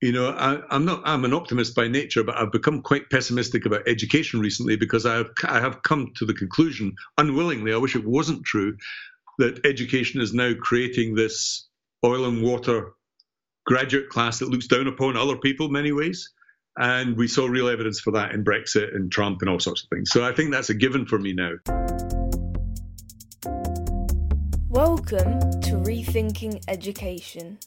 you know, I, am not. I'm an optimist by nature, but I've become quite pessimistic about education recently because I have I have come to the conclusion, unwillingly, I wish it wasn't true, that education is now creating this oil and water graduate class that looks down upon other people in many ways. And we saw real evidence for that in Brexit and Trump and all sorts of things. So I think that's a given for me now. Welcome to Rethinking Education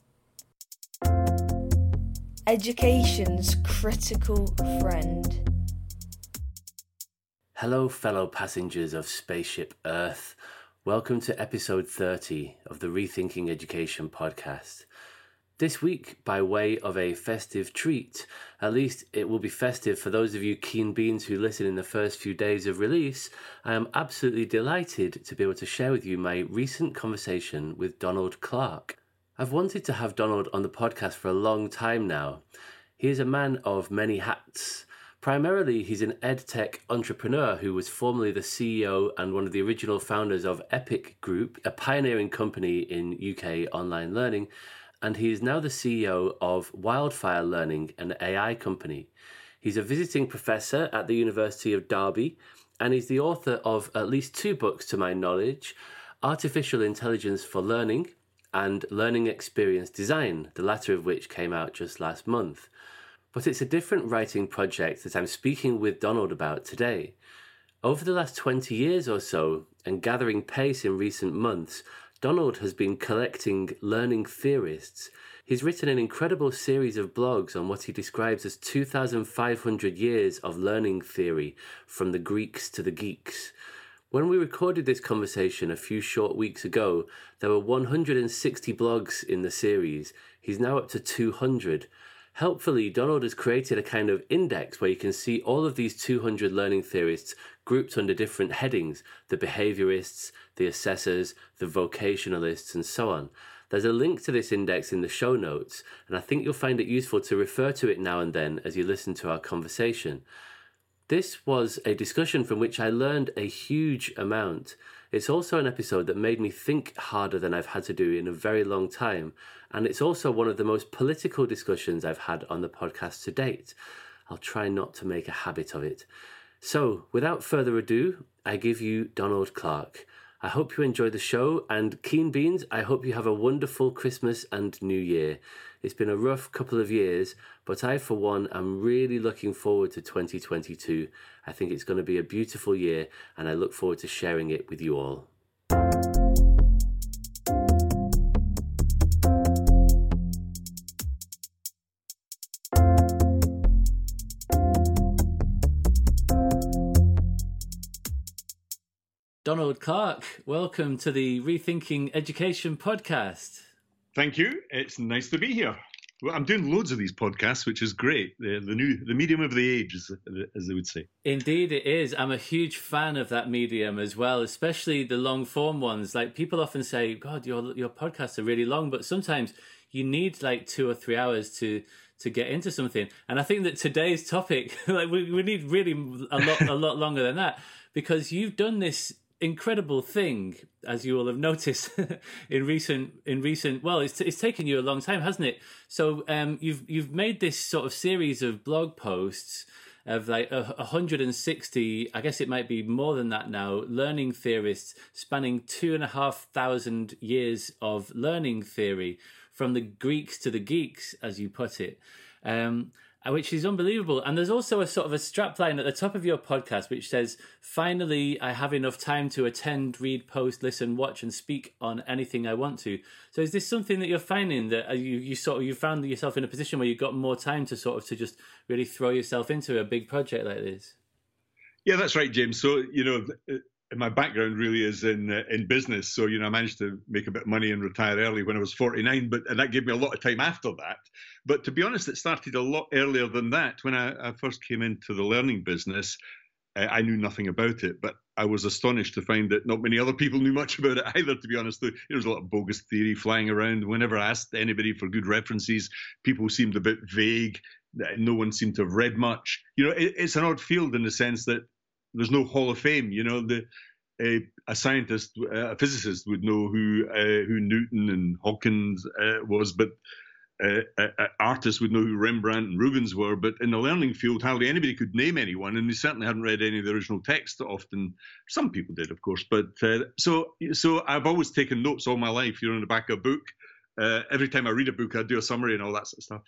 education's critical friend. Hello, fellow passengers of Spaceship Earth. Welcome to episode 30 of the Rethinking Education podcast. This week, by way of a festive treat, at least it will be festive for those of you keen beans who listen in the first few days of release, I am absolutely delighted to be able to share with you my recent conversation with Donald Clark. I've wanted to have Donald on the podcast for a long time now. He is a man of many hats. Primarily, he's an edtech entrepreneur who was formerly the CEO and one of the original founders of Epic Group, a pioneering company in UK online learning, and he is now the CEO of Wildfire Learning, an AI company. He's a visiting professor at the University of Derby, and he's the author of at least two books to my knowledge Artificial Intelligence for Learning and Learning Experience Design, the latter of which came out just last month. But it's a different writing project that I'm speaking with Donald about today. Over the last 20 years or so, and gathering pace in recent months, Donald has been collecting learning theorists. He's written an incredible series of blogs on what he describes as 2,500 years of learning theory, from the Greeks to the geeks. When we recorded this conversation a few short weeks ago, there were 160 blogs in the series. He's now up to 200. Helpfully, Donald has created a kind of index where you can see all of these 200 learning theorists grouped under different headings the behaviorists, the assessors, the vocationalists, and so on. There's a link to this index in the show notes, and I think you'll find it useful to refer to it now and then as you listen to our conversation. This was a discussion from which I learned a huge amount. It's also an episode that made me think harder than I've had to do in a very long time, and it's also one of the most political discussions I've had on the podcast to date. I'll try not to make a habit of it. So, without further ado, I give you Donald Clark. I hope you enjoy the show, and Keen Beans, I hope you have a wonderful Christmas and New Year. It's been a rough couple of years, but I, for one, am really looking forward to 2022. I think it's going to be a beautiful year, and I look forward to sharing it with you all. Donald Clark, welcome to the Rethinking Education podcast. Thank you. It's nice to be here. Well, I'm doing loads of these podcasts, which is great. The, the new, the medium of the age, as, as they would say. Indeed, it is. I'm a huge fan of that medium as well, especially the long form ones. Like people often say, "God, your your podcasts are really long," but sometimes you need like two or three hours to to get into something. And I think that today's topic, like we, we need really a lot a lot longer than that because you've done this incredible thing, as you will have noticed in recent in recent. Well, it's it's taken you a long time, hasn't it? So um, you've you've made this sort of series of blog posts of like a 160 i guess it might be more than that now learning theorists spanning two and a half thousand years of learning theory from the greeks to the geeks as you put it um, which is unbelievable. And there's also a sort of a strapline at the top of your podcast which says, "Finally, I have enough time to attend, read, post, listen, watch, and speak on anything I want to." So, is this something that you're finding that uh, you you sort of you found yourself in a position where you've got more time to sort of to just really throw yourself into a big project like this? Yeah, that's right, James. So you know, my background really is in uh, in business. So you know, I managed to make a bit of money and retire early when I was 49, but and that gave me a lot of time after that. But to be honest, it started a lot earlier than that. When I, I first came into the learning business, uh, I knew nothing about it, but I was astonished to find that not many other people knew much about it either. To be honest, there was a lot of bogus theory flying around. Whenever I asked anybody for good references, people seemed a bit vague. No one seemed to have read much. You know, it, it's an odd field in the sense that there's no Hall of Fame. You know, the a, a scientist, a physicist would know who uh, who Newton and Hawkins uh, was, but uh, artists would know who Rembrandt and Rubens were, but in the learning field, hardly anybody could name anyone, and they certainly hadn't read any of the original text. Often, some people did, of course, but uh, so so I've always taken notes all my life. You're in the back of a book. Uh, every time I read a book, I do a summary and all that sort of stuff.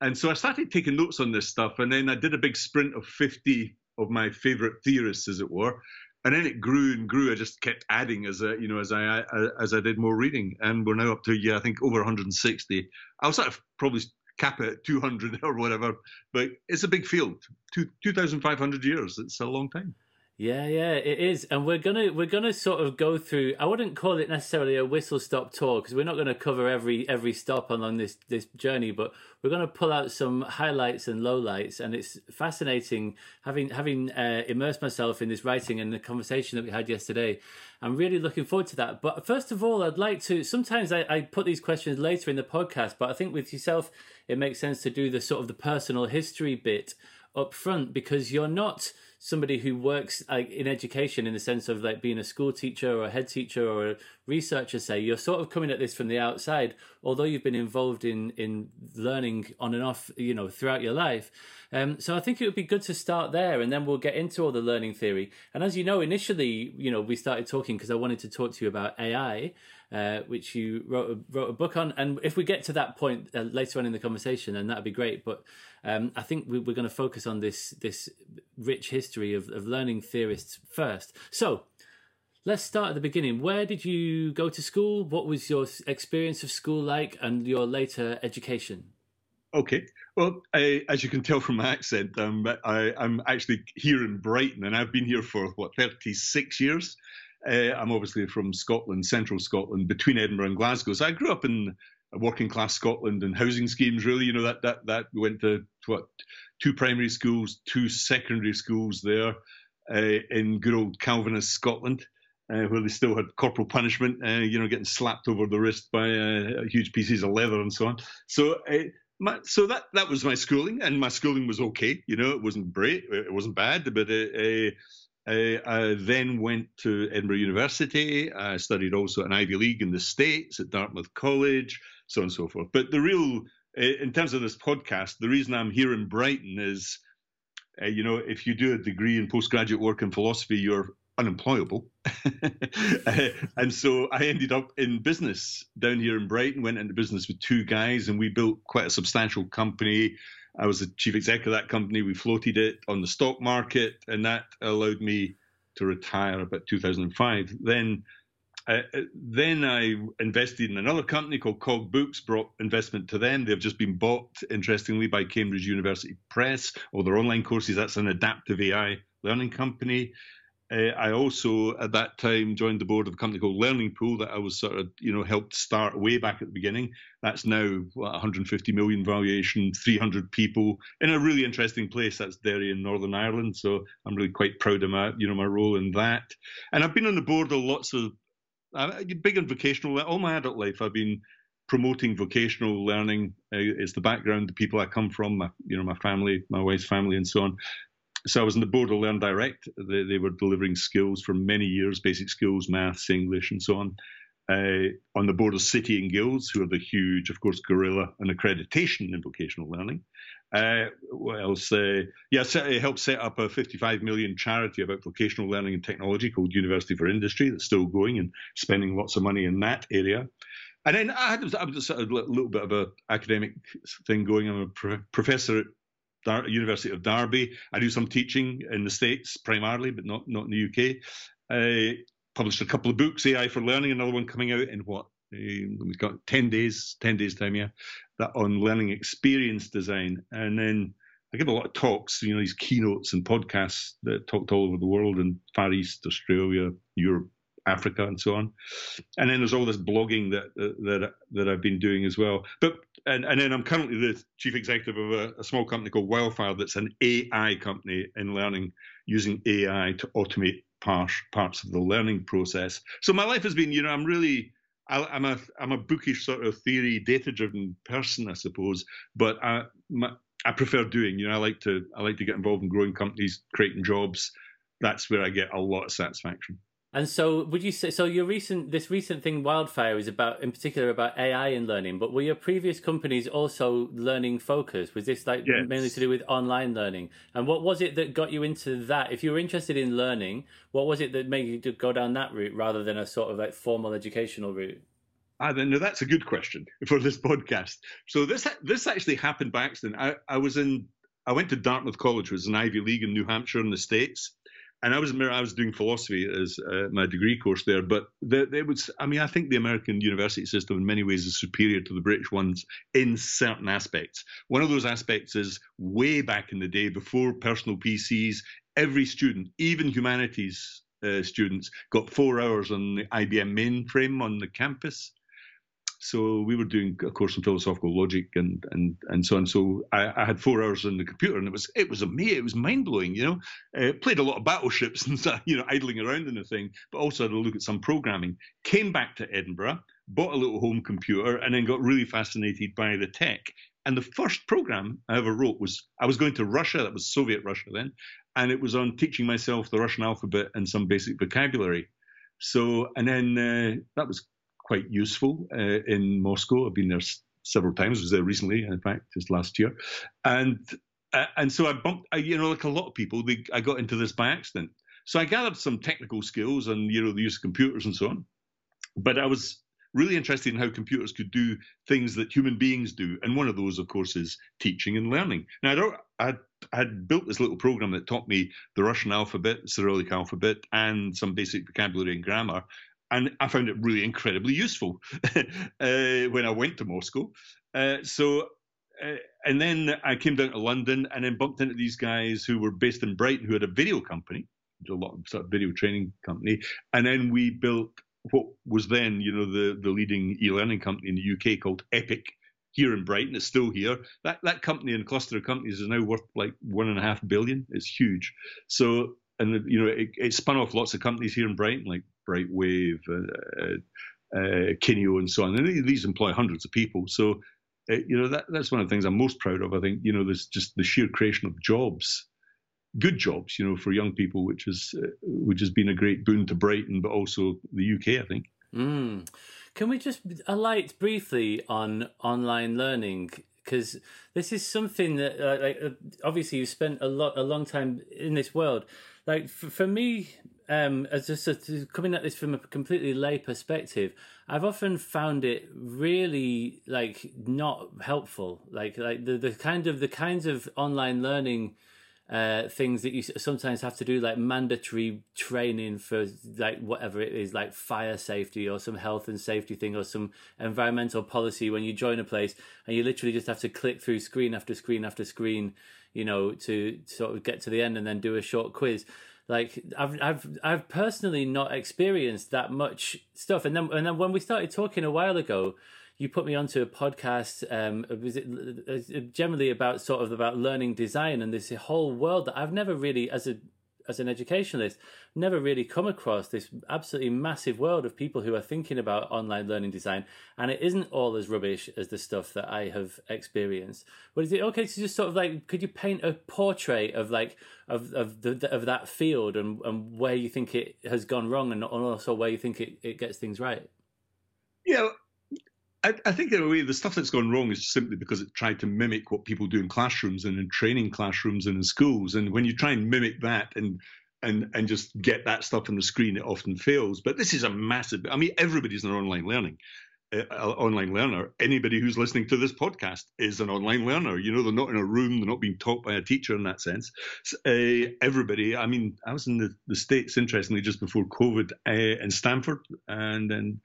And so I started taking notes on this stuff, and then I did a big sprint of 50 of my favorite theorists, as it were, and then it grew and grew. I just kept adding as I, you know, as I as I did more reading, and we're now up to yeah, I think over 160. I'll sort of probably cap it at 200 or whatever, but it's a big field. Two 2,500 years. It's a long time. Yeah, yeah, it is, and we're gonna we're gonna sort of go through. I wouldn't call it necessarily a whistle stop tour because we're not going to cover every every stop along this this journey, but we're going to pull out some highlights and lowlights. And it's fascinating having having uh, immersed myself in this writing and the conversation that we had yesterday. I'm really looking forward to that. But first of all, I'd like to. Sometimes I, I put these questions later in the podcast, but I think with yourself, it makes sense to do the sort of the personal history bit up front because you're not somebody who works like in education in the sense of like being a school teacher or a head teacher or a researcher say you're sort of coming at this from the outside. Although you've been involved in in learning on and off you know throughout your life um, so i think it would be good to start there and then we'll get into all the learning theory. And as you know initially you know we started talking because i wanted to talk to you about ai uh, which you wrote a, wrote a book on. And if we get to that point uh, later on in the conversation, then that'd be great. But um, I think we, are going to focus on this this rich history of, of learning theorists first. So let's start at the beginning. Where did you go to school? What was your experience of school like, and your later education? Okay. Well, I, as you can tell from my accent, um, I, am actually here in Brighton, and I've been here for what 36 years. Uh, I'm obviously from Scotland, central Scotland, between Edinburgh and Glasgow. So I grew up in working class Scotland and housing schemes. Really, you know that that that we went to what two primary schools, two secondary schools there uh, in good old Calvinist Scotland. Uh, where they still had corporal punishment, uh, you know, getting slapped over the wrist by uh, huge pieces of leather and so on. So, uh, my, so that that was my schooling, and my schooling was okay. You know, it wasn't great, it wasn't bad, but I then went to Edinburgh University. I studied also at Ivy League in the States at Dartmouth College, so on and so forth. But the real, in terms of this podcast, the reason I'm here in Brighton is, uh, you know, if you do a degree in postgraduate work in philosophy, you're unemployable. uh, and so I ended up in business down here in Brighton, went into business with two guys, and we built quite a substantial company. I was the chief exec of that company. We floated it on the stock market, and that allowed me to retire about 2005. Then, uh, then I invested in another company called CogBooks, brought investment to them. They've just been bought, interestingly, by Cambridge University Press, or their online courses. That's an adaptive AI learning company. Uh, I also, at that time, joined the board of a company called Learning Pool that I was sort of, you know, helped start way back at the beginning. That's now what, 150 million valuation, 300 people in a really interesting place. That's Derry in Northern Ireland. So I'm really quite proud of my, you know, my role in that. And I've been on the board of lots of uh, big and vocational. All my adult life, I've been promoting vocational learning. Uh, it's the background, the people I come from, my, you know, my family, my wife's family, and so on so I was in the board of Learn Direct. They, they, were delivering skills for many years, basic skills, maths, English, and so on. Uh, on the board of City and Guilds, who are the huge, of course, gorilla and accreditation in vocational learning. Uh, what else? Uh, yeah, it helped set up a 55 million charity about vocational learning and technology called University for Industry that's still going and spending lots of money in that area. And then I had, I was a little bit of an academic thing going. I'm a professor at Dar- University of Derby. I do some teaching in the States primarily, but not, not in the UK. I published a couple of books, AI for Learning, another one coming out in what? Uh, we've got 10 days, 10 days time, yeah, that on learning experience design. And then I give a lot of talks, you know, these keynotes and podcasts that talked all over the world in Far East, Australia, Europe, Africa, and so on. And then there's all this blogging that that that I've been doing as well. But and, and then I'm currently the chief executive of a, a, small company called Wildfire that's an AI company in learning using AI to automate parts parts of the learning process. So my life has been, you know, I'm really I, am a I'm a bookish sort of theory, data driven person, I suppose. But I my, I prefer doing. You know, I like to I like to get involved in growing companies, creating jobs. That's where I get a lot of satisfaction. And so, would you say so? Your recent this recent thing, wildfire, is about in particular about AI and learning. But were your previous companies also learning focused? Was this like yes. mainly to do with online learning? And what was it that got you into that? If you were interested in learning, what was it that made you go down that route rather than a sort of like formal educational route? I don't know. That's a good question for this podcast. So this this actually happened by accident. I, I was in I went to Dartmouth College, which was an Ivy League in New Hampshire in the States, and I was I was doing philosophy as uh, my degree course there. But they would, I mean, I think the American university system in many ways is superior to the British ones in certain aspects. One of those aspects is way back in the day, before personal PCs, every student, even humanities uh, students, got four hours on the IBM mainframe on the campus. So we were doing a course in philosophical logic and and and so on. So I, I had four hours on the computer, and it was it was amazing. It was mind blowing. You know, uh, played a lot of battleships and you know idling around in the thing, but also had a look at some programming. Came back to Edinburgh, bought a little home computer, and then got really fascinated by the tech. And the first program I ever wrote was I was going to Russia. That was Soviet Russia then, and it was on teaching myself the Russian alphabet and some basic vocabulary. So, and then uh, that was quite useful uh, in Moscow. I've been there several times. I was there recently, in fact, just last year, and uh, and so I bumped. I, you know, like a lot of people, they, I got into this by accident. So I gathered some technical skills and you know the use of computers and so on. But I was really interested in how computers could do things that human beings do, and one of those, of course, is teaching and learning. Now, I I'd built this little program that taught me the Russian alphabet, Cyrillic alphabet, and some basic vocabulary and grammar and I found it really incredibly useful uh, when I went to Moscow. Uh, so, uh, and then I came down to London and then bumped into these guys who were based in Brighton who had a video company, a lot of sort of video training company, and then we built what was then, you know, the the leading e-learning company in the UK called Epic. Here in Brighton, it's still here. That that company and cluster of companies is now worth like one and a half billion. It's huge. So and you know it, it, spun off lots of companies here in Brighton, like Brightwave, uh, uh, uh Kineo, and so on. And these employ hundreds of people. So uh, you know that that's one of the things I'm most proud of. I think you know there's just the sheer creation of jobs, good jobs, you know, for young people, which is uh, which has been a great boon to Brighton, but also the UK. I think. Mm. Can we just alight briefly on online learning? Because this is something that, uh, like, obviously, you've spent a lot, a long time in this world like for me um, as just a, coming at this from a completely lay perspective, I've often found it really like not helpful. Like like the, the kind of the kinds of online learning uh, things that you sometimes have to do, like mandatory training for like whatever it is, like fire safety or some health and safety thing or some environmental policy when you join a place, and you literally just have to click through screen after screen after screen you know, to sort of get to the end and then do a short quiz. Like I've I've I've personally not experienced that much stuff. And then and then when we started talking a while ago, you put me onto a podcast. Um, was it generally about sort of about learning design and this whole world that I've never really, as a as an educationalist, never really come across this absolutely massive world of people who are thinking about online learning design, and it isn't all as rubbish as the stuff that I have experienced. But is it okay to just sort of like, could you paint a portrait of like of of the of that field and and where you think it has gone wrong, and also where you think it, it gets things right? Yeah, I, I, think in a way the stuff that's gone wrong is simply because it tried to mimic what people do in classrooms and in training classrooms and in schools. And when you try and mimic that and and and just get that stuff on the screen, it often fails. But this is a massive. I mean, everybody's an online learning. Uh, online learner. Anybody who's listening to this podcast is an online learner. You know, they're not in a room, they're not being taught by a teacher in that sense. Uh, everybody, I mean, I was in the, the States, interestingly, just before COVID uh, in Stanford, and then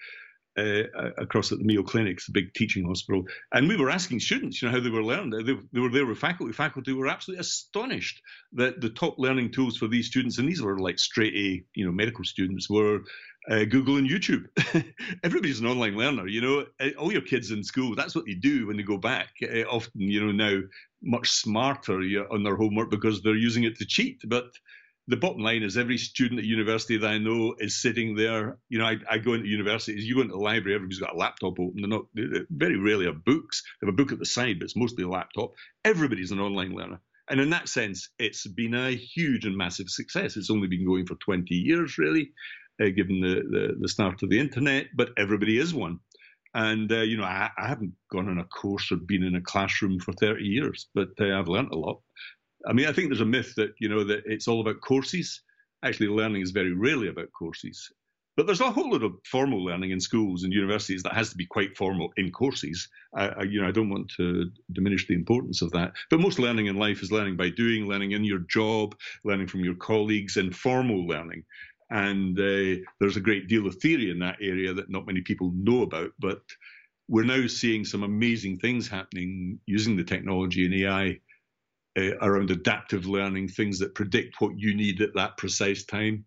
uh, across at the Mayo Clinics, the big teaching hospital, and we were asking students, you know, how they were learning. They, they, were there with faculty. Faculty were absolutely astonished that the top learning tools for these students, and these were like straight A, you know, medical students, were uh, Google and YouTube. Everybody's an online learner, you know. Uh, all your kids in school, that's what they do when they go back. Uh, often, you know, now much smarter on their homework because they're using it to cheat, but the bottom line is every student at university that I know is sitting there. You know, I, I go into universities, you go into the library, everybody's got a laptop open. They're not they very rarely have books. They have a book at the side, but it's mostly a laptop. Everybody's an online learner. And in that sense, it's been a huge and massive success. It's only been going for 20 years, really. uh, given the, the, the start of the internet, but everybody is one. And uh, you know, I, I, haven't gone on a course or been in a classroom for 30 years, but uh, I've learned a lot. I mean, I think there's a myth that you know that it's all about courses. Actually, learning is very rarely about courses. But there's a whole lot of formal learning in schools and universities that has to be quite formal in courses. I, I, you know, I don't want to diminish the importance of that. But most learning in life is learning by doing, learning in your job, learning from your colleagues, and formal learning. And uh, there's a great deal of theory in that area that not many people know about. But we're now seeing some amazing things happening using the technology and AI uh, around adaptive learning, things that predict what you need at that precise time.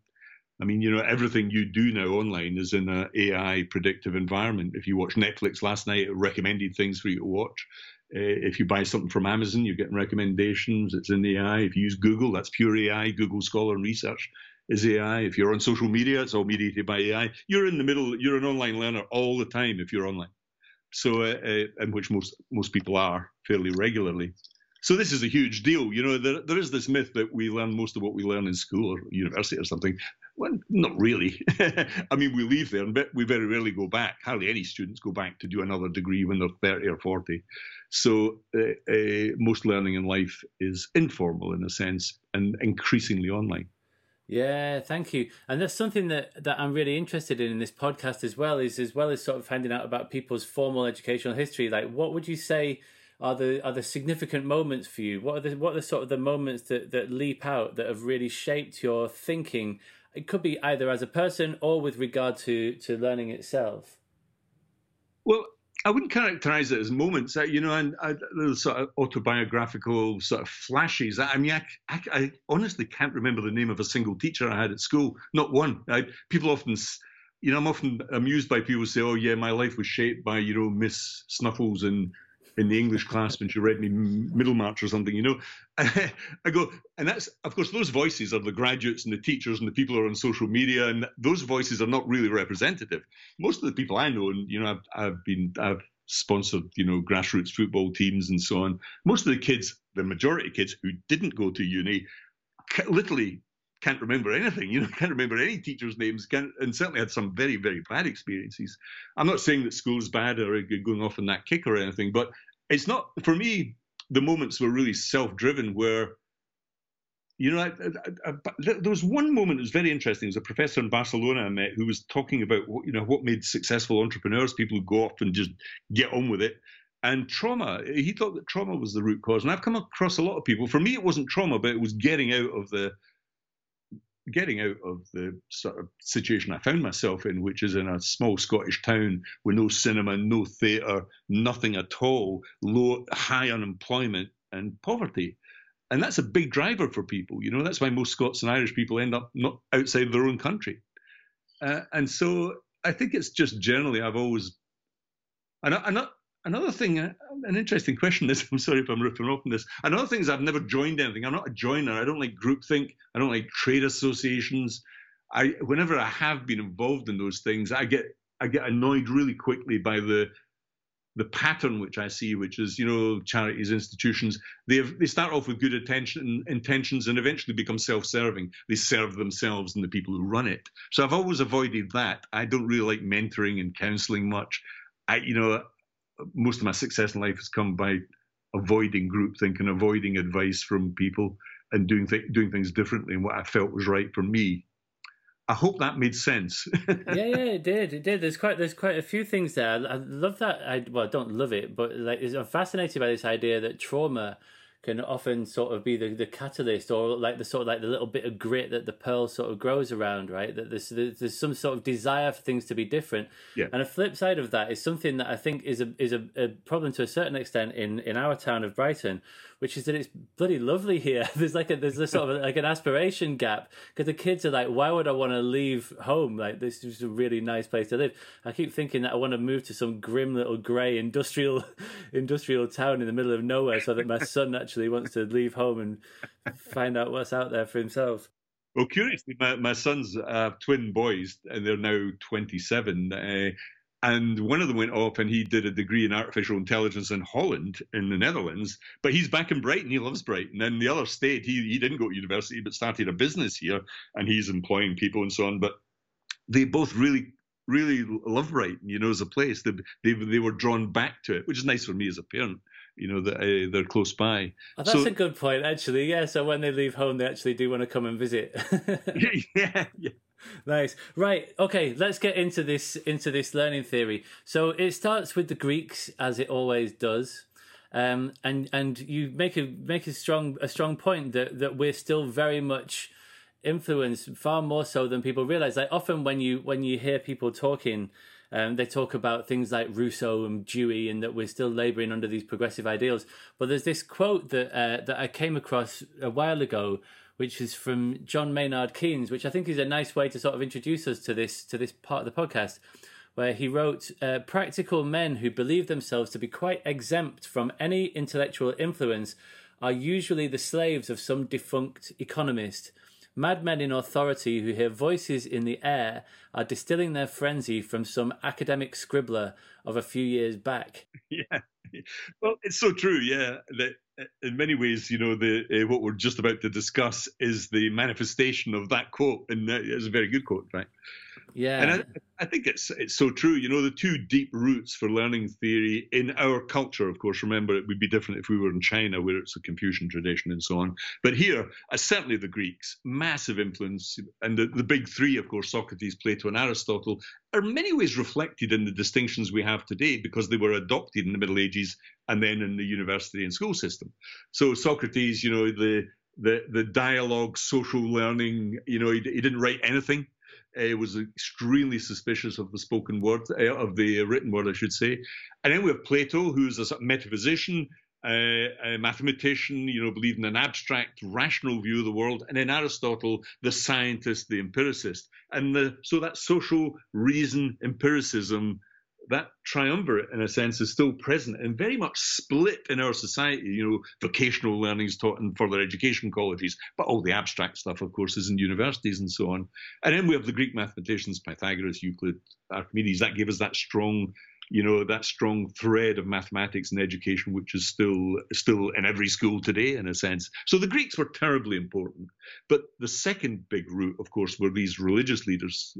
I mean, you know, everything you do now online is in an AI predictive environment. If you watch Netflix last night, it recommended things for you to watch. Uh, if you buy something from Amazon, you're getting recommendations. It's in the AI. If you use Google, that's pure AI. Google Scholar and Research is AI. If you're on social media, it's all mediated by AI. You're in the middle. You're an online learner all the time if you're online. So, uh, uh, in which most most people are fairly regularly. So this is a huge deal. You know, there, there is this myth that we learn most of what we learn in school or university or something. Well, not really. I mean, we leave there, but we very rarely go back. Hardly any students go back to do another degree when they're 30 or 40. So uh, uh, most learning in life is informal in a sense and increasingly online. Yeah, thank you. And that's something that, that I'm really interested in in this podcast as well, is as well as sort of finding out about people's formal educational history. Like, what would you say are the are the significant moments for you? What are the what are the sort of the moments that, that leap out that have really shaped your thinking? It could be either as a person or with regard to to learning itself. Well, I wouldn't characterize it as moments, you know, and uh, I, sort of autobiographical sort of flashes. I mean, I, I, I, honestly can't remember the name of a single teacher I had at school, not one. People often, you know, I'm often amused by people who say, "Oh, yeah, my life was shaped by you know Miss Snuffles and in the English class when she read me Middlemarch or something, you know. I go, and that's, of course, those voices are the graduates and the teachers and the people who are on social media, and those voices are not really representative. Most of the people I know, and, you know, I've, I've been, I've sponsored, you know, grassroots football teams and so on. Most of the kids, the majority of kids who didn't go to uni, literally can't remember anything, you know, can't remember any teachers' names, can't, and certainly had some very, very bad experiences. I'm not saying that school's bad or going off on that kick or anything, but it's not for me. The moments were really self-driven, where you know, I, I, I, there was one moment that was very interesting. There was a professor in Barcelona I met who was talking about what, you know what made successful entrepreneurs, people who go off and just get on with it. And trauma, he thought that trauma was the root cause. And I've come across a lot of people. For me, it wasn't trauma, but it was getting out of the getting out of the sort of situation I found myself in, which is in a small Scottish town with no cinema, no theatre, nothing at all, low, high unemployment and poverty. And that's a big driver for people. You know, that's why most Scots and Irish people end up not outside their own country. Uh, and so I think it's just generally, I've always, and, I, and another thing, uh, an interesting question. This I'm sorry if I'm ripping off on this. Another thing is I've never joined anything. I'm not a joiner. I don't like groupthink. I don't like trade associations. I whenever I have been involved in those things, I get I get annoyed really quickly by the the pattern which I see, which is you know charities, institutions. They have, they start off with good intention, intentions and eventually become self-serving. They serve themselves and the people who run it. So I've always avoided that. I don't really like mentoring and counselling much. I you know most of my success in life has come by avoiding groupthink and avoiding advice from people and doing th- doing things differently and what I felt was right for me. I hope that made sense. yeah, yeah, it did. It did. There's quite there's quite a few things there. I, I love that. I well, I don't love it, but like I'm fascinated by this idea that trauma can often sort of be the, the catalyst or like the sort of like the little bit of grit that the pearl sort of grows around, right? That there's there's some sort of desire for things to be different. Yeah. And a flip side of that is something that I think is a is a, a problem to a certain extent in in our town of Brighton, which is that it's bloody lovely here. There's like a there's a sort of like an aspiration gap because the kids are like, why would I want to leave home? Like this is a really nice place to live. I keep thinking that I want to move to some grim little grey industrial industrial town in the middle of nowhere so that my son actually wants to leave home and find out what's out there for himself. Well, curiously, my, my sons have twin boys, and they're now 27. Uh, and one of them went off and he did a degree in artificial intelligence in Holland, in the Netherlands. But he's back in Brighton. He loves Brighton. And the other stayed. He, he didn't go to university, but started a business here and he's employing people and so on. But they both really really love Brighton, you know, as a place. They, they, they were drawn back to it, which is nice for me as a parent, you know, that uh, they're close by. Oh, that's so, a good point, actually. Yeah, so when they leave home, they actually do want to come and visit. yeah, yeah. Nice. Right. Okay. Let's get into this into this learning theory. So it starts with the Greeks, as it always does. Um, and and you make a make a strong a strong point that that we're still very much influenced far more so than people realize. Like often when you when you hear people talking, um, they talk about things like Rousseau and Dewey, and that we're still labouring under these progressive ideals. But there's this quote that uh, that I came across a while ago, which is from John Maynard Keynes, which I think is a nice way to sort of introduce us to this to this part of the podcast. Where he wrote, uh, practical men who believe themselves to be quite exempt from any intellectual influence are usually the slaves of some defunct economist Madmen in authority who hear voices in the air are distilling their frenzy from some academic scribbler of a few years back. Yeah, well, it's so true. Yeah, that in many ways, you know, the uh, what we're just about to discuss is the manifestation of that quote, and it's a very good quote, right? Yeah, and I, I, think it's it's so true. You know, the two deep roots for learning theory in our culture, of course. Remember, it would be different if we were in China, where it's a Confucian tradition and so on. But here, uh, certainly the Greeks, massive influence, and the, the big three, of course, Socrates, Plato, and Aristotle, are in many ways reflected in the distinctions we have today because they were adopted in the Middle Ages and then in the university and school system. So Socrates, you know, the the the dialogue, social learning, you know, he, he didn't write anything uh, was extremely suspicious of the spoken word, uh, of the written word, I should say. And then we have Plato, who's a metaphysician, uh, a mathematician, you know, believed in an abstract, rational view of the world. And then Aristotle, the scientist, the empiricist. And the, so that social reason empiricism that triumvirate, in a sense, is still present and very much split in our society. You know, vocational learning is taught in further education colleges, but all the abstract stuff, of course, is in universities and so on. And then we have the Greek mathematicians, Pythagoras, Euclid, Archimedes. That gave us that strong, you know, that strong thread of mathematics and education, which is still still in every school today, in a sense. So the Greeks were terribly important. But the second big root, of course, were these religious leaders.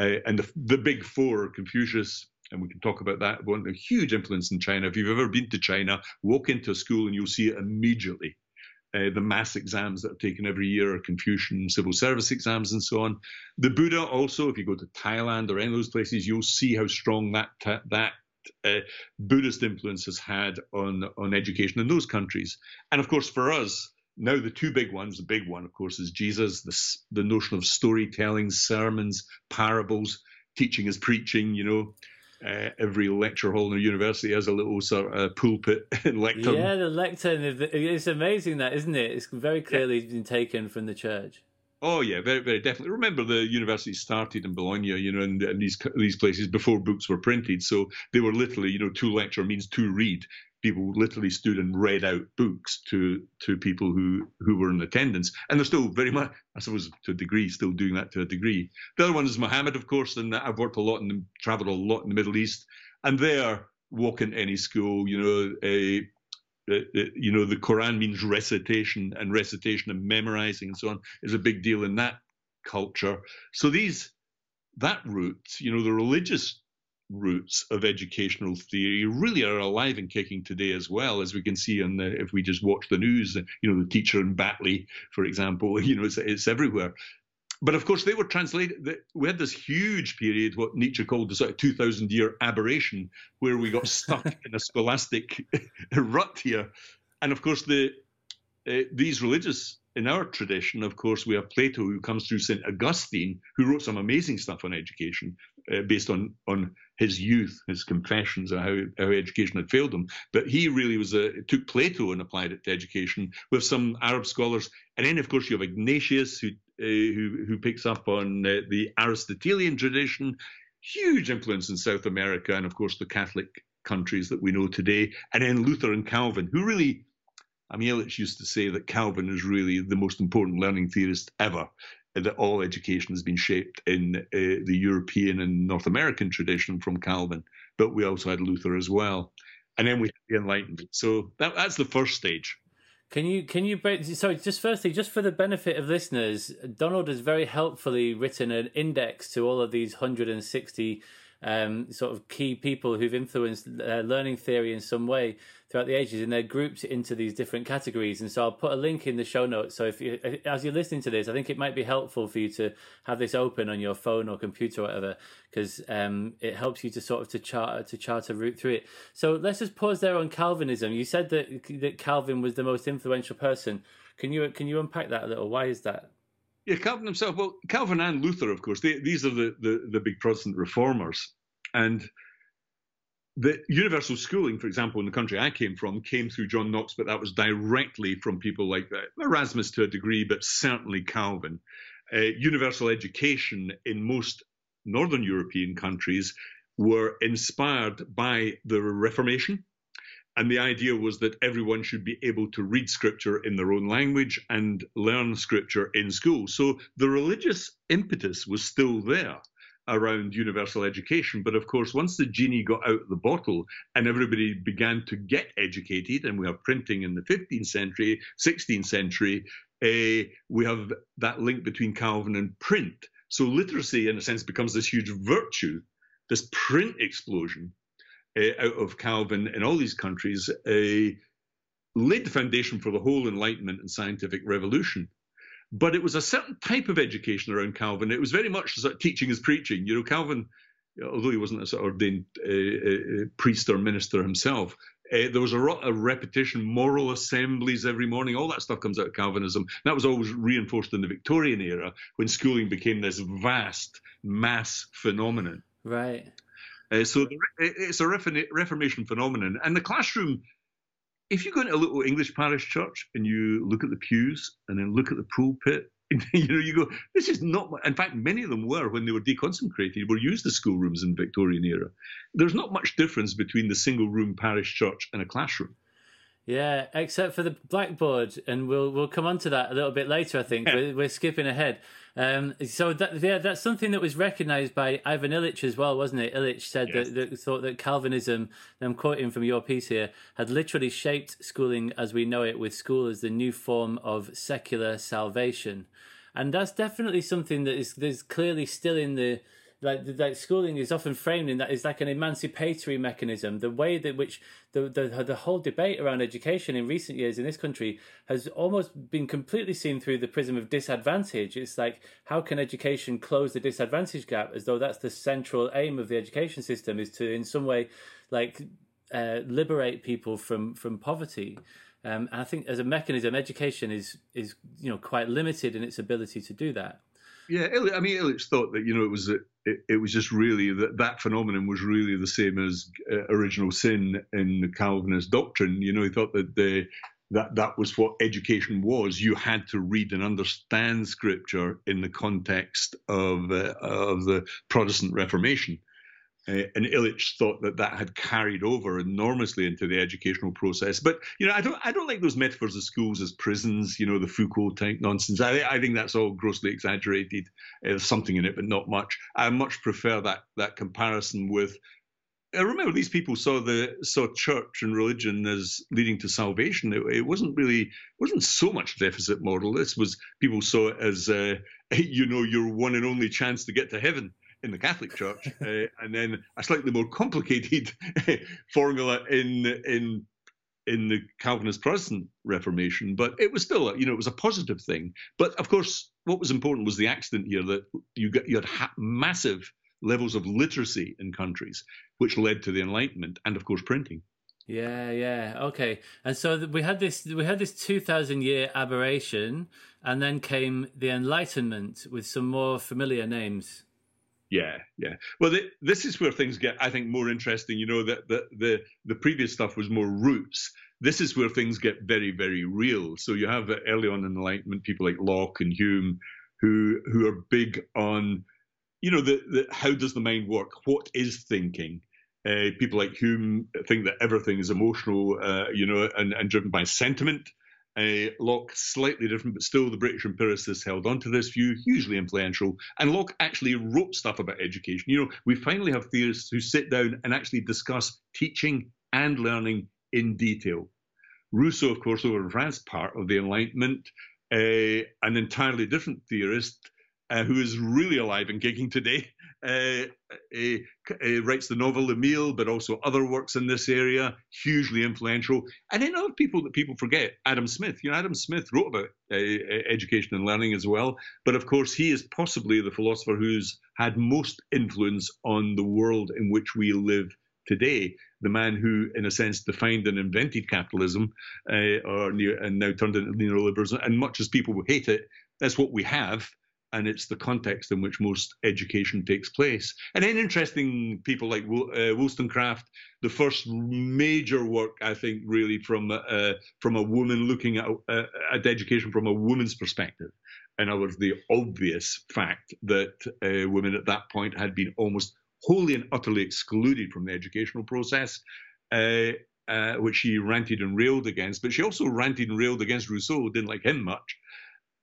Uh, and the, the big four, Confucius, and we can talk about that. One a huge influence in China. If you've ever been to China, walk into a school and you'll see it immediately. Uh, the mass exams that are taken every year are Confucian civil service exams and so on. The Buddha also, if you go to Thailand or any of those places, you'll see how strong that that uh, Buddhist influence has had on on education in those countries. And of course, for us. Now the two big ones, the big one, of course, is Jesus. The, the notion of storytelling, sermons, parables, teaching is preaching. You know, uh, every lecture hall in a university has a little sort of pulpit lectern. Yeah, the lectern. It's amazing that, isn't it? It's very clearly yeah. been taken from the church. Oh yeah, very very definitely. Remember, the university started in Bologna, you know, and, and these these places before books were printed, so they were literally, you know, two lecture means to read people literally stood and read out books to to people who who were in attendance, and they're still very much, I suppose, to a degree, still doing that to a degree. The other one is Mohammed, of course, and I've worked a lot and traveled a lot in the Middle East, and there, walk into any school, you know, a you know, the Quran means recitation, and recitation and memorizing and so on is a big deal in that culture. So these that route, you know, the religious roots of educational theory really are alive and kicking today as well, as we can see on the, if we just watch the news, you know, the teacher in Batley, for example, you know, it's, it's everywhere. But of course, they were translated. We had this huge period, what Nietzsche called the sort of 2,000 year aberration, where we got stuck in a scholastic rut here. And of course, the uh, these religious in our tradition, of course, we have Plato, who comes through St. Augustine, who wrote some amazing stuff on education uh, based on, on his youth, his confessions, and how, how education had failed him. But he really was a, took Plato and applied it to education with some Arab scholars. And then, of course, you have Ignatius, who, uh, who, who picks up on uh, the Aristotelian tradition, huge influence in South America, and of course, the Catholic countries that we know today. And then Luther and Calvin, who really I mean, Illich used to say that Calvin is really the most important learning theorist ever, that all education has been shaped in uh, the European and North American tradition from Calvin. But we also had Luther as well. And then we had the Enlightenment. So that, that's the first stage. Can you can you so just firstly, just for the benefit of listeners, Donald has very helpfully written an index to all of these 160 um, sort of key people who've influenced uh, learning theory in some way throughout the ages, and they're grouped into these different categories. And so I'll put a link in the show notes. So if you, as you're listening to this, I think it might be helpful for you to have this open on your phone or computer or whatever, because um, it helps you to sort of to chart to chart a route through it. So let's just pause there on Calvinism. You said that that Calvin was the most influential person. Can you can you unpack that a little? Why is that? Yeah, Calvin himself. Well, Calvin and Luther, of course, they, these are the, the, the big Protestant reformers. And the universal schooling, for example, in the country I came from, came through John Knox, but that was directly from people like that. Erasmus to a degree, but certainly Calvin. Uh, universal education in most Northern European countries were inspired by the Reformation and the idea was that everyone should be able to read scripture in their own language and learn scripture in school. So the religious impetus was still there around universal education. But of course, once the genie got out of the bottle and everybody began to get educated, and we have printing in the 15th century, 16th century, uh, we have that link between Calvin and print. So literacy, in a sense, becomes this huge virtue, this print explosion uh, out of Calvin in all these countries uh, laid the foundation for the whole Enlightenment and scientific revolution. But it was a certain type of education around Calvin. It was very much sort of teaching as preaching. You know, Calvin, although he wasn't a sort of ordained uh, priest or minister himself, uh, there was a of repetition, moral assemblies every morning. All that stuff comes out of Calvinism. That was always reinforced in the Victorian era when schooling became this vast mass phenomenon. Right. Uh, so the, it's a Reformation phenomenon. And the classroom, if you go into a little English parish church and you look at the pews and then look at the pulpit, you know, you go, this is not. In fact, many of them were when they were deconsecrated, were used as schoolrooms in Victorian era. There's not much difference between the single room parish church and a classroom. Yeah, except for the blackboard, and we'll we'll come on to that a little bit later. I think we're, we're skipping ahead. Um, so that yeah, that's something that was recognised by Ivan Illich as well, wasn't it? Illich said yes. that, that thought that Calvinism, I'm quoting from your piece here, had literally shaped schooling as we know it, with school as the new form of secular salvation, and that's definitely something that is there's clearly still in the like like schooling is often framed in that is like an emancipatory mechanism. The way that which the, the the whole debate around education in recent years in this country has almost been completely seen through the prism of disadvantage. It's like how can education close the disadvantage gap, as though that's the central aim of the education system is to in some way like uh, liberate people from from poverty. Um, and I think as a mechanism, education is is you know quite limited in its ability to do that. Yeah, I mean, Illich thought that you know it was it, it was just really that that phenomenon was really the same as uh, original sin in the Calvinist doctrine. You know, he thought that the that that was what education was. You had to read and understand Scripture in the context of uh, of the Protestant Reformation. Uh, and Illich thought that that had carried over enormously into the educational process. But you know, I don't, I don't like those metaphors of schools as prisons. You know, the Foucault type nonsense. I, I think that's all grossly exaggerated. Uh, there's something in it, but not much. I much prefer that that comparison with. I uh, remember these people saw the saw church and religion as leading to salvation. It, it wasn't really wasn't so much deficit model. This was people saw it as uh, you know your one and only chance to get to heaven in the Catholic Church, uh, and then a slightly more complicated formula in in in the Calvinist Protestant Reformation. But it was still, a, you know, it was a positive thing. But of course, what was important was the accident here that you got you had ha- massive levels of literacy in countries, which led to the Enlightenment and, of course, printing. Yeah, yeah, okay. And so we had this we had this two thousand year aberration, and then came the Enlightenment with some more familiar names. Yeah, yeah. Well, this is where things get, I think, more interesting. You know, that the, the the previous stuff was more roots. This is where things get very, very real. So you have early on in Enlightenment people like Locke and Hume, who who are big on, you know, the, the how does the mind work? What is thinking? Uh, people like Hume think that everything is emotional, uh, you know, and, and driven by sentiment. Uh, Locke slightly different, but still the British empiricists held on to this view, hugely influential. And Locke actually wrote stuff about education. You know, we finally have theorists who sit down and actually discuss teaching and learning in detail. Rousseau, of course, over in France, part of the Enlightenment, uh, an entirely different theorist uh, who is really alive and kicking today. Uh, uh, writes the novel Emile, but also other works in this area, hugely influential. And then other people that people forget, Adam Smith. You know, Adam Smith wrote about education and learning as well. But of course, he is possibly the philosopher who's had most influence on the world in which we live today. The man who, in a sense, defined and invented capitalism, uh, or and now turned into neoliberalism. And much as people hate it, that's what we have and it's the context in which most education takes place. And then interesting people like uh, Wollstonecraft, the first major work I think really from uh, from a woman looking at, uh, at education from a woman's perspective. In other words, the obvious fact that uh, women at that point had been almost wholly and utterly excluded from the educational process. Uh, uh, which she ranted and railed against, but she also ranted and railed against Rousseau, didn't like him much.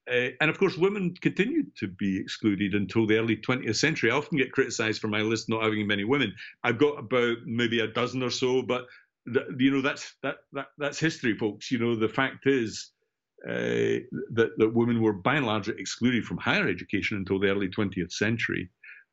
Uh, and of course, women continued to be excluded until the early 20th century. I often get criticized for my list not having many women. I've got about maybe a dozen or so, but th- you know that's that, that that's history, folks. You know the fact is uh, that that women were by and large excluded from higher education until the early 20th century,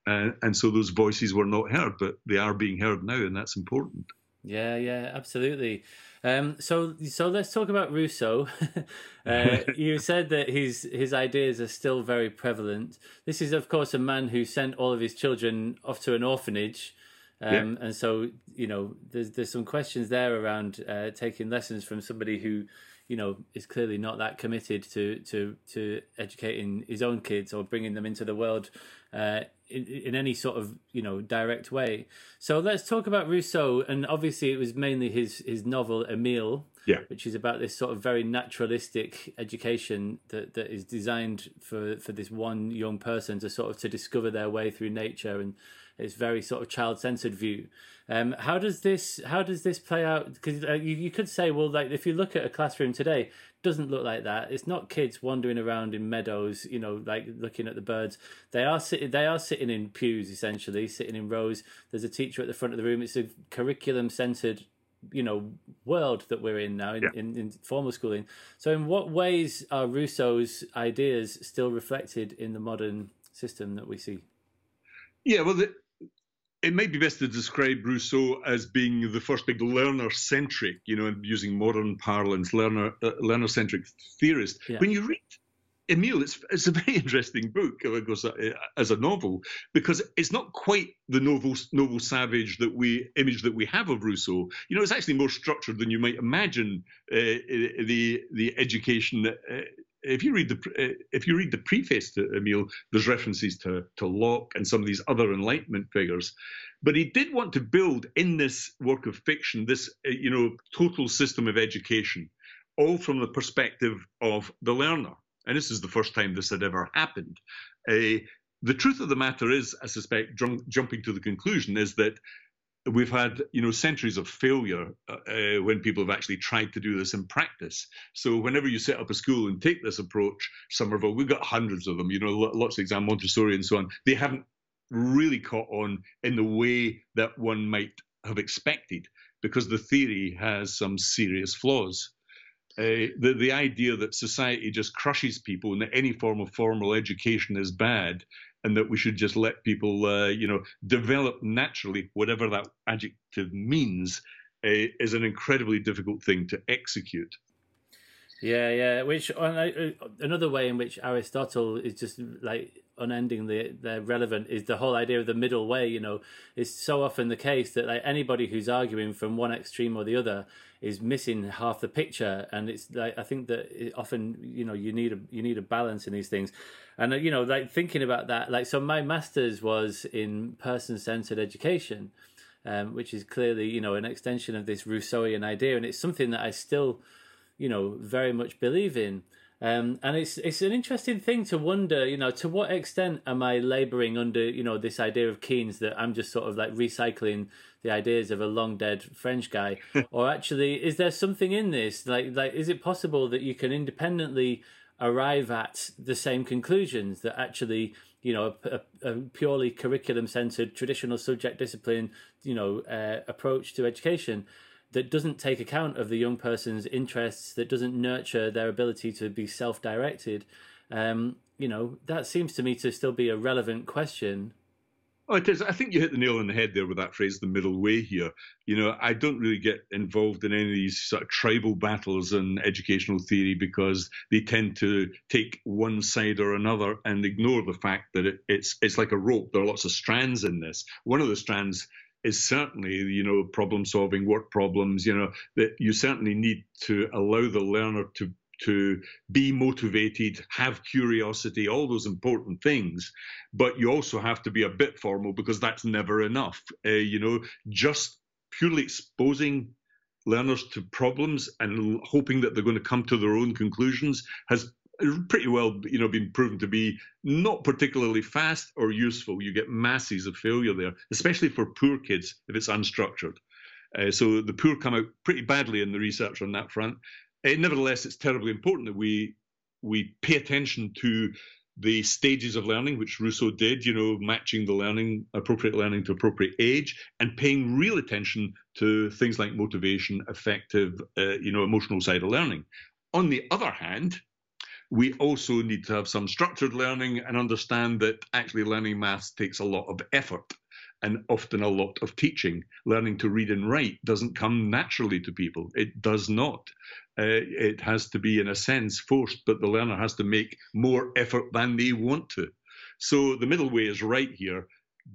uh, and so those voices were not heard, but they are being heard now, and that's important. Yeah, yeah, absolutely. Um, so, so let's talk about Rousseau. uh, you said that his his ideas are still very prevalent. This is, of course, a man who sent all of his children off to an orphanage, um, yeah. and so you know, there's there's some questions there around uh, taking lessons from somebody who, you know, is clearly not that committed to to to educating his own kids or bringing them into the world uh, in, in, any sort of you know direct way. So let's talk about Rousseau, and obviously it was mainly his his novel Emile, yeah. which is about this sort of very naturalistic education that, that is designed for for this one young person to sort of to discover their way through nature and it's very sort of child centered view. Um, how does this how does this play out? Because uh, you, you could say, well, like if you look at a classroom today, doesn't look like that. It's not kids wandering around in meadows, you know, like looking at the birds. They are sitting. They are sitting in pews, essentially, sitting in rows. There's a teacher at the front of the room. It's a curriculum centered, you know, world that we're in now in, yeah. in, in formal schooling. So, in what ways are Rousseau's ideas still reflected in the modern system that we see? Yeah, well, the, it might be best to describe Rousseau as being the first big learner-centric, you know, using modern parlance, learner uh, learner-centric theorist. Yeah. When you read Emile, it's it's a very interesting book uh, as a novel because it's not quite the novel noble savage that we image that we have of Rousseau. You know, it's actually more structured than you might imagine. Uh, the the education uh, if you read the uh, if you read the preface to Emile, there's references to to Locke and some of these other Enlightenment figures, but he did want to build in this work of fiction this uh, you know total system of education, all from the perspective of the learner. And this is the first time this had ever happened. Uh, the truth of the matter is, I suspect, jumping to the conclusion, is that we've had you know centuries of failure uh, uh, when people have actually tried to do this in practice. So whenever you set up a school and take this approach Summerhill we've got hundreds of them you know lots of exam montessori and so on. They haven't really caught on in the way that one might have expected because the theory has some serious flaws. Uh, the the idea that society just crushes people and that any form of formal education is bad and that we should just let people, uh, you know, develop naturally, whatever that adjective means, uh, is an incredibly difficult thing to execute. Yeah, yeah. Which uh, another way in which Aristotle is just like unendingly relevant is the whole idea of the middle way. You know, it's so often the case that like anybody who's arguing from one extreme or the other is missing half the picture, and it's like I think that often you know you need a you need a balance in these things, and uh, you know like thinking about that like so my master's was in person centered education, um, which is clearly you know an extension of this Rousseauian idea, and it's something that I still you know very much believe in. Um, and it's it's an interesting thing to wonder, you know, to what extent am I labouring under, you know, this idea of Keynes that I'm just sort of like recycling the ideas of a long dead French guy, or actually is there something in this? Like like is it possible that you can independently arrive at the same conclusions that actually you know a, a, a purely curriculum centered traditional subject discipline you know uh, approach to education that doesn't take account of the young person's interests, that doesn't nurture their ability to be self directed, um, you know, that seems to me to still be a relevant question. Oh, it is. I think you hit the nail on the head there with that phrase, the middle way here. You know, I don't really get involved in any of these sort of tribal battles in educational theory because they tend to take one side or another and ignore the fact that it, it's it's like a rope. There are lots of strands in this. One of the strands is certainly, you know, problem solving, work problems. You know, that you certainly need to allow the learner to to be motivated, have curiosity, all those important things. But you also have to be a bit formal because that's never enough. Uh, you know, just purely exposing learners to problems and hoping that they're going to come to their own conclusions has pretty well you know been proven to be not particularly fast or useful. You get masses of failure there especially for poor kids if it's unstructured. Uh, so the poor come out pretty badly in the research on that front. Uh, nevertheless, it's terribly important that we we pay attention to the stages of learning, which Rousseau did, you know, matching the learning, appropriate learning to appropriate age, and paying real attention to things like motivation, affective, uh, you know, emotional side of learning. On the other hand, we also need to have some structured learning and understand that actually learning maths takes a lot of effort and often a lot of teaching. Learning to read and write doesn't come naturally to people. It does not. Uh, it has to be, in a sense, forced, but the learner has to make more effort than they want to. So the middle way is right here.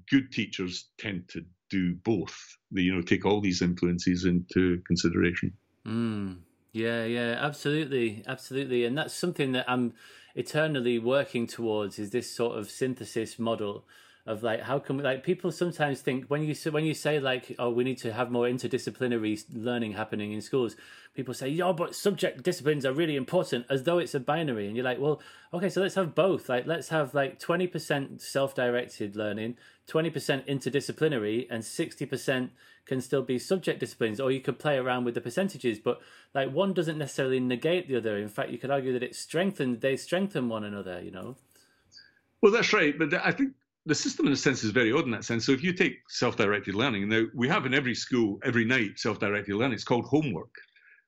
Good teachers tend to do both. They, you know, take all these influences into consideration. Mm. Yeah, yeah, absolutely, absolutely, and that's something that I'm eternally working towards. Is this sort of synthesis model of like how can we like people sometimes think when you when you say like oh we need to have more interdisciplinary learning happening in schools people say yeah but subject disciplines are really important as though it's a binary and you're like well okay so let's have both like let's have like 20% self-directed learning 20% interdisciplinary and 60% can still be subject disciplines or you could play around with the percentages but like one doesn't necessarily negate the other in fact you could argue that it strengthens they strengthen one another you know well that's right but i think the system in a sense is very odd in that sense. So if you take self-directed learning, now we have in every school every night self-directed learning. It's called homework.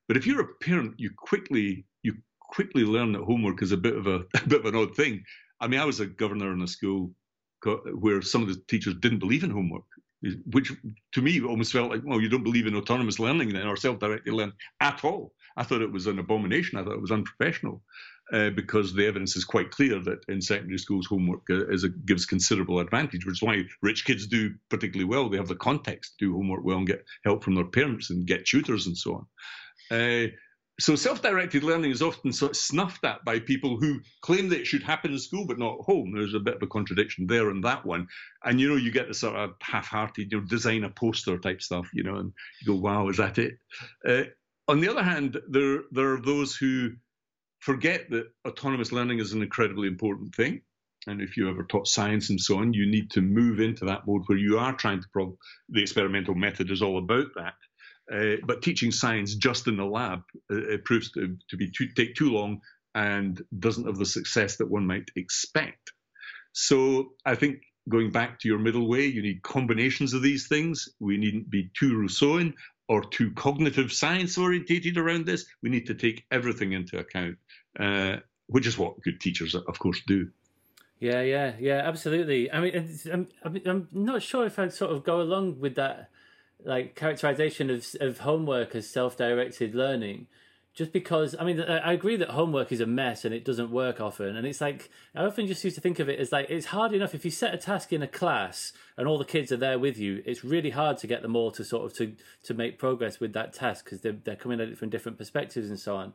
But if you're a parent, you quickly you quickly learn that homework is a bit of a, a bit of an odd thing. I mean, I was a governor in a school where some of the teachers didn't believe in homework, which to me almost felt like, well, you don't believe in autonomous learning then or self-directed learning at all. I thought it was an abomination. I thought it was unprofessional uh, because the evidence is quite clear that in secondary schools homework uh, a, gives considerable advantage, which is why rich kids do particularly well. They have the context to do homework well and get help from their parents and get tutors and so on. Uh, so self-directed learning is often sort of snuffed at by people who claim that it should happen in school but not at home. There's a bit of a contradiction there in that one. And you know, you get the sort of half-hearted, you know, design a poster type stuff, you know, and you go, "Wow, is that it?" Uh, on the other hand, there there are those who forget that autonomous learning is an incredibly important thing. And if you ever taught science and so on, you need to move into that mode where you are trying to probe. The experimental method is all about that. Uh, but teaching science just in the lab uh, proves to, to be too, take too long and doesn't have the success that one might expect. So I think going back to your middle way, you need combinations of these things. We needn't be too Rousseauian or too cognitive science orientated around this. We need to take everything into account, uh, which is what good teachers, of course, do. Yeah, yeah, yeah, absolutely. I mean, I'm, I'm not sure if I'd sort of go along with that, like characterization of of homework as self directed learning just because I mean I agree that homework is a mess and it doesn't work often and it's like I often just used to think of it as like it's hard enough if you set a task in a class and all the kids are there with you it's really hard to get them all to sort of to to make progress with that task because they're, they're coming at it from different perspectives and so on.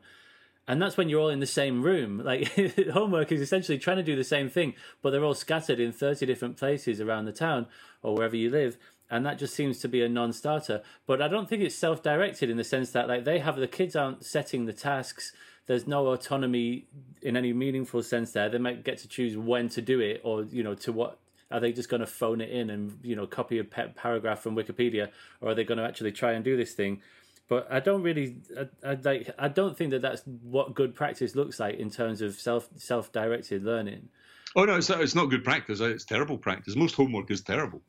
And that's when you're all in the same room like homework is essentially trying to do the same thing but they're all scattered in 30 different places around the town or wherever you live and that just seems to be a non-starter. But I don't think it's self-directed in the sense that like they have the kids aren't setting the tasks. There's no autonomy in any meaningful sense there. They might get to choose when to do it, or you know, to what are they just going to phone it in and you know copy a paragraph from Wikipedia, or are they going to actually try and do this thing? But I don't really, I, I like, I don't think that that's what good practice looks like in terms of self self-directed learning. Oh no, it's, it's not good practice. It's terrible practice. Most homework is terrible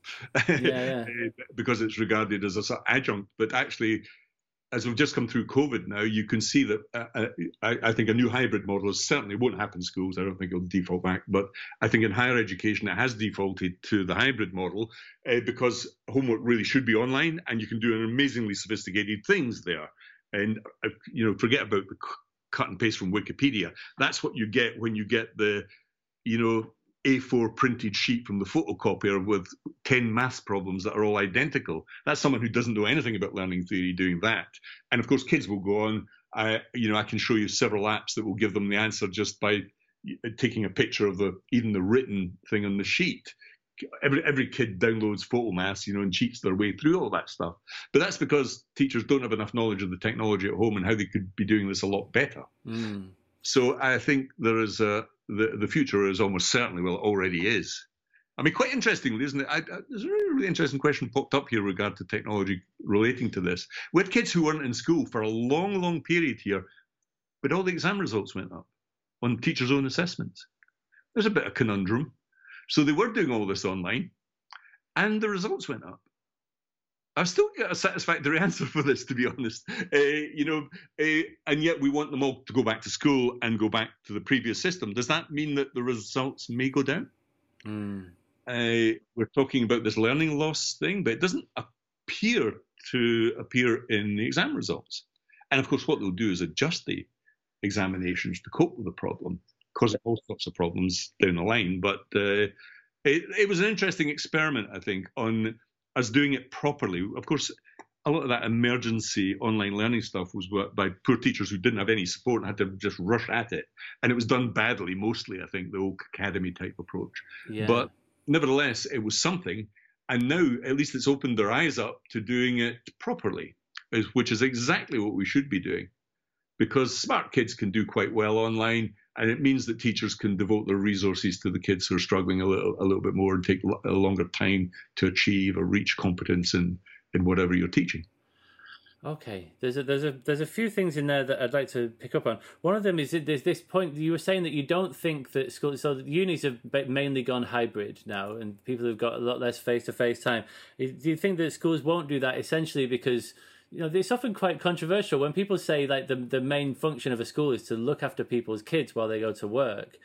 yeah, yeah. because it's regarded as a sort of adjunct. But actually, as we've just come through COVID now, you can see that uh, uh, I, I, think a new hybrid model certainly won't happen in schools. I don't think it'll default back, but I think in higher education it has defaulted to the hybrid model uh, because homework really should be online, and you can do an amazingly sophisticated things there. And uh, you know, forget about the cut and paste from Wikipedia. That's what you get when you get the, you know, a4 printed sheet from the photocopier with 10 maths problems that are all identical. That's someone who doesn't know anything about learning theory doing that. And of course, kids will go on. I, you know, I can show you several apps that will give them the answer just by taking a picture of the even the written thing on the sheet. Every every kid downloads Photomaths, you know, and cheats their way through all that stuff. But that's because teachers don't have enough knowledge of the technology at home and how they could be doing this a lot better. Mm. So I think there is a the, the future is almost certainly, well, already is. I mean, quite interestingly, isn't it? I, I, there's a really, really interesting question popped up here regard to technology relating to this. We had kids who weren't in school for a long, long period here, but all the exam results went up on teachers' own assessments. There's a bit of conundrum. So they were doing all this online, and the results went up. I've still got a satisfactory answer for this, to be honest. Uh, you know, uh, and yet we want them all to go back to school and go back to the previous system. Does that mean that the results may go down? Mm. Uh, we're talking about this learning loss thing, but it doesn't appear to appear in the exam results. And of course, what they'll do is adjust the examinations to cope with the problem, causing all sorts of problems down the line. But uh, it, it was an interesting experiment, I think, on as doing it properly. Of course, a lot of that emergency online learning stuff was by poor teachers who didn't have any support and had to just rush at it. And it was done badly, mostly, I think, the old academy type approach. Yeah. But nevertheless, it was something. And now, at least it's opened their eyes up to doing it properly, which is exactly what we should be doing. Because smart kids can do quite well online and it means that teachers can devote their resources to the kids who are struggling a little a little bit more and take a longer time to achieve or reach competence in in whatever you're teaching. Okay, there's a there's a there's a few things in there that I'd like to pick up on. One of them is there's this point you were saying that you don't think that schools so unis have mainly gone hybrid now, and people have got a lot less face to face time. Do you think that schools won't do that essentially because you know, it's often quite controversial when people say like the the main function of a school is to look after people's kids while they go to work.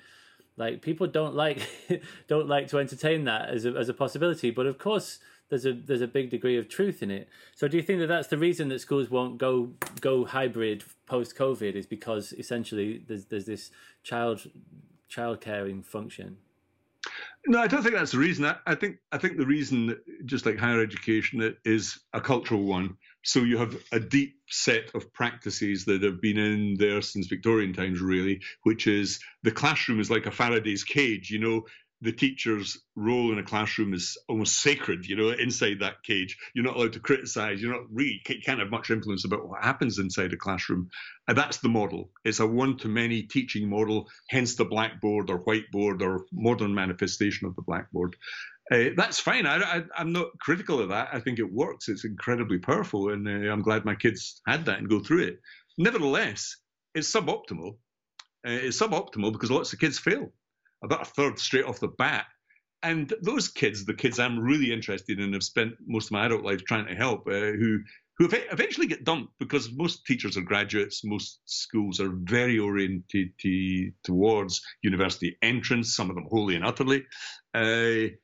Like people don't like don't like to entertain that as a as a possibility, but of course there's a there's a big degree of truth in it. So do you think that that's the reason that schools won't go go hybrid post COVID is because essentially there's there's this child child caring function? No, I don't think that's the reason. I, I think I think the reason, just like higher education, is a cultural one. So you have a deep set of practices that have been in there since Victorian times, really, which is the classroom is like a Faraday's cage. You know, the teacher's role in a classroom is almost sacred. You know, inside that cage, you're not allowed to criticize. You're not really can't have much influence about what happens inside a classroom. And that's the model. It's a one-to-many teaching model. Hence the blackboard or whiteboard or modern manifestation of the blackboard. Uh, that's fine. I, am not critical of that. I think it works. It's incredibly powerful, and uh, I'm glad my kids had that and go through it. Nevertheless, it's suboptimal. Uh, it's suboptimal because lots of kids fail, about a third straight off the bat. And those kids, the kids I'm really interested in, have spent most of my adult life trying to help, uh, who who eventually get dumped because most teachers are graduates. Most schools are very oriented towards university entrance. Some of them wholly and utterly. Uh,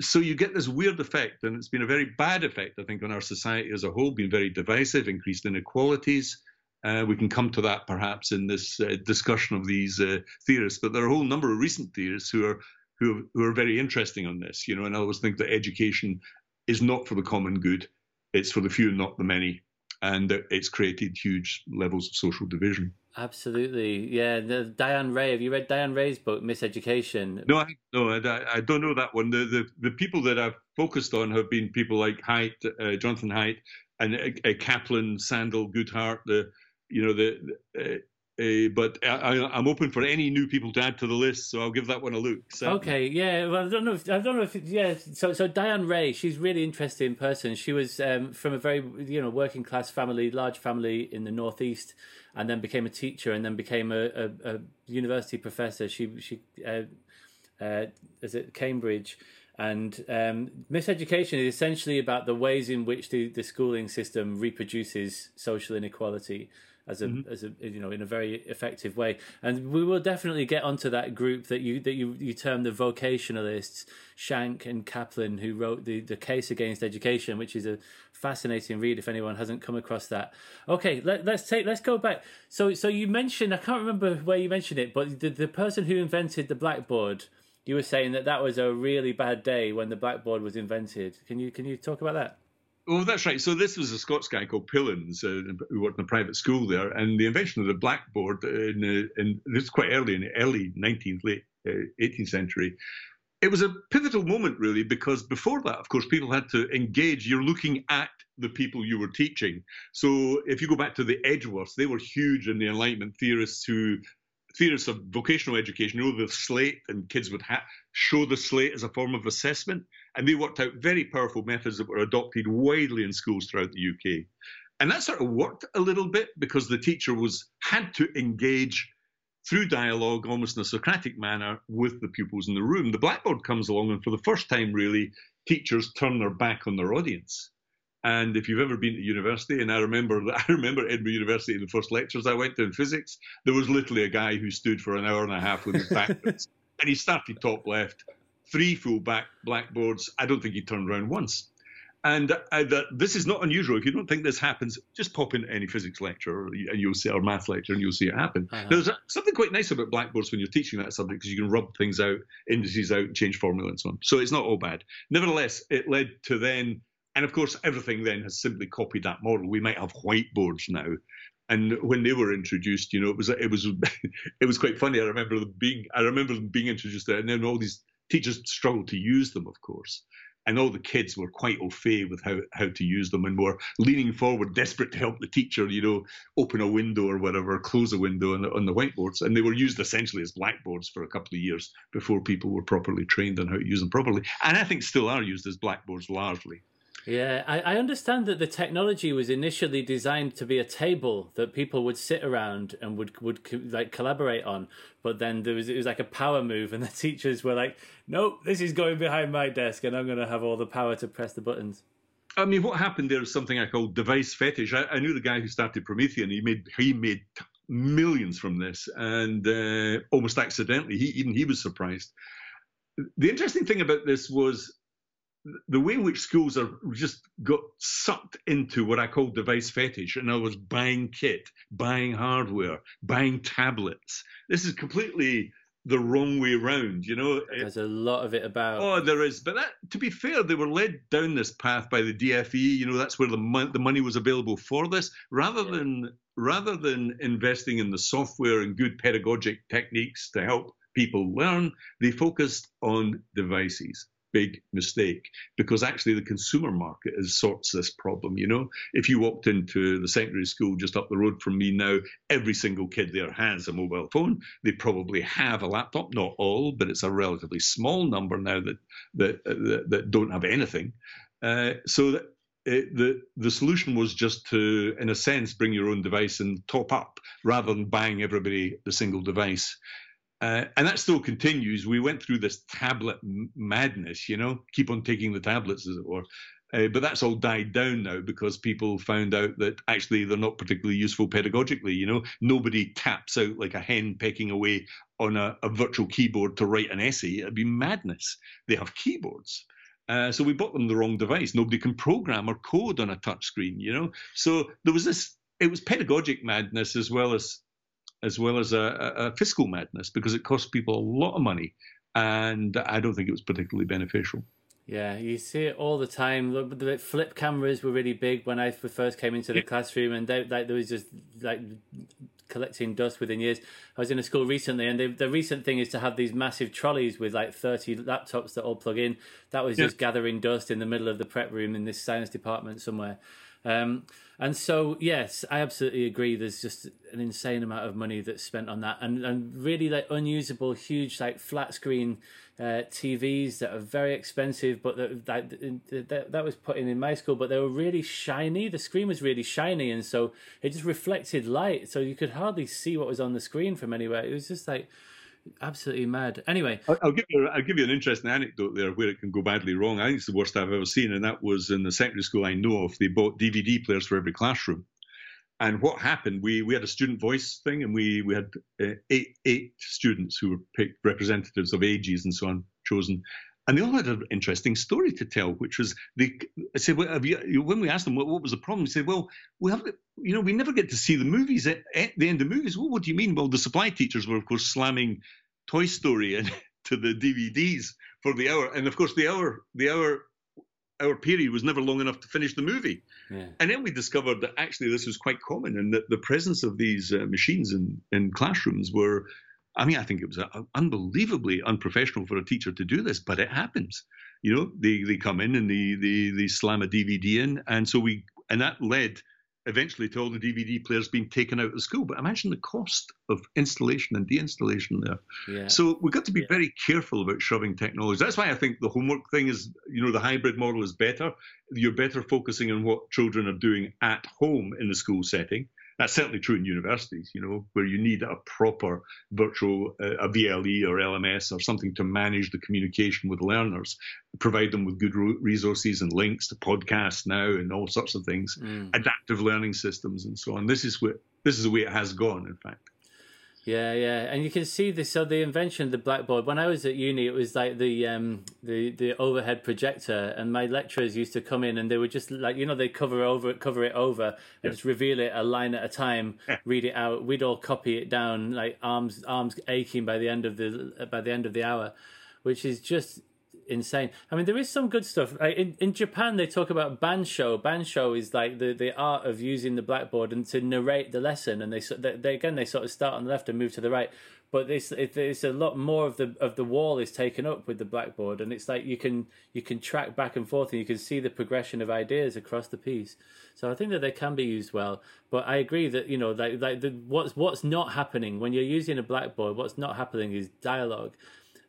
so you get this weird effect, and it's been a very bad effect, I think, on our society as a whole, been very divisive, increased inequalities. Uh, we can come to that perhaps in this uh, discussion of these uh, theorists, but there are a whole number of recent theorists who are who, who are very interesting on this. You know, and I always think that education is not for the common good; it's for the few, not the many, and it's created huge levels of social division. Absolutely, yeah. The Diane Reay. Have you read Diane Reay's book, Miseducation? No, I, no, I, I don't know that one. The, the the people that I've focused on have been people like Haidt, uh, Jonathan Haidt, and uh, Caplan, Sandel, Goodhart. The you know the, the uh, but I, am open for any new people to add to the list, so I'll give that one a look. Certainly. Okay, yeah. Well, I don't know. If, I don't know if it, yeah. So, so Diane Reay, she's really interesting person. She was um, from a very you know working class family, large family in the northeast, and then became a teacher, and then became a, a, a university professor. She she uh, uh, is it Cambridge, And um, miseducation is essentially about the ways in which the, the schooling system reproduces social inequality as a mm-hmm. as a you know in a very effective way. And we will definitely get onto that group that you that you you term the vocationalists, Schank and Caplan, who wrote the the case against education, which is a fascinating read if anyone hasn't come across that. Okay, let, us take let's go back. So so you mentioned I can't remember where you mentioned it, but the the person who invented the blackboard. You were saying that that was a really bad day when the blackboard was invented. Can you can you talk about that? Oh, that's right. So this was a Scots guy called Pillans uh, who worked in a private school there, and the invention of the blackboard in, uh, in this is quite early in the early 19th, late uh, 18th century. It was a pivotal moment, really, because before that, of course, people had to engage. You're looking at the people you were teaching. So if you go back to the Edgeworths, they were huge in the Enlightenment theorists who theorists of vocational education, you know, the slate, and kids would ha- show the slate as a form of assessment. And they worked out very powerful methods that were adopted widely in schools throughout the UK. And that sort of worked a little bit because the teacher was had to engage through dialogue, almost in a Socratic manner, with the pupils in the room. The blackboard comes along, and for the first time, really, teachers turn their back on their audience. And if you've ever been to university, and I remember I remember Edinburgh University, the first lectures I went to in physics, there was literally a guy who stood for an hour and a half with his back, and he started top left, three full back blackboards. I don't think he turned around once. And uh, that this is not unusual. If you don't think this happens, just pop into any physics lecture and you'll see, or math lecture, and you'll see it happen. Uh-huh. There's something quite nice about blackboards when you're teaching that subject because you can rub things out, indices out, change formula, and so on. So it's not all bad. Nevertheless, it led to then and of course, everything then has simply copied that model. We might have whiteboards now. And when they were introduced, you know, it was it was it was quite funny. I remember them being I remember them being introduced there, and then all these teachers struggled to use them, of course. And all the kids were quite au fait with how, how to use them and were leaning forward, desperate to help the teacher, you know, open a window or whatever, close a window on the, on the whiteboards. And they were used essentially as blackboards for a couple of years before people were properly trained on how to use them properly. And I think still are used as blackboards largely. Yeah, I, I understand that the technology was initially designed to be a table that people would sit around and would would like collaborate on. But then there was it was like a power move, and the teachers were like, "Nope, this is going behind my desk, and I'm going to have all the power to press the buttons." I mean, what happened there is something I call device fetish. I, I knew the guy who started Promethean. He made he made millions from this, and uh, almost accidentally, he even he was surprised. The interesting thing about this was the way in which schools are just got sucked into what I call device fetish. In other words, buying kit, buying hardware, buying tablets. This is completely the wrong way around, you know. There's a lot of it about. Oh, there is. But that, to be fair, they were led down this path by the DFE. You know, that's where the mon- the money was available for this, rather yeah. than rather than investing in the software and good pedagogic techniques to help people learn. They focused on devices big mistake because actually the consumer market is, sorts this problem. You know, if you walked into the secondary school just up the road from me now, every single kid there has a mobile phone. They probably have a laptop, not all, but it's a relatively small number now that that that, that don't have anything. Uh, so that it, the the solution was just to, in a sense, bring your own device and top up rather than buying everybody the single device. Uh, and that still continues. We went through this tablet madness, you know, keep on taking the tablets, as it were. Uh, but that's all died down now because people found out that actually they're not particularly useful pedagogically. You know, nobody taps out like a hen pecking away on a, a virtual keyboard to write an essay. It'd be madness. They have keyboards. Uh, so we bought them the wrong device. Nobody can program or code on a touchscreen, you know. So there was this. It was pedagogic madness as well as as well as a, a, fiscal madness because it cost people a lot of money, and I don't think it was particularly beneficial. Yeah, you see it all the time. The flip cameras were really big when I first came into the yeah. classroom, and they, like there was just like collecting dust within years. I was in a school recently, and they, the recent thing is to have these massive trolleys with like thirty laptops that all plug in. That was yeah. just gathering dust in the middle of the prep room in this science department somewhere. Um, and so, yes, I absolutely agree. There's just an insane amount of money that's spent on that, and and really like unusable, huge like flat screen uh, TVs that are very expensive, but that, that, that that was put in in my school. But they were really shiny. The screen was really shiny, and so it just reflected light, so you could hardly see what was on the screen from anywhere. It was just like absolutely mad. Anyway, I'll, give you I'll give you an interesting anecdote there where it can go badly wrong. I think it's the worst I've ever seen, and that was in the secondary school I know of. They bought DVD players for every classroom, and what happened? We we had a student voice thing, and we we had uh, eight eight students who were picked representatives of ages and so on chosen. And they all had an interesting story to tell, which was they I said, well, you, when we asked them what, what was the problem, they said, well, we have, you know, we never get to see the movies at, at the end of movies. Well, what do you mean? Well, the supply teachers were, of course, slamming Toy Story into the DVDs for the hour, and of course, the hour the hour our period was never long enough to finish the movie. Yeah. And then we discovered that actually this was quite common, and that the presence of these uh, machines in, in classrooms were, I mean, I think it was uh, unbelievably unprofessional for a teacher to do this, but it happens. You know, they, they come in and they, they, they slam a DVD in, and so we, and that led eventually to all the DVD players being taken out of school. But imagine the cost of installation and deinstallation there. Yeah. So we've got to be yeah. very careful about shoving technology. That's why I think the homework thing is, you know, the hybrid model is better. You're better focusing on what children are doing at home in the school setting that's certainly true in universities, you know, where you need a proper virtual, uh, a VLE or LMS or something to manage the communication with learners, provide them with good resources and links to podcasts now and all sorts of things, mm. adaptive learning systems and so on. This is what this is the way it has gone, in fact. Yeah, yeah, and you can see this. So the invention of the blackboard. When I was at uni, it was like the um, the the overhead projector, and my lecturers used to come in, and they would just like you know they cover over cover it over and yeah. just reveal it a line at a time, read it out. We'd all copy it down, like arms arms aching by the end of the by the end of the hour, which is just insane. I mean, there is some good stuff. In, in Japan, they talk about bansho. Bansho is like the, the art of using the blackboard and to narrate the lesson. And they, they, they again they sort of start on the left and move to the right. But it's it's a lot more of the of the wall is taken up with the blackboard, and it's like you can you can track back and forth and you can see the progression of ideas across the piece. So I think that they can be used well. But I agree that you know like like the, what's what's not happening when you're using a blackboard. What's not happening is dialogue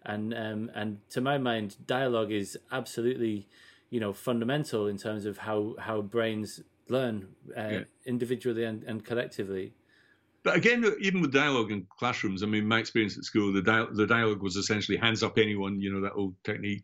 and um, and to my mind, dialogue is absolutely, you know, fundamental in terms of how how brains learn uh, yeah. individually and, and collectively. But again, even with dialogue in classrooms, I mean, my experience at school, the dia- the dialogue was essentially hands up anyone, you know, that old technique.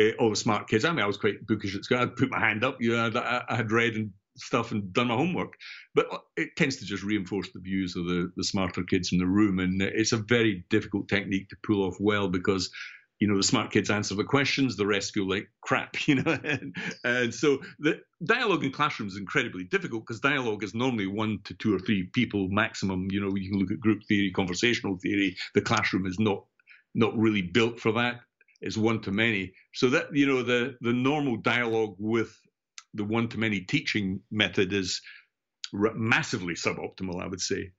Uh, all the smart kids. I mean, I was quite bookish at school. I'd put my hand up. You know, I, I had read and stuff and done my homework. But uh, it tends to just reinforce the views of the, the smarter kids in the room. And it's a very difficult technique to pull off well because, you know, the smart kids answer the questions, the rest feel like crap, you know. and, and so the dialogue in classrooms is incredibly difficult because dialogue is normally one to two or three people maximum. You know, you can look at group theory, conversational theory. The classroom is not not really built for that. It's one to many. So that you know the the normal dialogue with the one to many teaching method is massively suboptimal, I would say.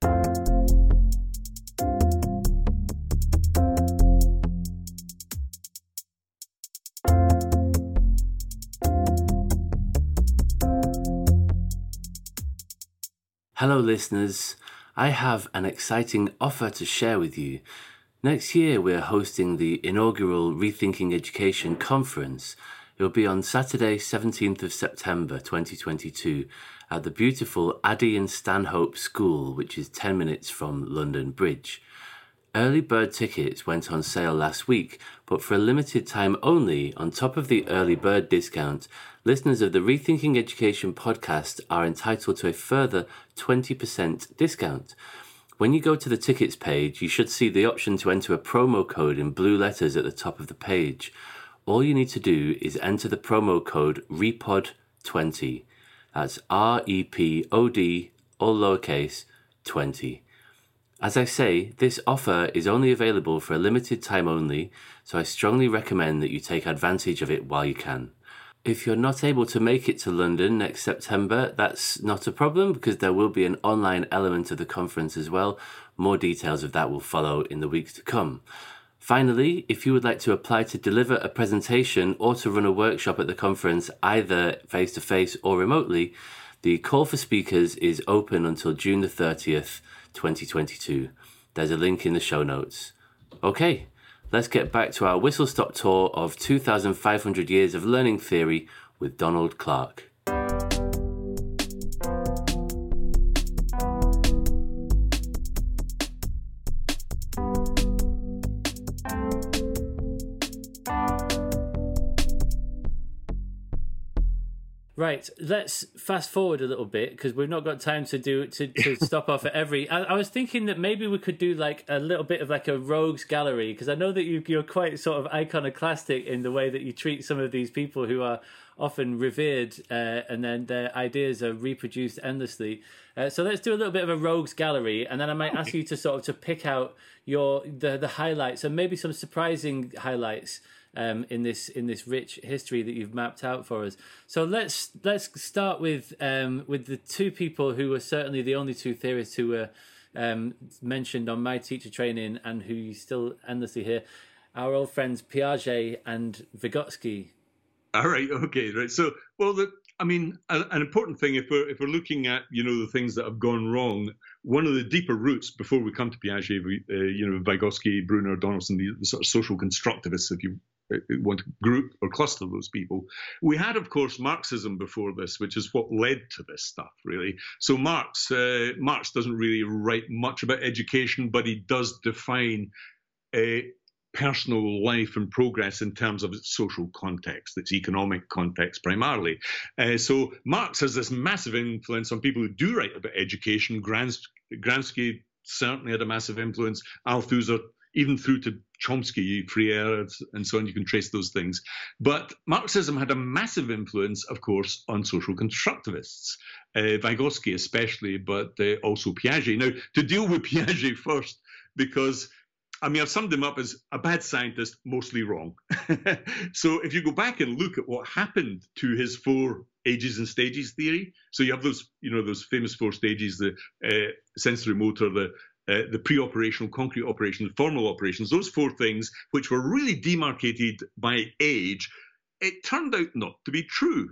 Hello, listeners. I have an exciting offer to share with you. Next year, we're hosting the inaugural Rethinking Education Conference it will be on Saturday, 17th of September 2022 at the beautiful Addey and Stanhope School, which is 10 minutes from London Bridge. Early bird tickets went on sale last week, but for a limited time only, on top of the early bird discount, listeners of the Rethinking Education podcast are entitled to a further 20% discount. When you go to the tickets page, you should see the option to enter a promo code in blue letters at the top of the page all you need to do is enter the promo code REPOD20. That's R E P O D, all lowercase, 20. As I say, this offer is only available for a limited time only, so I strongly recommend that you take advantage of it while you can. If you're not able to make it to London next September, that's not a problem because there will be an online element of the conference as well. More details of that will follow in the weeks to come. Finally, if you would like to apply to deliver a presentation or to run a workshop at the conference, either face to face or remotely, the call for speakers is open until June the 30th, 2022. There's a link in the show notes. Okay, let's get back to our whistle stop tour of 2,500 years of learning theory with Donald Clark. Right, let's fast forward a little bit because we've not got time to do to, to stop off at every. I, I, was thinking that maybe we could do like a little bit of like a rogues gallery because I know that you, you're quite sort of iconoclastic in the way that you treat some of these people who are often revered uh, and then their ideas are reproduced endlessly. Uh, so let's do a little bit of a rogues gallery, and then I might ask you to sort of to pick out your the the highlights and maybe some surprising highlights um, in this in this rich history that you've mapped out for us. So let's let's start with um, with the two people who were certainly the only two theorists who were um, mentioned on my teacher training and who you still endlessly hear. Our old friends Piaget and Vygotsky. All right. Okay. Right. So, well, the, I mean, an important thing if we're if we're looking at you know the things that have gone wrong, one of the deeper roots before we come to Piaget, uh, you know, Vygotsky, Bruner, Donaldson, the, the, sort of social constructivists, if you want to group or cluster those people. We had, of course, Marxism before this, which is what led to this stuff, really. So Marx, uh, Marx doesn't really write much about education, but he does define a personal life and progress in terms of its social context, its economic context primarily. Uh, so Marx has this massive influence on people who do write about education. Grans- Gramsci certainly had a massive influence. Althusser even through to Chomsky, Freire, and so on. You can trace those things. But Marxism had a massive influence, of course, on social constructivists, uh, Vygotsky especially, but uh, also Piaget. Now, to deal with Piaget first, because I mean, I've summed him up as a bad scientist, mostly wrong. so if you go back and look at what happened to his four ages and stages theory, so you have those, you know, those famous four stages: the uh, sensory motor, the uh, the pre-operational, concrete operations, formal operations, those four things, which were really demarcated by age, it turned out not to be true.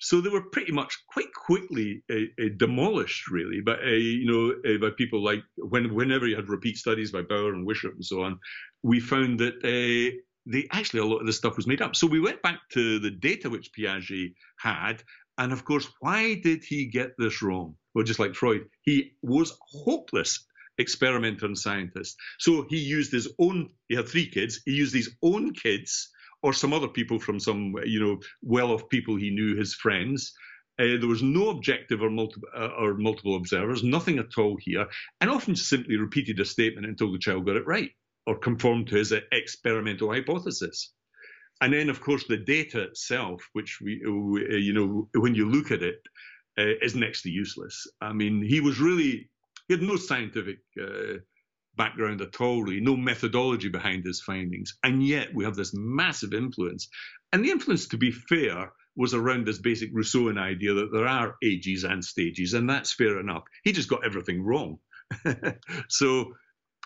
So they were pretty much quite quickly uh, uh, demolished, really, by uh, you know uh, by people like when whenever you had repeat studies by Bower and Wishart and so on, we found that they actually a lot of this stuff was made up. So we went back to the data which Piaget had, and of course, why did he get this wrong? Well, just like Freud, he was hopeless experimenter and scientist. So he used his own, he had three kids, he used his own kids or some other people from some, you know, well off people he knew, his friends. Uh, there was no objective or, multi- uh, or multiple observers, nothing at all here, and often simply repeated a statement until the child got it right or conformed to his uh, experimental hypothesis. And then, of course, the data itself, which we, uh, you know, when you look at it, uh, is next to useless. I mean, he was really he had no scientific uh, background at all, really, no methodology behind his findings. And yet we have this massive influence. And the influence, to be fair, was around this basic Rousseauian idea that there are ages and stages, and that's fair enough. He just got everything wrong. so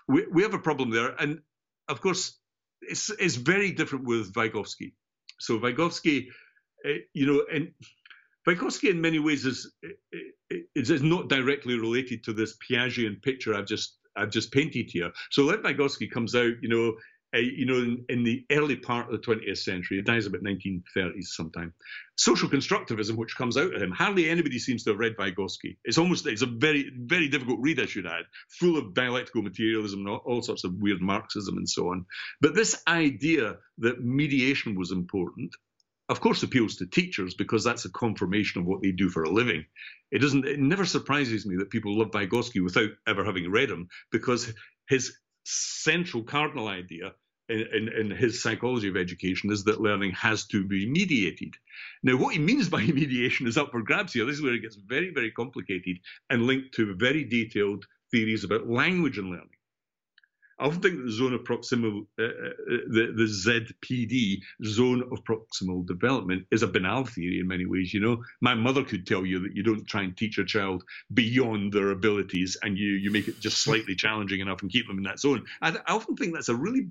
we, we have a problem there. And of course, it's, it's very different with Vygotsky. So Vygotsky, uh, you know, and Vygotsky in many ways is, is, is not directly related to this Piagetian picture I've just I've just painted here. So Lev Vygotsky comes out, you know, uh, you know, in, in, the early part of the 20th century. He dies about 1930s sometime. Social constructivism, which comes out of him, hardly anybody seems to have read Vygotsky. It's almost it's a very very difficult read, I should add, full of dialectical materialism and all, all sorts of weird Marxism and so on. But this idea that mediation was important of course appeals to teachers because that's a confirmation of what they do for a living. It doesn't it never surprises me that people love Vygotsky without ever having read him because his central cardinal idea in, in, in, his psychology of education is that learning has to be mediated. Now, what he means by mediation is up for grabs here. This is where it gets very, very complicated and linked to very detailed theories about language and learning. I often think the zone of proximal, uh, uh, the, the ZPD, zone of proximal development, is a banal theory in many ways. You know, my mother could tell you that you don't try and teach a child beyond their abilities, and you you make it just slightly challenging enough and keep them in that zone. I, I often think that's a really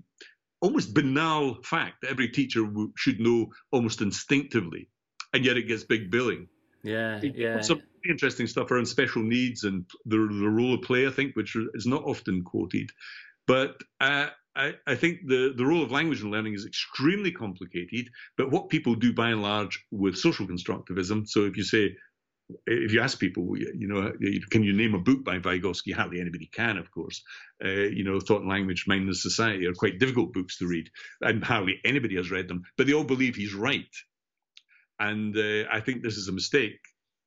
almost banal fact that every teacher w- should know almost instinctively, and yet it gets big billing. Yeah, yeah. Some interesting stuff around special needs and the, the role of play, I think, which is not often quoted. But uh, I, I, think the, the role of language and learning is extremely complicated. But what people do by and large with social constructivism, so if you say, if you ask people, you know, can you name a book by Vygotsky? Hardly anybody can, of course. Uh, you know, Thought and Language, Mind and Society are quite difficult books to read, and hardly anybody has read them. But they all believe he's right. And uh, I think this is a mistake.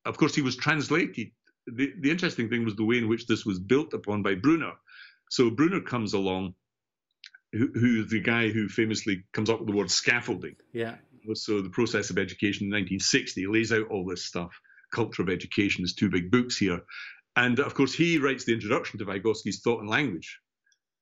Of course, he was translated. The, the interesting thing was the way in which this was built upon by Bruner. So Bruner comes along, who, who's the guy who famously comes up with the word scaffolding. Yeah. So the process of education in 1960 lays out all this stuff. Culture of Education is two big books here. And of course, he writes the introduction to Vygotsky's Thought and Language.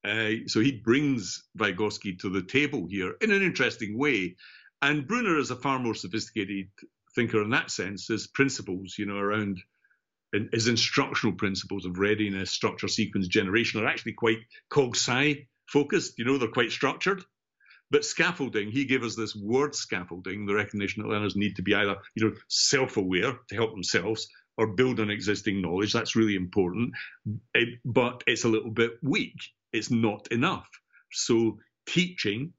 Uh, so he brings Vygotsky to the table here in an interesting way. And Bruner is a far more sophisticated thinker in that sense. His principles, you know, around his instructional principles of readiness, structure, sequence, generation are actually quite cog sci focused. You know, they're quite structured. But scaffolding, he gave us this word scaffolding, the recognition that learners need to be either, you know, self-aware to help themselves or build on existing knowledge. That's really important. It, but it's a little bit weak. It's not enough. So teaching,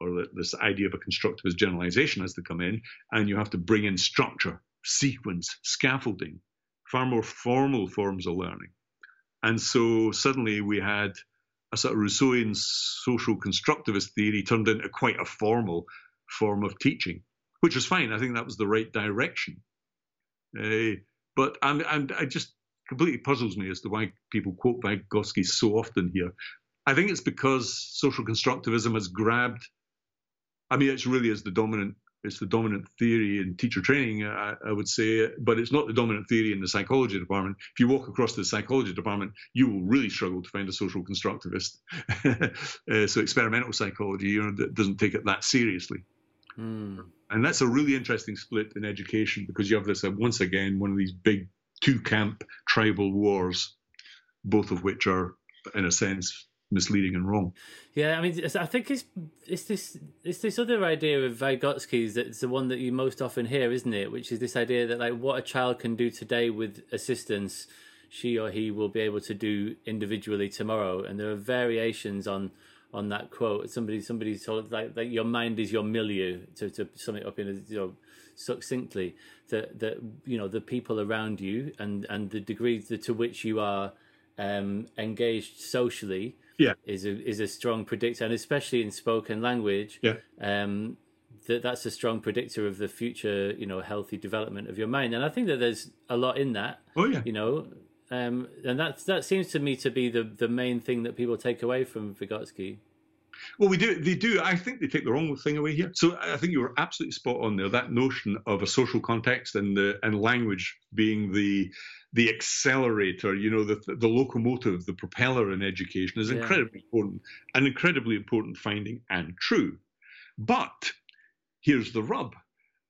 or this idea of a constructivist generalization has to come in, and you have to bring in structure, sequence, scaffolding, far more formal forms of learning. And so suddenly we had a sort of Rousseauian social constructivist theory turned into quite a formal form of teaching, which was fine. I think that was the right direction. Uh, but I'm, I just completely puzzles me as to why people quote Vygotsky so often here. I think it's because social constructivism has grabbed. I mean, it really is the dominant it's the dominant theory in teacher training, I, I, would say, but it's not the dominant theory in the psychology department. If you walk across the psychology department, you will really struggle to find a social constructivist. uh, so experimental psychology, you know, doesn't take it that seriously. Mm. And that's a really interesting split in education because you have this, uh, once again, one of these big two camp tribal wars, both of which are, in a sense, misleading and wrong. Yeah, I mean, I think it's it's this it's this other idea of Vygotsky's that's the one that you most often hear, isn't it? Which is this idea that like what a child can do today with assistance, she or he will be able to do individually tomorrow, and there are variations on on that quote. Somebody somebody told like like your mind is your milieu to to sum it up in a you know succinctly that that you know the people around you and and the degrees to which you are um, engaged socially yeah. is a is a strong predictor, and especially in spoken language, yeah. um, that that's a strong predictor of the future, you know, healthy development of your mind. And I think that there's a lot in that. Oh yeah, you know, um, and that that seems to me to be the the main thing that people take away from Vygotsky. Well, we do. They do. I think they take the wrong thing away here. So I think you were absolutely spot on there. That notion of a social context and the and language being the the accelerator, you know, the the locomotive, the propeller in education is incredibly yeah. important, an incredibly important finding and true. But here's the rub: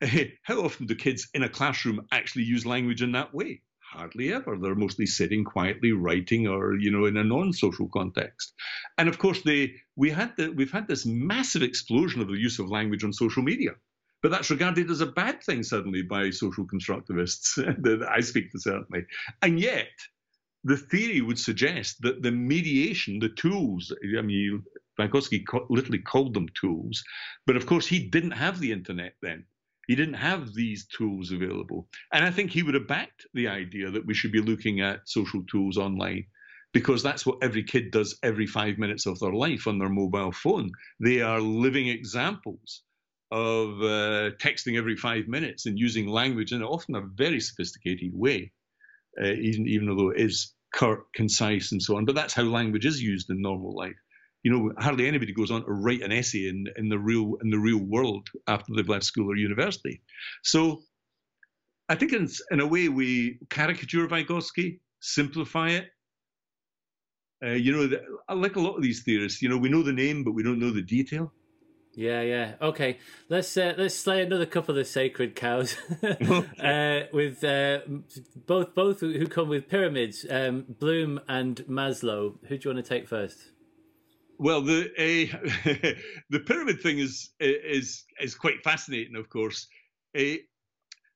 how often do kids in a classroom actually use language in that way? hardly ever. They're mostly sitting quietly writing or, you know, in a non-social context. And of course, they we had the, we've had this massive explosion of the use of language on social media. But that's regarded as a bad thing suddenly by social constructivists that I speak to certainly. And yet, the theory would suggest that the mediation, the tools, I mean, Vygotsky literally called them tools, but of course he didn't have the internet then. He didn't have these tools available. And I think he would have backed the idea that we should be looking at social tools online because that's what every kid does every five minutes of their life on their mobile phone. They are living examples of uh, texting every five minutes and using language in often a very sophisticated way, uh, even, even although it is curt, concise, and so on. But that's how language is used in normal life you know, hardly anybody goes on to write an essay in, in the real in the real world after they've left school or university. So I think in, in a way we caricature Vygotsky, simplify it. Uh, you know, like a lot of these theorists, you know, we know the name, but we don't know the detail. Yeah, yeah. Okay, let's uh, let's slay another couple of the sacred cows uh, with uh, both both who come with pyramids, um, Bloom and Maslow. Who do you want to take first? Well, the uh, the pyramid thing is is is quite fascinating. Of course, uh,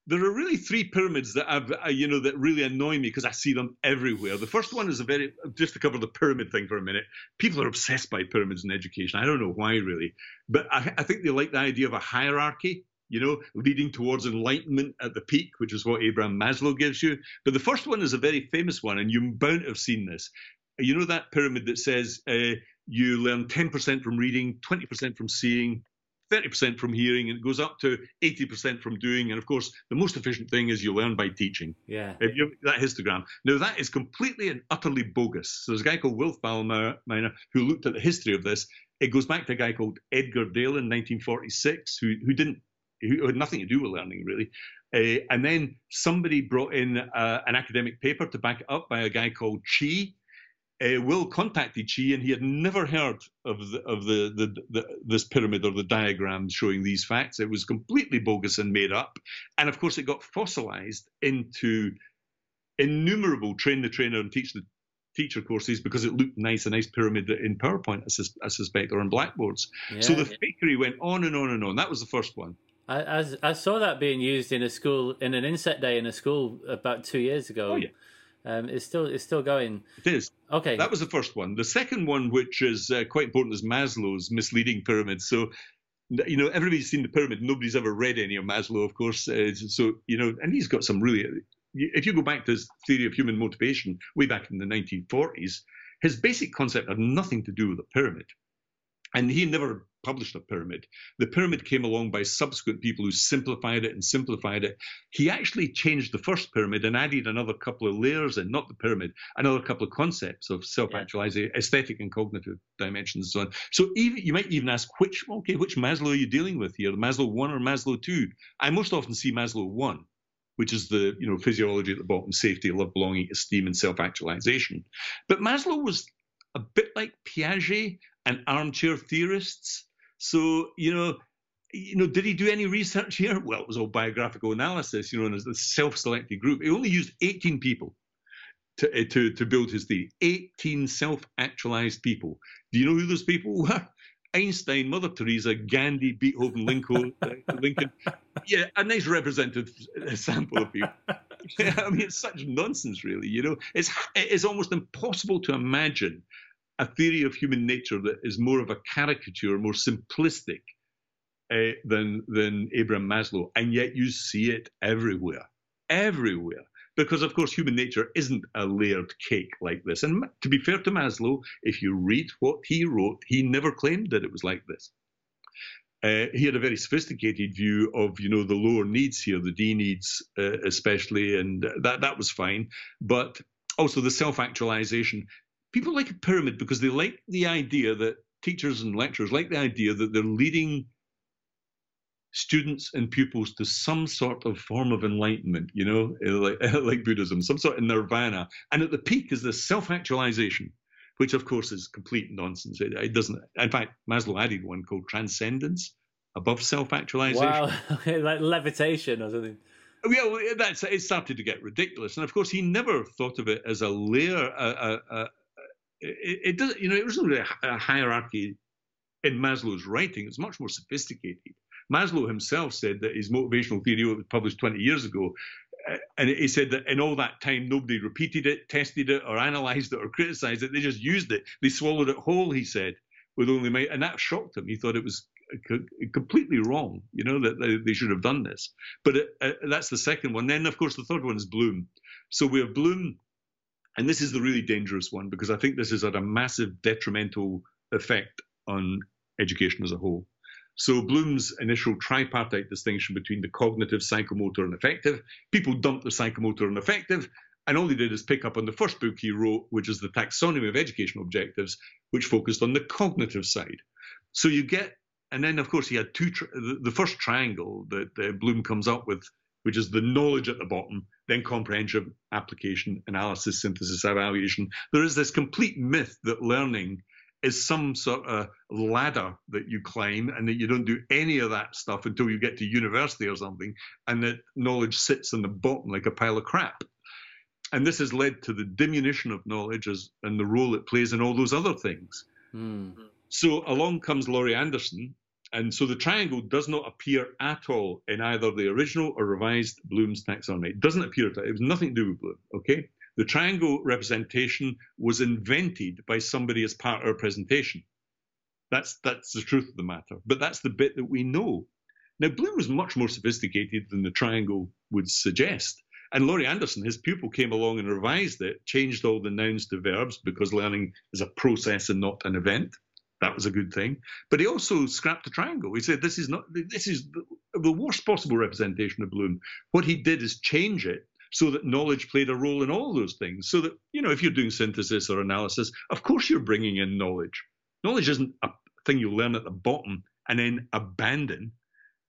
there are really three pyramids that I've uh, you know that really annoy me because I see them everywhere. The first one is a very just to cover the pyramid thing for a minute. People are obsessed by pyramids in education. I don't know why really, but I, I think they like the idea of a hierarchy you know, leading towards enlightenment at the peak, which is what Abraham Maslow gives you. But the first one is a very famous one, and you're bound to have seen this. You know that pyramid that says uh, you learn 10% from reading, 20% from seeing, 30% from hearing, and it goes up to 80% from doing. And of course, the most efficient thing is you learn by teaching. Yeah. If you, that histogram. Now, that is completely and utterly bogus. So there's a guy called Will Thalheimer who looked at the history of this. It goes back to a guy called Edgar Dale in 1946, who, who didn't, who had nothing to do with learning really. Uh, and then somebody brought in uh, an academic paper to back it up by a guy called Chi, uh, Will contacted Chi, and he had never heard of the, of the, the, the, this pyramid or the diagram showing these facts. It was completely bogus and made up, and of course, it got fossilized into innumerable train the trainer and teach the teacher courses because it looked nice, a nice pyramid in PowerPoint, I, sus- I suspect, or on blackboards. Yeah, so the fakery went on and on and on. That was the first one. I, I, I, saw that being used in a school in an inset day in a school about two years ago. Oh yeah. Um, it's still it's still going. It is. Okay. That was the first one. The second one, which is uh, quite important, is Maslow's misleading pyramid. So, you know, everybody's seen the pyramid. Nobody's ever read any of Maslow, of course. Uh, so, you know, and he's got some really. If you go back to his theory of human motivation way back in the 1940s, his basic concept had nothing to do with the pyramid. And he never published a pyramid. The pyramid came along by subsequent people who simplified it and simplified it. He actually changed the first pyramid and added another couple of layers and not the pyramid, another couple of concepts of self-actualization, yeah. aesthetic and cognitive dimensions and so on. So even you might even ask which okay, which Maslow are you dealing with here? Maslow one or Maslow two? I most often see Maslow one which is the you know physiology at the bottom, safety, love, belonging, esteem, and self-actualization. But Maslow was a bit like Piaget and armchair theorists. So, you know, you know, did he do any research here? Well, it was all biographical analysis, you know, and as a self-selected group. He only used 18 people to, eh, to, to build his theory. 18 self-actualized people. Do you know who those people were? Einstein, Mother Teresa, Gandhi, Beethoven, Lincoln, uh, Lincoln. Yeah, a nice representative sample of people. I mean, it's such nonsense, really. You know, it's it is almost impossible to imagine a theory of human nature that is more of a caricature, more simplistic uh, than than Abraham Maslow, and yet you see it everywhere, everywhere. Because of course, human nature isn't a layered cake like this. And to be fair to Maslow, if you read what he wrote, he never claimed that it was like this. Uh, he had a very sophisticated view of, you know, the lower needs here, the D needs uh, especially, and that that was fine. But also the self-actualization people like a pyramid because they like the idea that teachers and lecturers like the idea that they're leading students and pupils to some sort of form of enlightenment, you know, like, like Buddhism, some sort of nirvana. And at the peak is this self actualization, which of course is complete nonsense. It, it, doesn't, in fact, Maslow added one called transcendence, above self actualization. Wow, like levitation or something. Well, that's it started to get ridiculous, and of course, he never thought of it as a layer, a, a, it, it does, you know, it wasn't really a, hierarchy in Maslow's writing. It's much more sophisticated. Maslow himself said that his motivational theory was published 20 years ago, uh, and he said that in all that time nobody repeated it, tested it, or analysed it, or criticised it. They just used it. They swallowed it whole. He said, with only and that shocked him. He thought it was completely wrong. You know that they should have done this. But it, uh, that's the second one. Then of course the third one is Bloom. So we have Bloom and this is the really dangerous one because I think this has had a massive detrimental effect on education as a whole. So Bloom's initial tripartite distinction between the cognitive, psychomotor, and affective, people dumped the psychomotor and affective, and all they did is pick up on the first book he wrote, which is the Taxonomy of Educational Objectives, which focused on the cognitive side. So you get, and then of course he had two, the, first triangle that uh, Bloom comes up with, which is the knowledge at the bottom then comprehension, application, analysis, synthesis, evaluation. There is this complete myth that learning is some sort of ladder that you climb and that you don't do any of that stuff until you get to university or something, and that knowledge sits in the bottom like a pile of crap. And this has led to the diminution of knowledge as, and the role it plays in all those other things. Mm. So along comes Lorin Anderson and so the triangle does not appear at all in either the original or revised Bloom's taxonomy. It doesn't appear at all. It was nothing to do with Bloom, okay? The triangle representation was invented by somebody as part of our presentation. That's, that's the truth of the matter. But that's the bit that we know. Now, Bloom was much more sophisticated than the triangle would suggest. And Lorin Anderson, his pupil, came along and revised it, changed all the nouns to verbs because learning is a process and not an event. That was a good thing. But he also scrapped the triangle. He said, this is not, this is the worst possible representation of Bloom. What he did is change it so that knowledge played a role in all those things. So that, you know, if you're doing synthesis or analysis, of course you're bringing in knowledge. Knowledge isn't a thing you learn at the bottom and then abandon.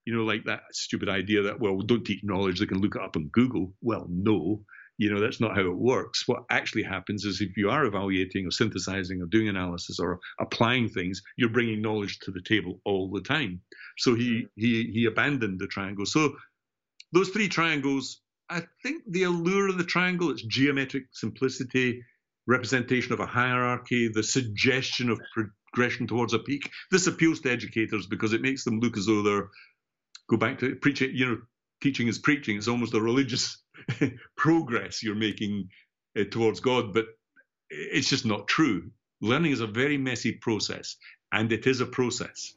You know, like that stupid idea that, well, don't teach knowledge, they can look it up on Google. Well, no, you know, that's not how it works. What actually happens is if you are evaluating or synthesizing or doing analysis or applying things, you're bringing knowledge to the table all the time. So he mm-hmm. he he abandoned the triangle. So those three triangles I think the allure of the triangle, its geometric simplicity, representation of a hierarchy, the suggestion of progression towards a peak. This appeals to educators because it makes them look as though they're go back to preaching. You know, teaching is preaching. It's almost a religious progress you're making uh, towards God, but it's just not true. Learning is a very messy process, and it is a process.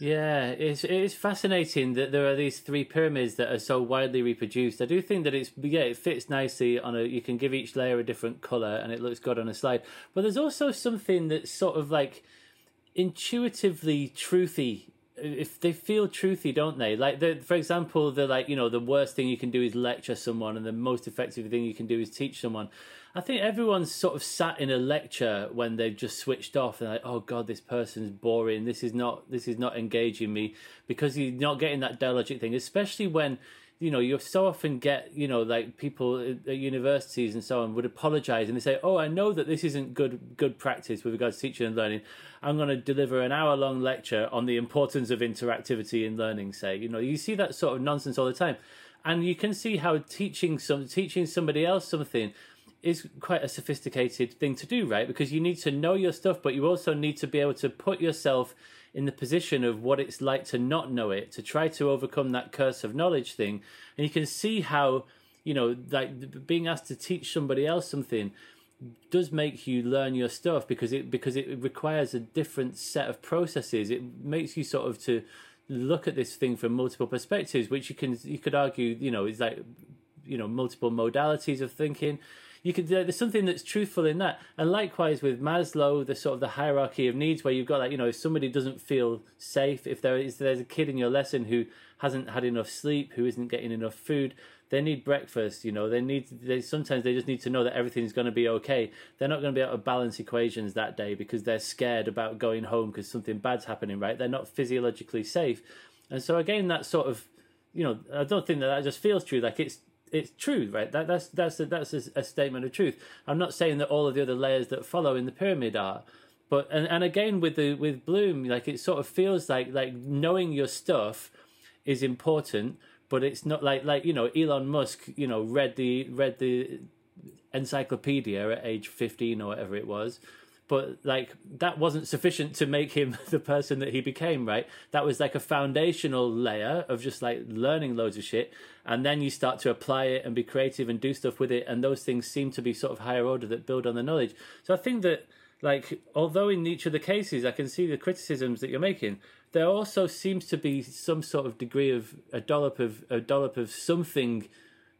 Yeah, it's it's fascinating that there are these three pyramids that are so widely reproduced. I do think that it's yeah, it fits nicely on a. You can give each layer a different color, and it looks good on a slide. But there's also something that's sort of like intuitively truthy. If they feel truthy, don't they? Like, the, for example, the like you know the worst thing you can do is lecture someone, and the most effective thing you can do is teach someone. I think everyone's sort of sat in a lecture when they've just switched off and like, oh god, this person's boring. This is not this is not engaging me because you're not getting that dialogic thing, especially when you know you so often get you know like people at universities and so on would apologize and they say oh i know that this isn't good good practice with regards to teaching and learning. I'm going to deliver an hour long lecture on the importance of interactivity in learning say. You know you see that sort of nonsense all the time. And you can see how teaching some teaching somebody else something is quite a sophisticated thing to do, right? Because you need to know your stuff, but you also need to be able to put yourself in the position of what it's like to not know it, to try to overcome that curse of knowledge thing. And you can see how, you know, like being asked to teach somebody else something does make you learn your stuff because it because it requires a different set of processes. It makes you sort of to look at this thing from multiple perspectives, which you can you could argue, you know, is like you know multiple modalities of thinking you could there's something that's truthful in that. And likewise with maslow the sort of the hierarchy of needs where you've got like you know if somebody doesn't feel safe if there is there's a kid in your lesson who hasn't had enough sleep who isn't getting enough food they need breakfast you know they need they sometimes they just need to know that everything's going to be okay. They're not going to be able to balance equations that day because they're scared about going home because something bad's happening right? They're not physiologically safe. And so again that sort of you know i don't think that that just feels true. Like it's it's true, right? That that's that's a, that's a, a, statement of truth. I'm not saying that all of the other layers that follow in the pyramid are, but and, and again with the with Bloom, like it sort of feels like like knowing your stuff is important, but it's not like like you know Elon Musk, you know, read the read the encyclopedia at age 15 or whatever it was but like that wasn't sufficient to make him the person that he became right? That was like a foundational layer of just like learning loads of shit and then you start to apply it and be creative and do stuff with it and those things seem to be sort of higher order that build on the knowledge. So i think that like although in each of the cases i can see the criticisms that you're making there also seems to be some sort of degree of a dollop of a dollop of something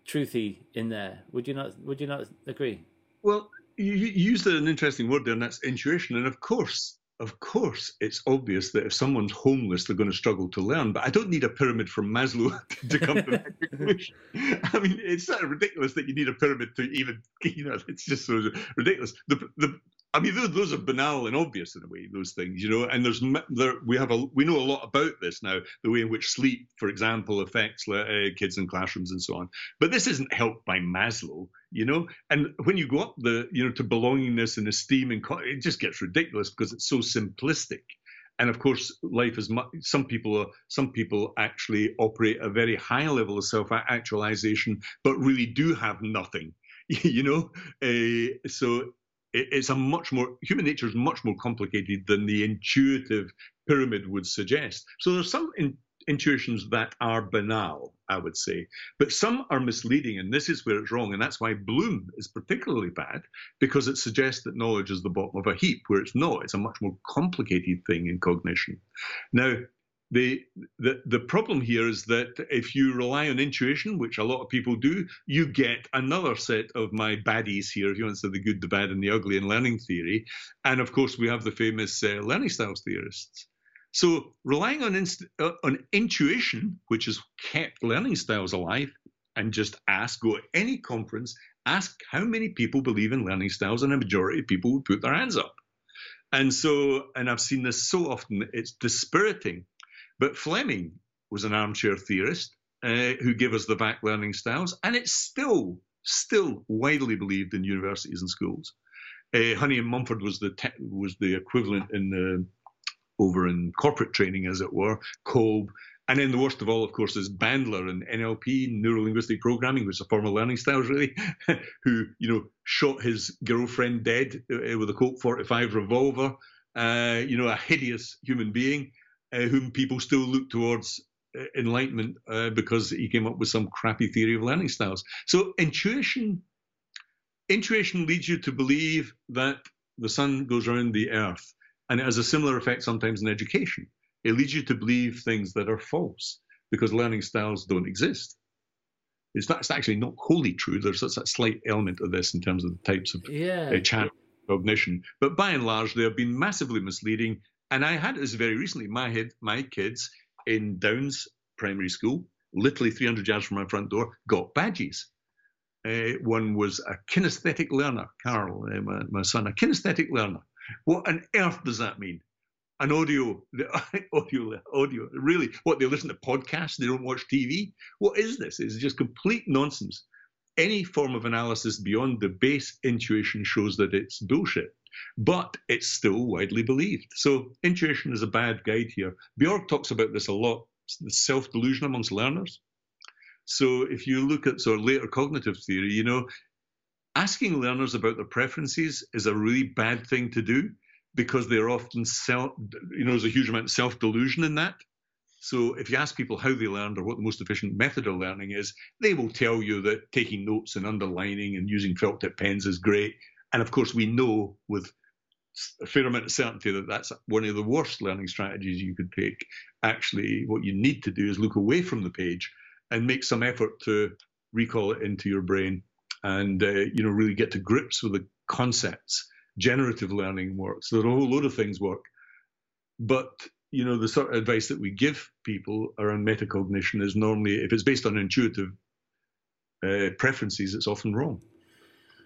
truthy in there. Would you not would you not agree? Well you, used an interesting word there, and that's intuition. And of course, of course, it's obvious that if someone's homeless, they're going to struggle to learn. But I don't need a pyramid from Maslow to come to that conclusion. I mean, it's sort of ridiculous that you need a pyramid to even, you know, it's just so ridiculous. The, the, I mean, those, those, are banal and obvious in a way. Those things, you know, and there's there, we have a we know a lot about this now. The way in which sleep, for example, affects uh, kids in classrooms and so on. But this isn't helped by Maslow, you know. And when you go up the, you know, to belongingness and esteem, and it just gets ridiculous because it's so simplistic. And of course, life is much, some people are, some people actually operate a very high level of self actualization, but really do have nothing you know uh, so it's a much more human nature is much more complicated than the intuitive pyramid would suggest. So there's some in, intuitions that are banal, I would say, but some are misleading, and this is where it's wrong. And that's why Bloom is particularly bad because it suggests that knowledge is the bottom of a heap, where it's not. It's a much more complicated thing in cognition. Now, the, the the problem here is that if you rely on intuition, which a lot of people do, you get another set of my baddies here. If you want to say the good, the bad, and the ugly in learning theory, and of course we have the famous uh, learning styles theorists. So relying on inst- uh, on intuition, which has kept learning styles alive, and just ask, go to any conference, ask how many people believe in learning styles, and a majority of people would put their hands up. And so, and I've seen this so often, it's dispiriting but Fleming was an armchair theorist uh, who gave us the VAK learning styles, and it's still still widely believed in universities and schools. Uh, Honey and Mumford was the te- was the equivalent in the over in corporate training, as it were. Kolb, and then the worst of all, of course, is Bandler and NLP, neuro linguistic programming, which is a form of learning styles, really, who you know shot his girlfriend dead uh, with a Colt 45 revolver. Uh, you know, a hideous human being uh, whom people still look towards uh, enlightenment uh, because he came up with some crappy theory of learning styles. So intuition, intuition leads you to believe that the sun goes around the earth, and it has a similar effect sometimes in education. It leads you to believe things that are false because learning styles don't exist. It's, not, it's actually not wholly true. There's a, a slight element of this in terms of the types of yeah. uh, channel cognition, but by and large, they have been massively misleading and I had this very recently. My head, my kids in Downs Primary School, literally 300 yards from my front door, got badges. Uh, one was a kinesthetic learner, Carl, uh, my, my, son, a kinesthetic learner. What on earth does that mean? An audio, audio, audio. Really, what they listen to podcasts? They don't watch TV. What is this? It's just complete nonsense. Any form of analysis beyond the base intuition shows that it's bullshit but it's still widely believed. So intuition is a bad guide here. Bjork talks about this a lot, the self-delusion amongst learners. So if you look at sort of later cognitive theory, you know, asking learners about their preferences is a really bad thing to do because they're often self, you know, there's a huge amount of self-delusion in that. So if you ask people how they learned or what the most efficient method of learning is, they will tell you that taking notes and underlining and using felt tip pens is great. And of course, we know with a fair amount of certainty that that's one of the worst learning strategies you could take. Actually, what you need to do is look away from the page and make some effort to recall it into your brain and uh, you know really get to grips with the concepts. Generative learning works. There's a whole load of things work, but you know the sort of advice that we give people around metacognition is normally if it's based on intuitive uh, preferences, it's often wrong.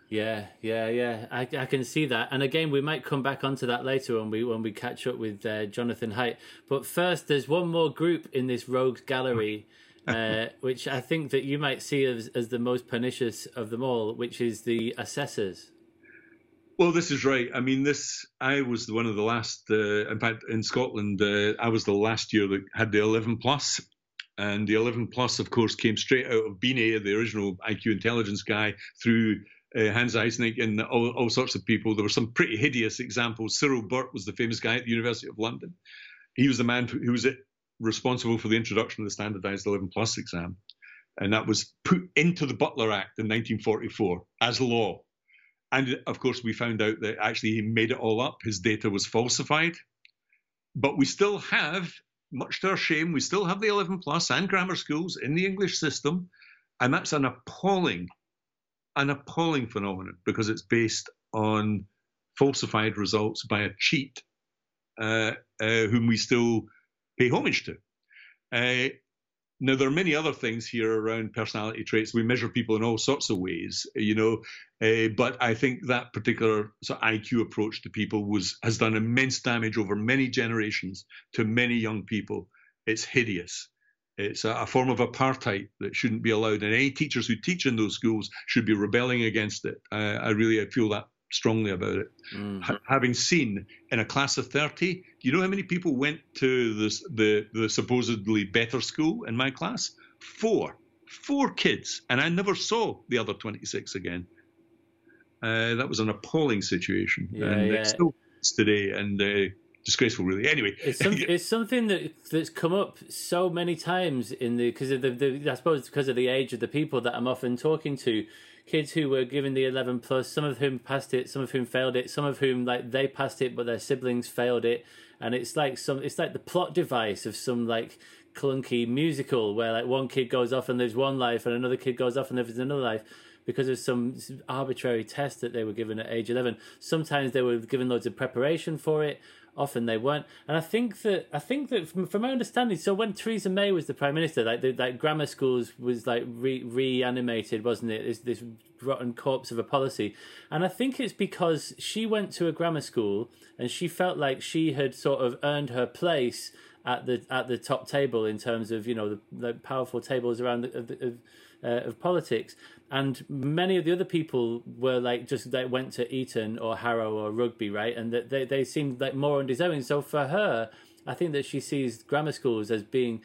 Yeah, yeah, yeah. I, I can see that. And again, we might come back onto that later when we when we catch up with uh, Jonathan Haidt. But first, there's one more group in this rogues gallery, uh, which I think that you might see as, as the most pernicious of them all, which is the assessors. Well, this is right. I mean, this I was one of the last. Uh, in fact, in Scotland, uh, I was the last year that had the 11 plus, and the 11 plus, of course, came straight out of Binet, the original IQ intelligence guy, through uh, Hans Eysenck and all, all, sorts of people. There were some pretty hideous examples. Cyril Burt was the famous guy at the University of London. He was the man who was responsible for the introduction of the standardized 11 plus exam. And that was put into the Butler Act in 1944 as law. And of course, we found out that actually he made it all up. His data was falsified. But we still have, much to our shame, we still have the 11 plus and grammar schools in the English system. And that's an appalling an appalling phenomenon because it's based on falsified results by a cheat uh, uh, whom we still pay homage to. Uh, now, there are many other things here around personality traits. We measure people in all sorts of ways, you know, uh, but I think that particular sort of IQ approach to people was has done immense damage over many generations to many young people. It's hideous. It's a, a, form of apartheid that shouldn't be allowed, and any teachers who teach in those schools should be rebelling against it. Uh, I really I feel that strongly about it. Mm. Having seen in a class of 30, do you know how many people went to this, the, the supposedly better school in my class? Four. Four kids. And I never saw the other 26 again. Uh, that was an appalling situation. Yeah, and yeah. still today. And uh, disgraceful, really. Anyway, it's, some, it's something that that's come up so many times in the because of the, the I suppose because of the age of the people that I'm often talking to, kids who were given the 11 plus, some of whom passed it, some of whom failed it, some of whom like they passed it but their siblings failed it, and it's like some it's like the plot device of some like clunky musical where like one kid goes off and lives one life and another kid goes off and lives another life because of some arbitrary test that they were given at age 11 sometimes they were given loads of preparation for it often they weren't. And i think that i think that from, from my understanding so when theresa may was the prime minister like the like grammar schools was like re- reanimated wasn't it? This this rotten corpse of a policy. And i think it's because she went to a grammar school and she felt like she had sort of earned her place at the at the top table in terms of you know the, the powerful tables around the, of, uh, of politics and many of the other people were like just they went to Eton or Harrow or rugby, right? And that they they seemed like more undeserving. So for her, I think that she sees grammar schools as being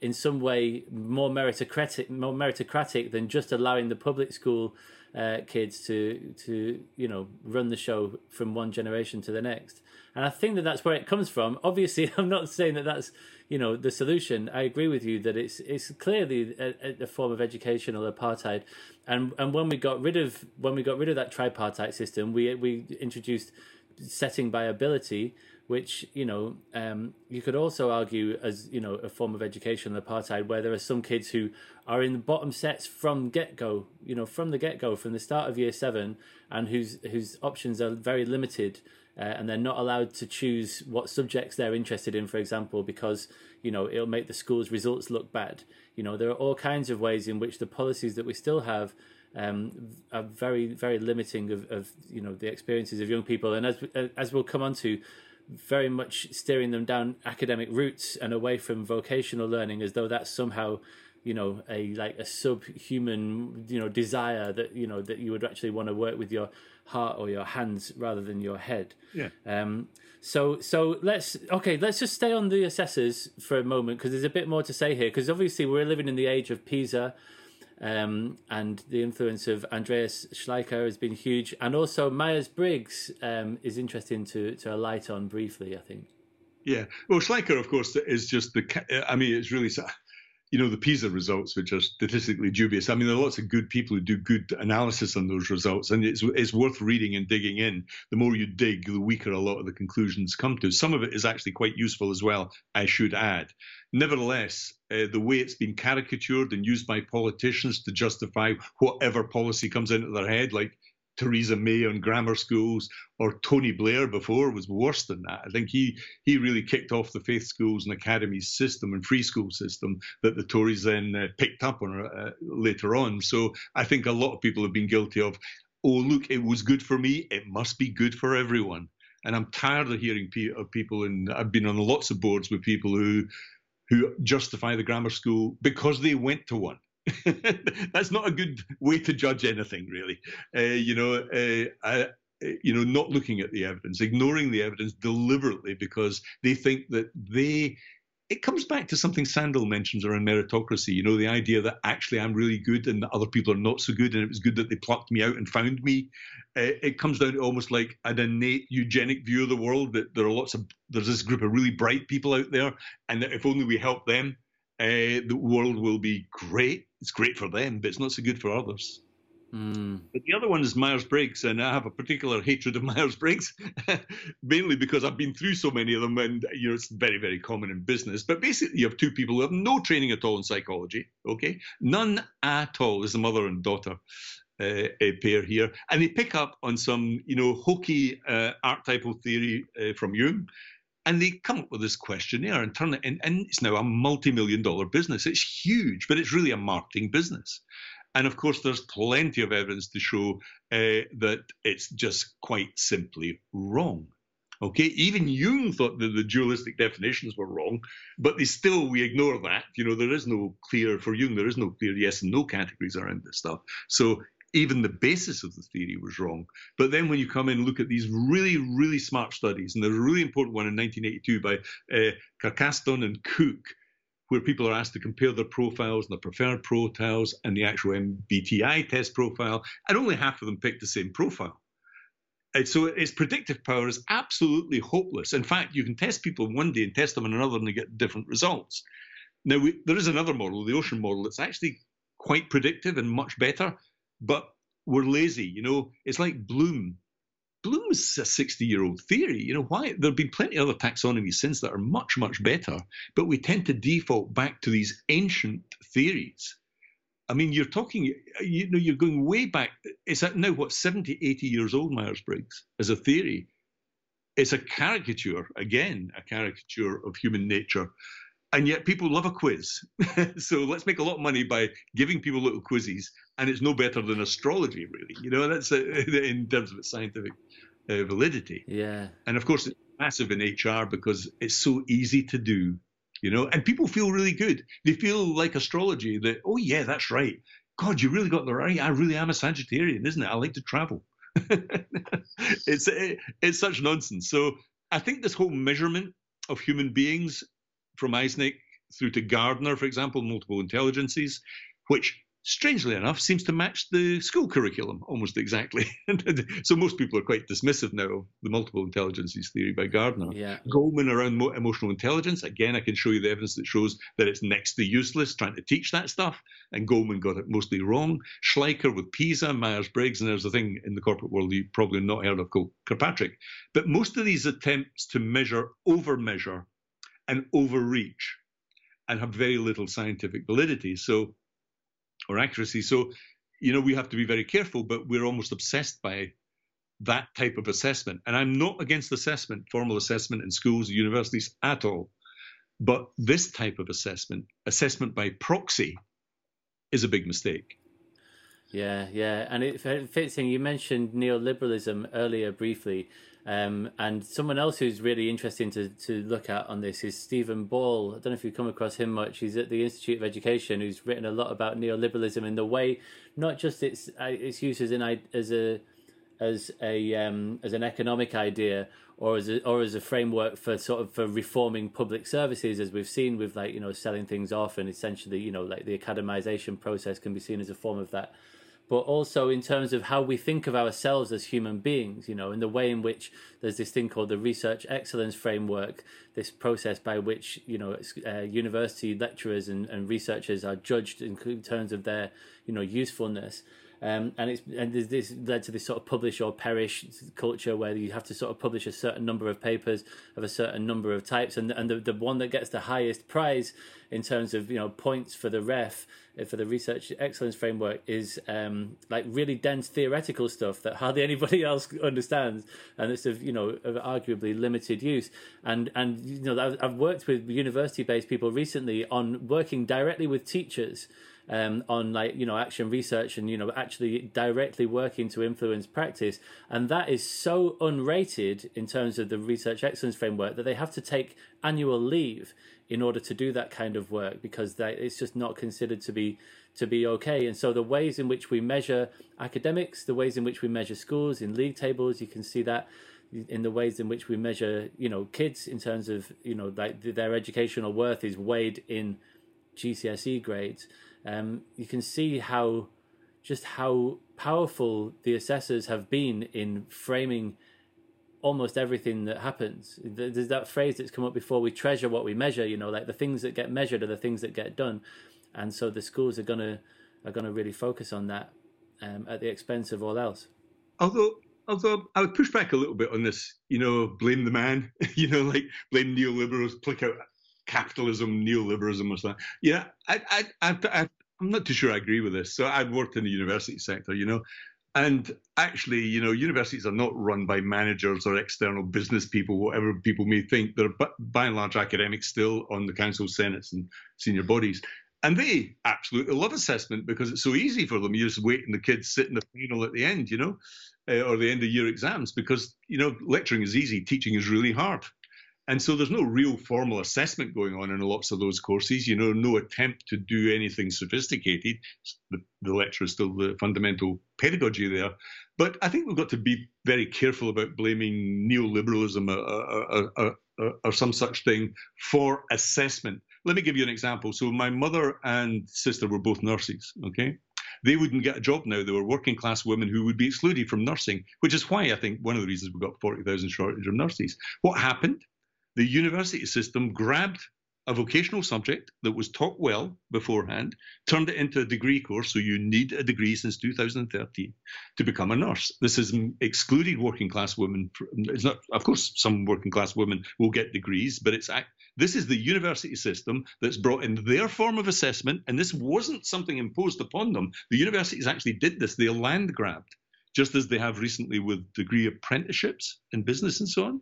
in some way more meritocratic more meritocratic than just allowing the public school uh, kids to to you know run the show from one generation to the next and i think that that's where it comes from obviously i'm not saying that that's you know the solution. I agree with you that it's it's clearly a, a form of educational apartheid. And and when we got rid of when we got rid of that tripartite system we we introduced setting by ability which you know um, you could also argue as you know a form of educational apartheid, where there are some kids who are in the bottom sets from get go, you know, from the get go, from the start of year seven, and whose whose options are very limited, uh, and they're not allowed to choose what subjects they're interested in, for example, because you know it'll make the school's results look bad. You know, there are all kinds of ways in which the policies that we still have um, are very very limiting of, of you know the experiences of young people, and as as we'll come on to very much steering them down academic routes and away from vocational learning as though that's somehow you know a like a subhuman you know desire that you know that you would actually want to work with your heart or your hands rather than your head yeah um so so let's okay let's just stay on the assessors for a moment because there's a bit more to say here because obviously we're living in the age of pisa um, and the influence of Andreas Schleicher has been huge, and also Myers Briggs um, is interesting to to alight on briefly. I think. Yeah, well, Schleicher, of course, is just the. I mean, it's really, you know, the PISA results, which are statistically dubious. I mean, there are lots of good people who do good analysis on those results, and it's it's worth reading and digging in. The more you dig, the weaker a lot of the conclusions come to. Some of it is actually quite useful as well. I should add. Nevertheless, uh, the way it's been caricatured and used by politicians to justify whatever policy comes into their head, like Theresa May on grammar schools or Tony Blair before was worse than that. I think he he really kicked off the faith schools and academies system and free school system that the Tories then uh, picked up on uh, later on. So I think a lot of people have been guilty of, oh look, it was good for me, it must be good for everyone. And I'm tired of hearing pe- of people, and I've been on lots of boards with people who who justify the grammar school because they went to one. That's not a good way to judge anything, really. Uh, you know, uh, I, you know, not looking at the evidence, ignoring the evidence deliberately because they think that they it comes back to something Sandel mentions around meritocracy. You know, the idea that actually I'm really good and that other people are not so good, and it was good that they plucked me out and found me. Uh, it comes down to almost like an innate eugenic view of the world that there are lots of there's this group of really bright people out there, and that if only we help them, uh, the world will be great. It's great for them, but it's not so good for others. Mm. But the other one is Myers Briggs, and I have a particular hatred of Myers Briggs, mainly because I've been through so many of them, and you know it's very, very common in business. But basically, you have two people who have no training at all in psychology, okay, none at all. There's a mother and daughter uh, pair here, and they pick up on some, you know, hokey uh, archetypal theory uh, from Jung. And they come up with this questionnaire and turn it in, and it's now a multi-million dollar business. It's huge, but it's really a marketing business. And of course, there's plenty of evidence to show uh, that it's just quite simply wrong. Okay, even Jung thought that the dualistic definitions were wrong, but they still we ignore that. You know, there is no clear for Jung, there is no clear yes and no categories around this stuff. So even the basis of the theory was wrong. But then when you come in and look at these really, really smart studies, and there's a really important one in 1982 by uh, Carskadon and Cook, where people are asked to compare their profiles and the preferred profiles and the actual MBTI test profile, and only half of them picked the same profile. And so its predictive power is absolutely hopeless. In fact, you can test people one day and test them in another, and they get different results. Now, we, there is another model, the ocean model, that's actually quite predictive and much better, but we're lazy. You know, it's like Bloom. Bloom's a 60 year old theory. You know, why? There have been plenty of other taxonomies since that are much, much better, but we tend to default back to these ancient theories. I mean, you're talking, you know, you're going way back. It's now, what, 70, 80 years old, Myers Briggs, as a theory. It's a caricature, again, a caricature of human nature. And yet people love a quiz. so let's make a lot of money by giving people little quizzes. And it's no better than astrology, really. You know, that's a, in terms of its scientific uh, validity. Yeah. And of course, it's massive in HR because it's so easy to do, you know, and people feel really good. They feel like astrology that, oh, yeah, that's right. God, you really got the right. I really am a Sagittarian, isn't it? I like to travel. it's it, it's such nonsense. So I think this whole measurement of human beings from Eysenck through to Gardner, for example, multiple intelligences, which strangely enough, seems to match the school curriculum almost exactly. so most people are quite dismissive now of the multiple intelligences theory by Gardner. Yeah. Goleman around mo- emotional intelligence, again, I can show you the evidence that shows that it's next to useless trying to teach that stuff, and Goleman got it mostly wrong. Schleicher with PISA, Myers-Briggs, and there's a thing in the corporate world you've probably not heard of called Kirkpatrick. But most of these attempts to measure, over-measure, and overreach and have very little scientific validity. So or accuracy. So, you know, we have to be very careful, but we're almost obsessed by that type of assessment. And I'm not against assessment, formal assessment in schools, universities at all. But this type of assessment, assessment by proxy, is a big mistake. Yeah, yeah, and it fits in. You mentioned neoliberalism earlier briefly, um, and someone else who's really interesting to, to look at on this is Stephen Ball. I don't know if you've come across him much. He's at the Institute of Education, who's written a lot about neoliberalism and the way, not just its uh, its use as an as a as a um, as an economic idea or as a, or as a framework for sort of for reforming public services, as we've seen with like you know selling things off and essentially you know like the academization process can be seen as a form of that but also in terms of how we think of ourselves as human beings, you know, in the way in which there's this thing called the research excellence framework, this process by which, you know, uh, university lecturers and, and researchers are judged in terms of their, you know, usefulness. Um, and it's and this led to this sort of publish or perish culture where you have to sort of publish a certain number of papers of a certain number of types, and and the, the one that gets the highest prize in terms of you know points for the ref uh, for the research excellence framework is um, like really dense theoretical stuff that hardly anybody else understands, and it's of you know of arguably limited use. And and you know I've worked with university based people recently on working directly with teachers um, on like you know action research and you know actually directly working to influence practice. And that is so unrated in terms of the research excellence framework that they have to take annual leave in order to do that kind of work because that it's just not considered to be to be okay. And so the ways in which we measure academics the ways in which we measure schools in league tables you can see that in the ways in which we measure you know kids in terms of you know like their educational worth is weighed in GCSE grades um, you can see how just how powerful the assessors have been in framing almost everything that happens. There's that phrase that's come up before: we treasure what we measure. You know, like the things that get measured are the things that get done, and so the schools are gonna are gonna really focus on that um, at the expense of all else. Although although I would push back a little bit on this, you know, blame the man, you know, like blame neoliberals, click out capitalism, neoliberalism, or something. Yeah, I, I, I, I'm not too sure I agree with this. So I've worked in the university sector, you know, and actually, you know, universities are not run by managers or external business people, whatever people may think. They're by and large academics still on the council, senates, and senior bodies. And they absolutely love assessment because it's so easy for them. You just wait and the kids sit in the final at the end, you know, uh, or the end of year exams because, you know, lecturing is easy, teaching is really hard. And so there's no real formal assessment going on in lots of those courses, you know, no attempt to do anything sophisticated. The, the lecture is still the fundamental pedagogy there. But I think we've got to be very careful about blaming neoliberalism or, or, or, or some such thing for assessment. Let me give you an example. So my mother and sister were both nurses, okay? they wouldn't get a job now. They were working class women who would be excluded from nursing, which is why I think one of the reasons we've got 40,000 shortage of nurses. What happened? The university system grabbed a vocational subject that was taught well beforehand, turned it into a degree course. So you need a degree since 2013 to become a nurse. This is excluded working class women. It's not, of course, some working class women will get degrees, but it's this is the university system that's brought in their form of assessment, and this wasn't something imposed upon them. The universities actually did this. They land grabbed, just as they have recently with degree apprenticeships in business and so on.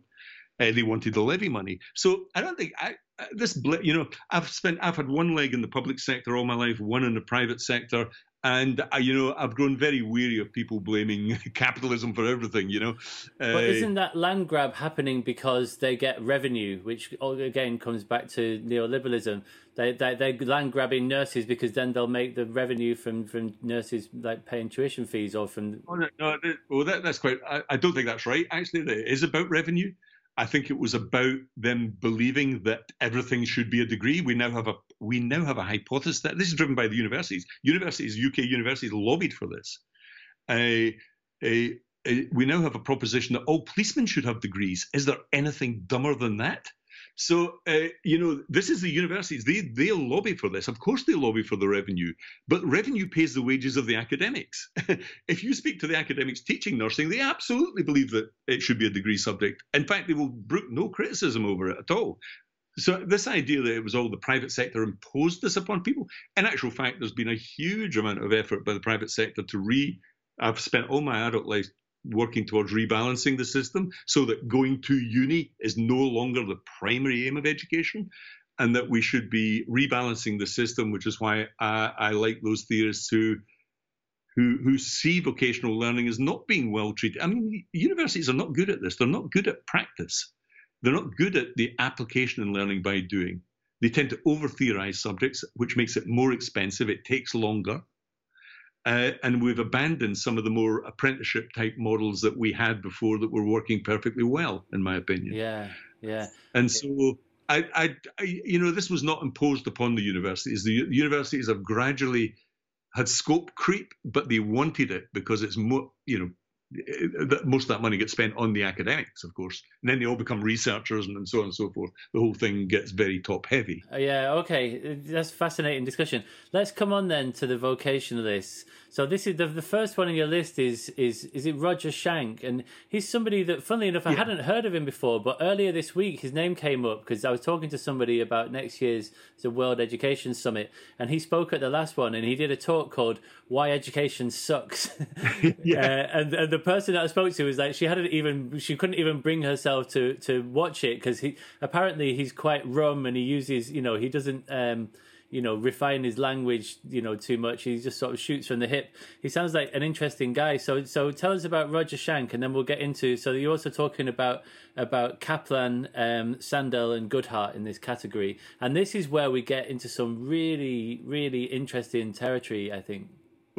Uh, they wanted the levy money. So I don't think I, this, you know, I've spent, I've had one leg in the public sector all my life, one in the private sector, and I, you know, I've grown very weary of people blaming capitalism for everything. You know, but uh, isn't that land grab happening because they get revenue, which again comes back to neoliberalism? They they they land grabbing nurses because then they'll make the revenue from from nurses like paying tuition fees or from. Oh, no, no, well, that, that's quite. I, I don't think that's right. Actually, it is about revenue. I think it was about them believing that everything should be a degree. We now have a we now have a hypothesis that this is driven by the universities. Universities, UK universities, lobbied for this. We now have a proposition that all policemen should have degrees. Is there anything dumber than that? So, uh, you know, this is the universities. They, they'll lobby for this. Of course, they lobby for the revenue, but revenue pays the wages of the academics. if you speak to the academics teaching nursing, they absolutely believe that it should be a degree subject. In fact, they will brook no criticism over it at all. So, this idea that it was all the private sector imposed this upon people, in actual fact, there's been a huge amount of effort by the private sector to re. I've spent all my adult life working towards rebalancing the system so that going to uni is no longer the primary aim of education and that we should be rebalancing the system, which is why I, I like those theorists who, who who see vocational learning as not being well treated. I mean, universities are not good at this. They're not good at practice. They're not good at the application and learning by doing. They tend to over theorize subjects, which makes it more expensive. It takes longer. Uh, and we've abandoned some of the more apprenticeship type models that we had before that were working perfectly well, in my opinion. Yeah, yeah. And so, I, I, I you know, this was not imposed upon the universities. The universities have gradually had scope creep, but they wanted it because it's more, you know, most of that money gets spent on the academics, of course, and then they all become researchers and, and so on and so forth. The whole thing gets very top heavy. Uh, yeah, okay, that's a fascinating discussion. Let's come on then to the vocationalists. So this is the, the first one on your list is is is it Roger Schank, and he's somebody that, funnily enough, I yeah. hadn't heard of him before, but earlier this week his name came up because I was talking to somebody about next year's the World Education Summit, and he spoke at the last one, and he did a talk called "Why Education Sucks," yeah. uh, and, and the person that I spoke to was like she hadn't even she couldn't even bring herself to to watch it because he apparently he's quite rum and he uses you know he doesn't. Um, you know, refine his language, you know, too much. He just sort of shoots from the hip. He sounds like an interesting guy. So, so tell us about Roger Schank and then we'll get into. So you're also talking about about Caplan, um, Sandel, and Goodhart in this category, and this is where we get into some really, really interesting territory. I think.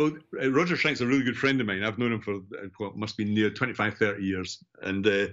Well, uh, Roger Schank's a really good friend of mine. I've known him for uh, what must be near 25, 30 years, and uh,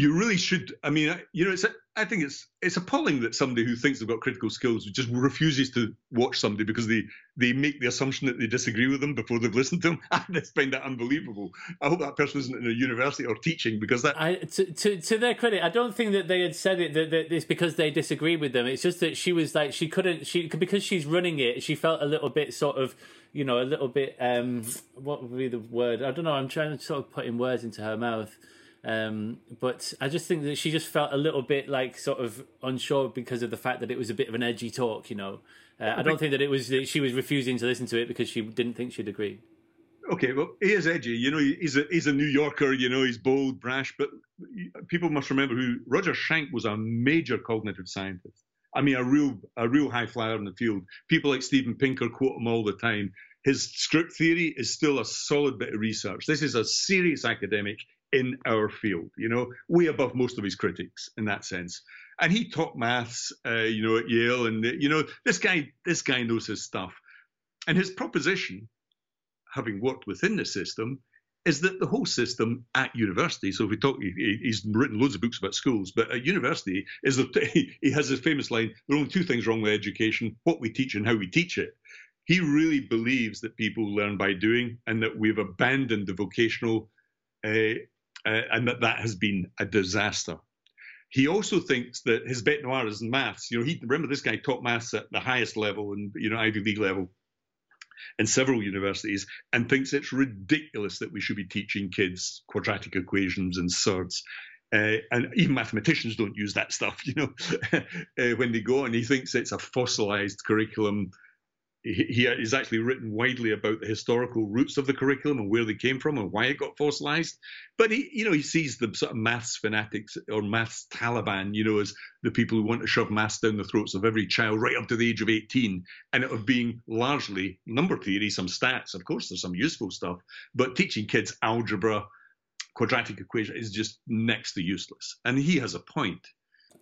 you really should. I mean, you know, it's. I think it's it's appalling that somebody who thinks they've got critical skills just refuses to watch somebody because they they make the assumption that they disagree with them before they've listened to them. I find that unbelievable. I hope that person isn't in a university or teaching because that. I, to, to, to their credit, I don't think that they had said it that, that it's because they disagree with them. It's just that she was like she couldn't she because she's running it. She felt a little bit sort of you know a little bit um what would be the word? I don't know. I'm trying to sort of put in words into her mouth um, but I just think that she just felt a little bit like sort of unsure because of the fact that it was a bit of an edgy talk, you know. Uh, I don't think that it was that she was refusing to listen to it because she didn't think she'd agree. Okay, well, he is edgy. You know, he's a he's a New Yorker. You know, he's bold, brash. But people must remember who Roger Schank was a major cognitive scientist. I mean, a real a real high flyer in the field. People like Steven Pinker quote him all the time. His script theory is still a solid bit of research. This is a serious academic in our field, you know, way above most of his critics in that sense. And he taught maths, uh, you know, at Yale, and you know, this guy, this guy knows his stuff. And his proposition, having worked within the system, is that the whole system at university. So if we talk, he's written loads of books about schools, but at university is that he has this famous line: "There are only two things wrong with education: what we teach and how we teach it." He really believes that people learn by doing, and that we've abandoned the vocational uh, uh, and that that has been a disaster. he also thinks that his bet noire is in maths. You know, he remember this guy taught maths at the highest level and you know Ivy League level in several universities, and thinks it's ridiculous that we should be teaching kids quadratic equations and surds. Uh, and even mathematicians don't use that stuff, you know, uh, when they go. And he thinks it's a fossilized curriculum he has actually written widely about the historical roots of the curriculum and where they came from and why it got fossilized. But he, you know, he sees the sort of maths fanatics or maths Taliban, you know, as the people who want to shove maths down the throats of every child right up to the age of 18, and it of being largely number theory, some stats. Of course, there's some useful stuff, but teaching kids algebra, quadratic equation is just next to useless. And he has a point.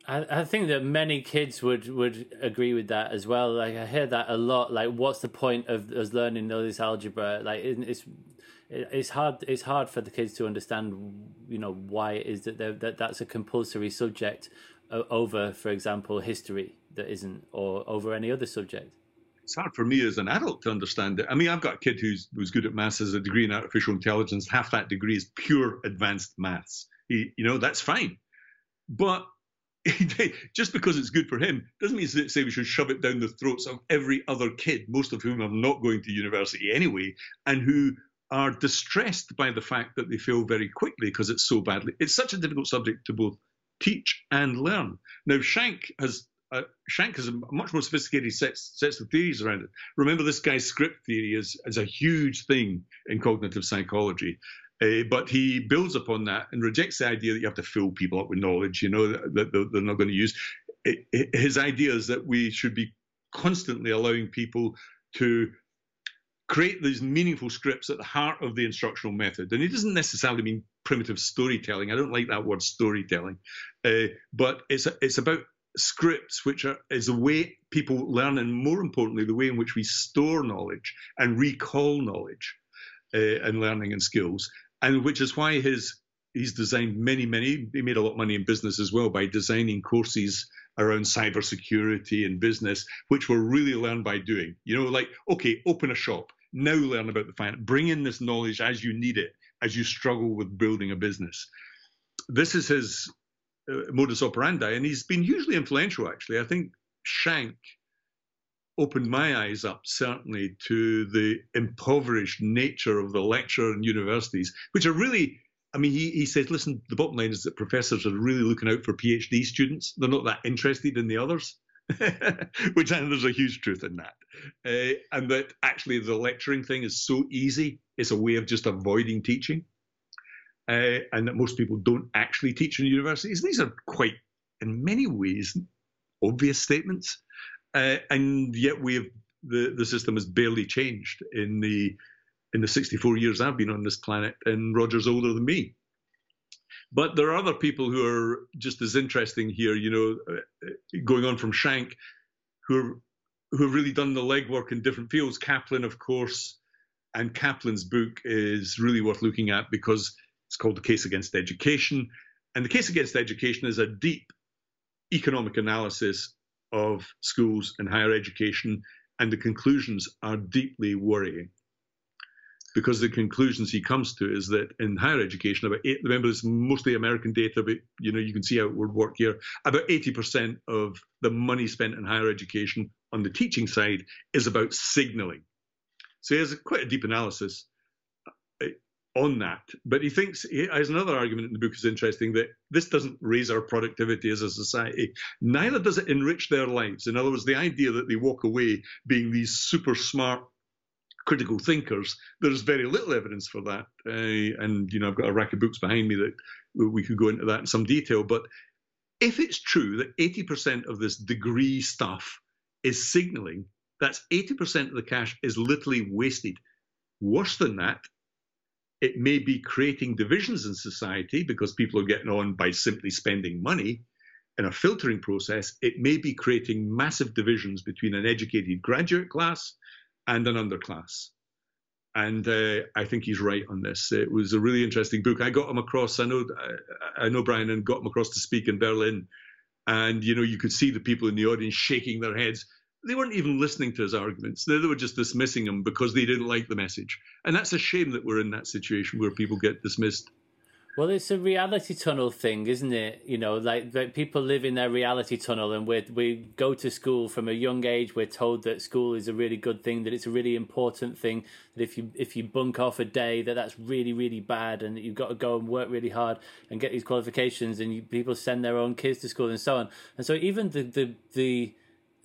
I, I think that many kids would, would agree with that as well. Like I hear that a lot. Like, what's the point of us learning all this algebra? Like, it's it's hard. It's hard for the kids to understand. You know why it is that that that's a compulsory subject uh, over, for example, history that isn't, or over any other subject it's hard for me as an adult to understand it. I mean, I've got a kid who's who's good at maths, has a degree in artificial intelligence. Half that degree is pure advanced maths. He, you know, that's fine. But just because it's good for him doesn't mean say we should shove it down the throats of every other kid, most of whom are not going to university anyway, and who are distressed by the fact that they fail very quickly because it's so badly. It's such a difficult subject to both teach and learn. Now, Schank has uh, Schank has a much more sophisticated sets, sets of theories around it. Remember, this guy's script theory is, is a huge thing in cognitive psychology. Uh, but he builds upon that and rejects the idea that you have to fill people up with knowledge, you know, that, that they're not going to use. It, it, his idea is that we should be constantly allowing people to create these meaningful scripts at the heart of the instructional method. And it doesn't necessarily mean primitive storytelling. I don't like that word storytelling, uh, but it's it's about scripts, which are is the way people learn, and more importantly, the way in which we store knowledge and recall knowledge uh, and learning and skills and which is why his he's designed many, many. He made a lot of money in business as well by designing courses around cybersecurity and business, which were really learned by doing. You know, like okay, open a shop now, learn about the finance. Bring in this knowledge as you need it, as you struggle with building a business. This is his uh, modus operandi, and he's been hugely influential. Actually, I think Schank opened my eyes up certainly to the impoverished nature of the lecture in universities, which are really, I mean, he, he says, listen, the bottom line is that professors are really looking out for PhD students. They're not that interested in the others. which and there's a huge truth in that, uh, and that actually the lecturing thing is so easy. It's a way of just avoiding teaching, uh, and that most people don't actually teach in universities. These are quite, in many ways, obvious statements, uh, and yet we have the the system has barely changed in the in the 64 years I've been on this planet, and Roger's older than me. But there are other people who are just as interesting here, you know, uh, going on from Schank, who are, who have really done the legwork in different fields. Caplan, of course, and Caplan's book is really worth looking at because it's called The Case Against Education. And The Case Against Education is a deep economic analysis of schools and higher education, and the conclusions are deeply worrying. Because the conclusions he comes to is that in higher education, about eight, remember it's mostly American data, but you know you can see how it would work here. About 80% of the money spent in higher education on the teaching side is about signaling. So he has quite a deep analysis on that. But he thinks he has another argument in the book is interesting that this doesn't raise our productivity as a society. Neither does it enrich their lives. In other words, the idea that they walk away being these super smart critical thinkers, there's very little evidence for that. Uh, and you know, I've got a rack of books behind me that we could go into that in some detail. But if it's true that 80% of this degree stuff is signaling, that's 80% of the cash is literally wasted. Worse than that, it may be creating divisions in society because people are getting on by simply spending money in a filtering process. It may be creating massive divisions between an educated graduate class and an underclass. And uh, I think he's right on this. It was a really interesting book. I got him across. I know, I know Bryan, and got him across to speak in Berlin. And you know, you could see the people in the audience shaking their heads they weren't even listening to his arguments. They, were just dismissing him because they didn't like the message. And that's a shame that we're in that situation where people get dismissed. Well, it's a reality tunnel thing, isn't it? You know, like, like people live in their reality tunnel, and we we go to school from a young age. We're told that school is a really good thing, that it's a really important thing. That if you if you bunk off a day, that that's really really bad, and that you've got to go and work really hard and get these qualifications. And you, people send their own kids to school and so on. And so even the the the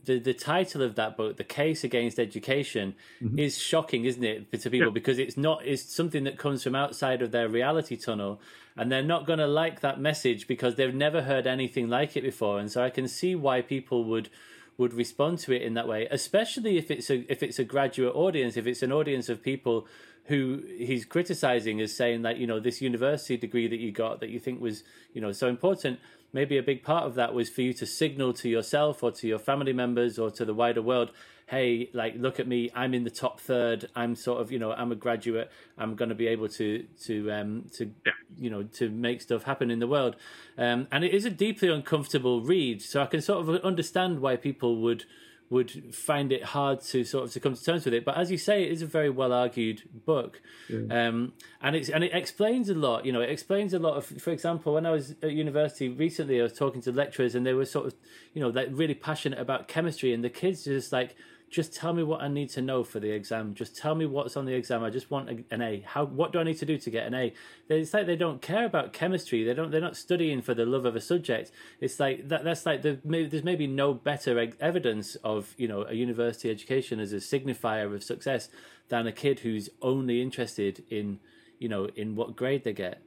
the, the title of that book, The Case Against Education, mm-hmm. is shocking, isn't it, to people? Yeah. Because it's not it's something that comes from outside of their reality tunnel, and they're not going to like that message because they've never heard anything like it before. And so I can see why people would would respond to it in that way, especially if it's a if it's a graduate audience, if it's an audience of people who he's criticizing as saying that you know this university degree that you got that you think was you know so important maybe a big part of that was for you to signal to yourself or to your family members or to the wider world hey like look at me i'm in the top third. I'm sort of you know i'm a graduate. I'm going to be able to to um to yeah. you know to make stuff happen in the world. Um and it is a deeply uncomfortable read so i can sort of understand why people would would find it hard to sort of to come to terms with it. But as you say, it is a very well argued book, yeah. um, and it's and it explains a lot. You know, it explains a lot of. For example, when I was at university recently, I was talking to lecturers, and they were sort of, you know, like really passionate about chemistry, and the kids just like just tell me what I need to know for the exam. Just tell me what's on the exam. I just want an A. How? What do I need to do to get an A? It's like they don't care about chemistry. They don't. They're not studying for the love of a subject. It's like that. That's like the, there's maybe no better evidence of you know a university education as a signifier of success than a kid who's only interested in you know in what grade they get.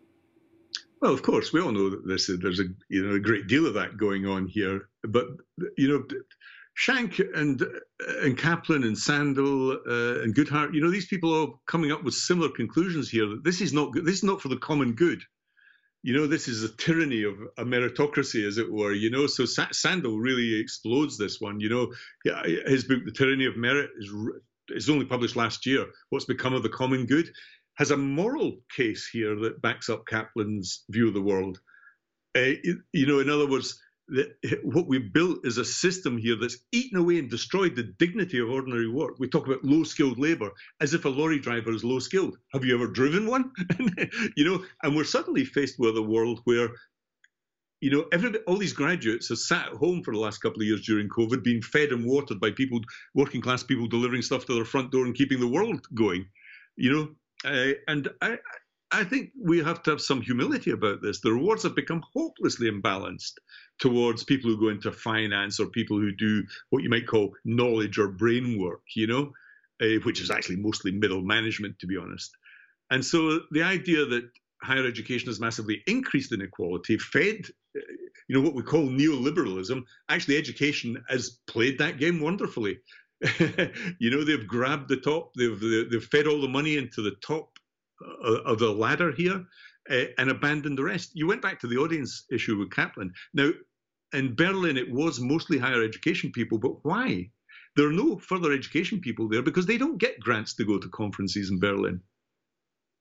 Well, of course, we all know that there's a, there's a you know a great deal of that going on here, but you know Schank and and Caplan and Sandel uh, and Goodhart, you know, these people are coming up with similar conclusions here. That this is not good. This is not for the common good. You know, this is a tyranny of a meritocracy, as it were. You know, so Sa- Sandel really explodes this one. You know, his book, The Tyranny of Merit, is is only published last year. What's become of the common good has a moral case here that backs up Caplan's view of the world. Uh, you know, in other words what we've built is a system here that's eaten away and destroyed the dignity of ordinary work. We talk about low skilled labor as if a lorry driver is low skilled. Have you ever driven one? you know, and we're suddenly faced with a world where, you know, all these graduates have sat at home for the last couple of years during COVID, being fed and watered by people, working class people delivering stuff to their front door and keeping the world going. You know, uh, and I, I think we have to have some humility about this. The rewards have become hopelessly imbalanced towards people who go into finance or people who do what you might call knowledge or brain work, you know, uh, which is actually mostly middle management, to be honest. And so the idea that higher education has massively increased inequality, fed, uh, you know, what we call neoliberalism, actually education has played that game wonderfully. you know, they've grabbed the top, they've, they've fed all the money into the top of the ladder here uh, and abandoned the rest. You went back to the audience issue with Caplan. Now, in Berlin, it was mostly higher education people, but why? There are no further education people there because they don't get grants to go to conferences in Berlin.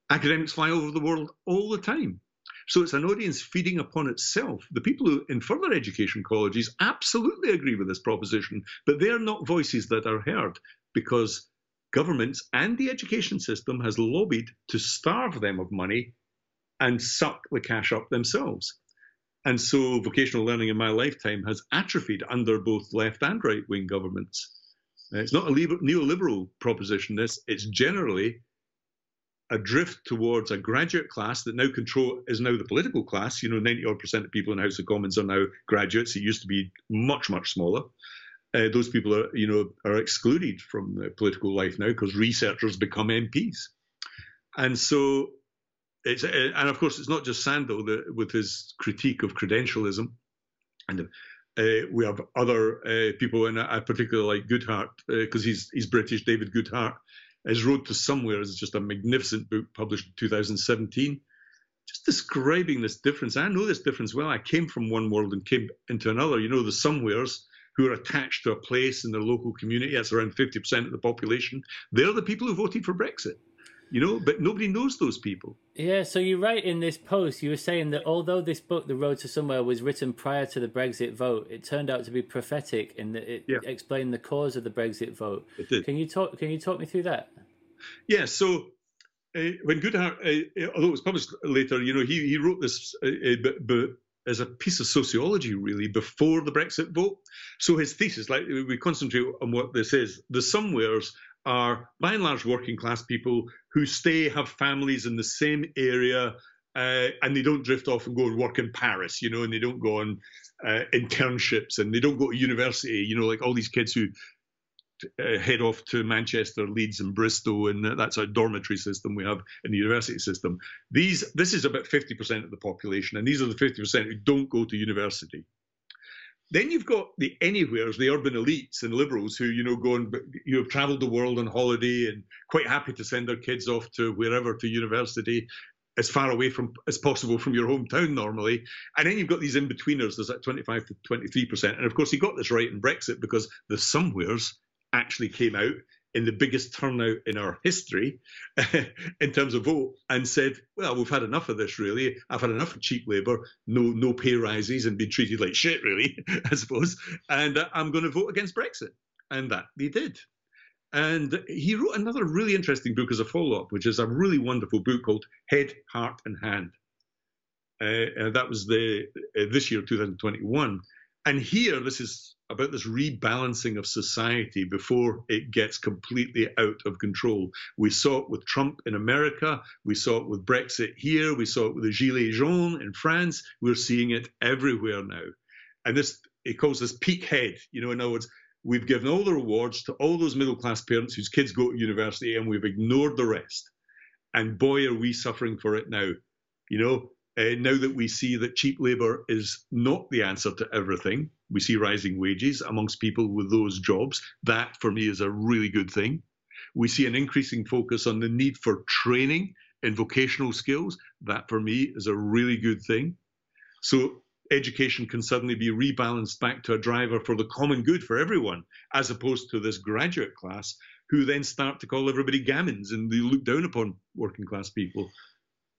Academics fly over the world all the time. So it's an audience feeding upon itself. The people who in further education colleges absolutely agree with this proposition, but they are not voices that are heard because governments and the education system has lobbied to starve them of money and suck the cash up themselves. And so vocational learning in my lifetime has atrophied under both left and right wing governments. It's not a neoliberal proposition, this, it's generally a drift towards a graduate class that now control is now the political class. You know, 90 odd percent of people in House of Commons are now graduates. It used to be much, much smaller. Uh, those people are, you know, are excluded from political life now because researchers become MPs. And so it's uh, and of course it's not just Sandel with his critique of credentialism, and uh, we have other uh, people, and I particularly like Goodhart because uh, he's he's British. David Goodhart, his Road to Somewhere is just a magnificent book published in 2017, just describing this difference. I know this difference well. I came from one world and came into another. You know, the somewheres who are attached to a place in their local community. That's around 50% of the population. They're the people who voted for Brexit you know, but nobody knows those people. Yeah, so you write in this post, you were saying that although this book, The Road to Somewhere, was written prior to the Brexit vote, it turned out to be prophetic in that it yeah. explained the cause of the Brexit vote. It did. Can you talk? Can you talk me through that? Yeah. So uh, when Goodhart, uh, although it was published later, you know, he he wrote this, but, but as a piece of sociology really before the Brexit vote. So his thesis, like we concentrate on what this is, the somewheres are by and large working class people who stay, have families in the same area, uh, and they don't drift off and go and work in Paris, you know, and they don't go on uh, internships and they don't go to university, you know, like all these kids who uh, head off to Manchester, Leeds, and Bristol, and that's a dormitory system we have in the university system. These, this is about 50% of the population, and these are the 50% who don't go to university. Then you've got the anywheres, the urban elites and liberals who, you know, go and you have travelled the world on holiday and quite happy to send their kids off to wherever to university as far away from as possible from your hometown normally. And then you've got these in-betweeners, there's at 25 to 23%. And of course, he got this right in Brexit because the somewheres actually came out in the biggest turnout in our history in terms of vote and said, well, we've had enough of this, really. I've had enough of cheap labour, no no pay rises and being treated like shit, really, I suppose. And uh, I'm going to vote against Brexit. And that they did. And he wrote another really interesting book as a follow up, which is a really wonderful book called Head, Heart, and Hand. Uh, that was the uh, this year, 2021. And here, this is about this rebalancing of society before it gets completely out of control. We saw it with Trump in America. We saw it with Brexit here. We saw it with the Gilets jaunes in France. We're seeing it everywhere now. And this, it calls this peak head. You know, in other words, we've given all the rewards to all those middle class parents whose kids go to university and we've ignored the rest. And boy, are we suffering for it now. You know, uh, now that we see that cheap labour is not the answer to everything, we see rising wages amongst people with those jobs. That, for me, is a really good thing. We see an increasing focus on the need for training in vocational skills. That, for me, is a really good thing. So, education can suddenly be rebalanced back to a driver for the common good for everyone, as opposed to this graduate class who then start to call everybody gammons and they look down upon working class people.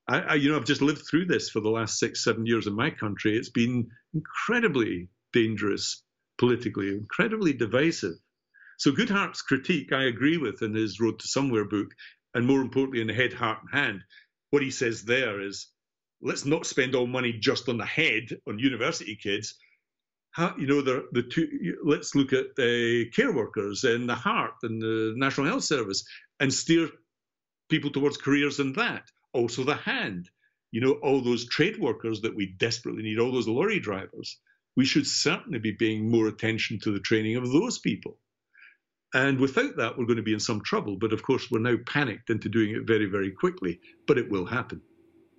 I, I, you know, I've just lived through this for the last six, seven years in my country. It's been incredibly dangerous politically, incredibly divisive. So Goodhart's critique, I agree with in his Road to Somewhere book, and more importantly in the Head, Heart, and Hand. What he says there is, let's not spend all money just on the head on university kids. How, you know, the, the two. Let's look at the care workers and the heart and the National Health Service and steer people towards careers in that. Also, the hand. You know, all those trade workers that we desperately need, all those lorry drivers we should certainly be paying more attention to the training of those people. And without that, we're going to be in some trouble. But of course, we're now panicked into doing it very, very quickly. But it will happen.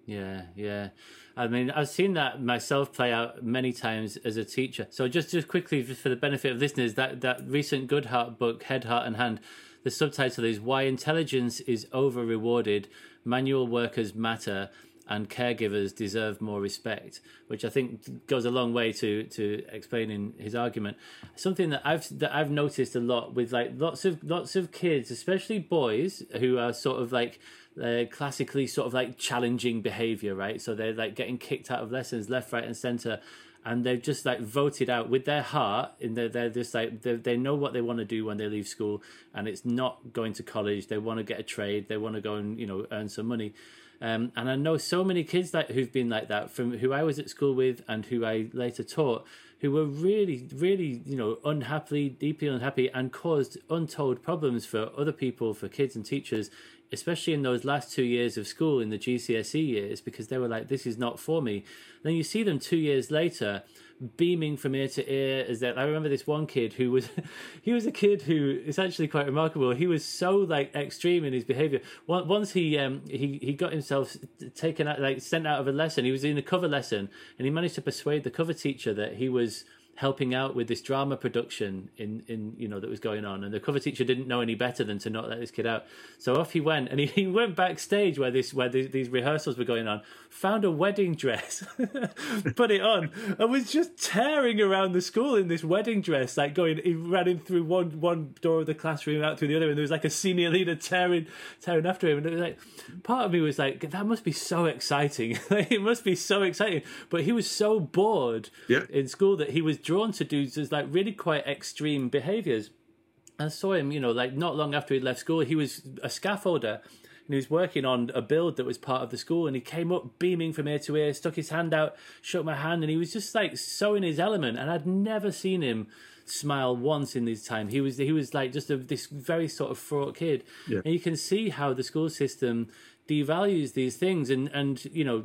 Yeah, yeah. I mean, I've seen that myself play out many times as a teacher. So just, just quickly, for the benefit of listeners, that, that recent Goodhart book, Head, Heart and Hand, the subtitle is Why Intelligence is Over Rewarded, Manual Workers Matter, and caregivers deserve more respect, which I think goes a long way to to explaining his argument. Something that I've that I've noticed a lot with like lots of lots of kids, especially boys, who are sort of like uh, classically sort of like challenging behavior, right? So they're like getting kicked out of lessons left, right, and center. And they've just like voted out with their heart, in they're, they're just like they they know what they want to do when they leave school, and it's not going to college. They want to get a trade. They want to go and you know earn some money um, and I know so many kids that who've been like that from who I was at school with and who I later taught, who were really, really, you know, unhappily, deeply unhappy, and caused untold problems for other people, for kids and teachers, especially in those last two years of school in the GCSE years, because they were like, "This is not for me." then you see them two years later beaming from ear to ear is that I remember this one kid who was he was a kid who is actually quite remarkable. He was so like extreme in his behavior. Once he um he he got himself taken out like sent out of a lesson. He was in a cover lesson and he managed to persuade the cover teacher that he was helping out with this drama production in in you know that was going on. And the cover teacher didn't know any better than to not let this kid out. So off he went. And he, he went backstage where this where these, these rehearsals were going on found a wedding dress put it on and was just tearing around the school in this wedding dress like going he ran in through one one door of the classroom out through the other and there was like a senior leader tearing tearing after him. And it was like part of me was like that must be so exciting. It must be so exciting. But he was so bored yeah. in school that he was drawn to do just like really quite extreme behaviors. I saw him, you know, like not long after he left school, he was a scaffolder and he was working on a build that was part of the school, and he came up beaming from ear to ear, stuck his hand out, shook my hand, and he was just like so in his element, and I'd never seen him smile once in his time. He was he was like just a, this very sort of fraught kid, Yeah. and you can see how the school system devalues these things, and and you know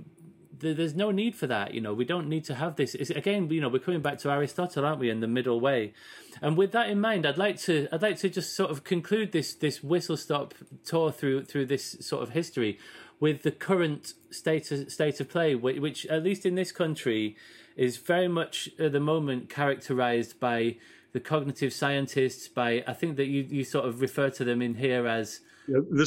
there's no need for that. You know, we don't need to have this. It's, again, you know, we're coming back to Aristotle, aren't we? In the middle way, and with that in mind, I'd like to I'd like to just sort of conclude this this whistle stop tour through through this sort of history with the current state of, state of play, which, which at least in this country is very much at the moment characterized by the cognitive scientists. By I think that you you sort of refer to them in here as Yeah, the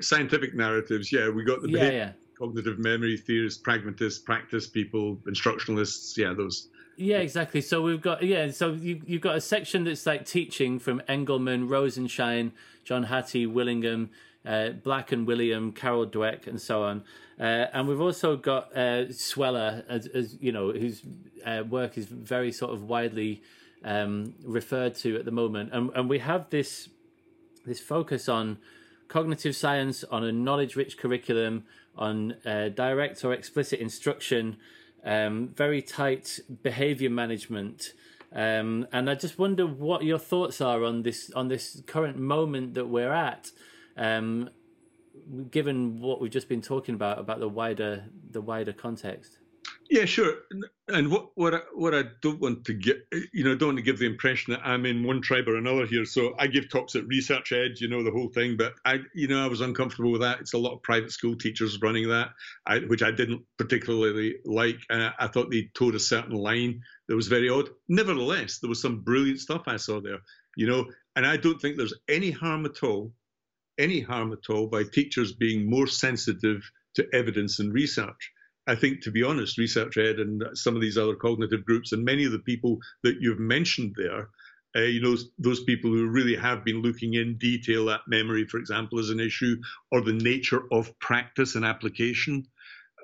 scientific narratives, yeah, we got the yeah behavior- yeah. Cognitive memory theorists, pragmatists, practice people, instructionalists, yeah, those. Yeah, exactly. So we've got yeah. So you you've got a section that's like teaching from Engelmann, Rosenshine, John Hattie, Willingham, uh, Black and Wiliam, Carol Dweck, and so on. Uh, and we've also got uh, Sweller, as, as you know, whose uh, work is very sort of widely um, referred to at the moment. And and we have this this focus on cognitive science, on a knowledge-rich curriculum, on uh, direct or explicit instruction, um, very tight behavior management. Um, and I just wonder what your thoughts are on this on this current moment that we're at, um, given what we've just been talking about about the wider the wider context. Yeah, sure. And what what I, what I don't want to get, you know, don't want to give the impression that I'm in one tribe or another here. So I give talks at researchED, you know, the whole thing. But I, you know, I was uncomfortable with that. It's a lot of private school teachers running that, I, which I didn't particularly like. Uh, I thought they towed a certain line that was very odd. Nevertheless, there was some brilliant stuff I saw there, you know. And I don't think there's any harm at all, any harm at all by teachers being more sensitive to evidence and research. I think, to be honest, researchED and some of these other cognitive groups, and many of the people that you've mentioned there, uh, you know, those people who really have been looking in detail at memory, for example, as an issue, or the nature of practice and application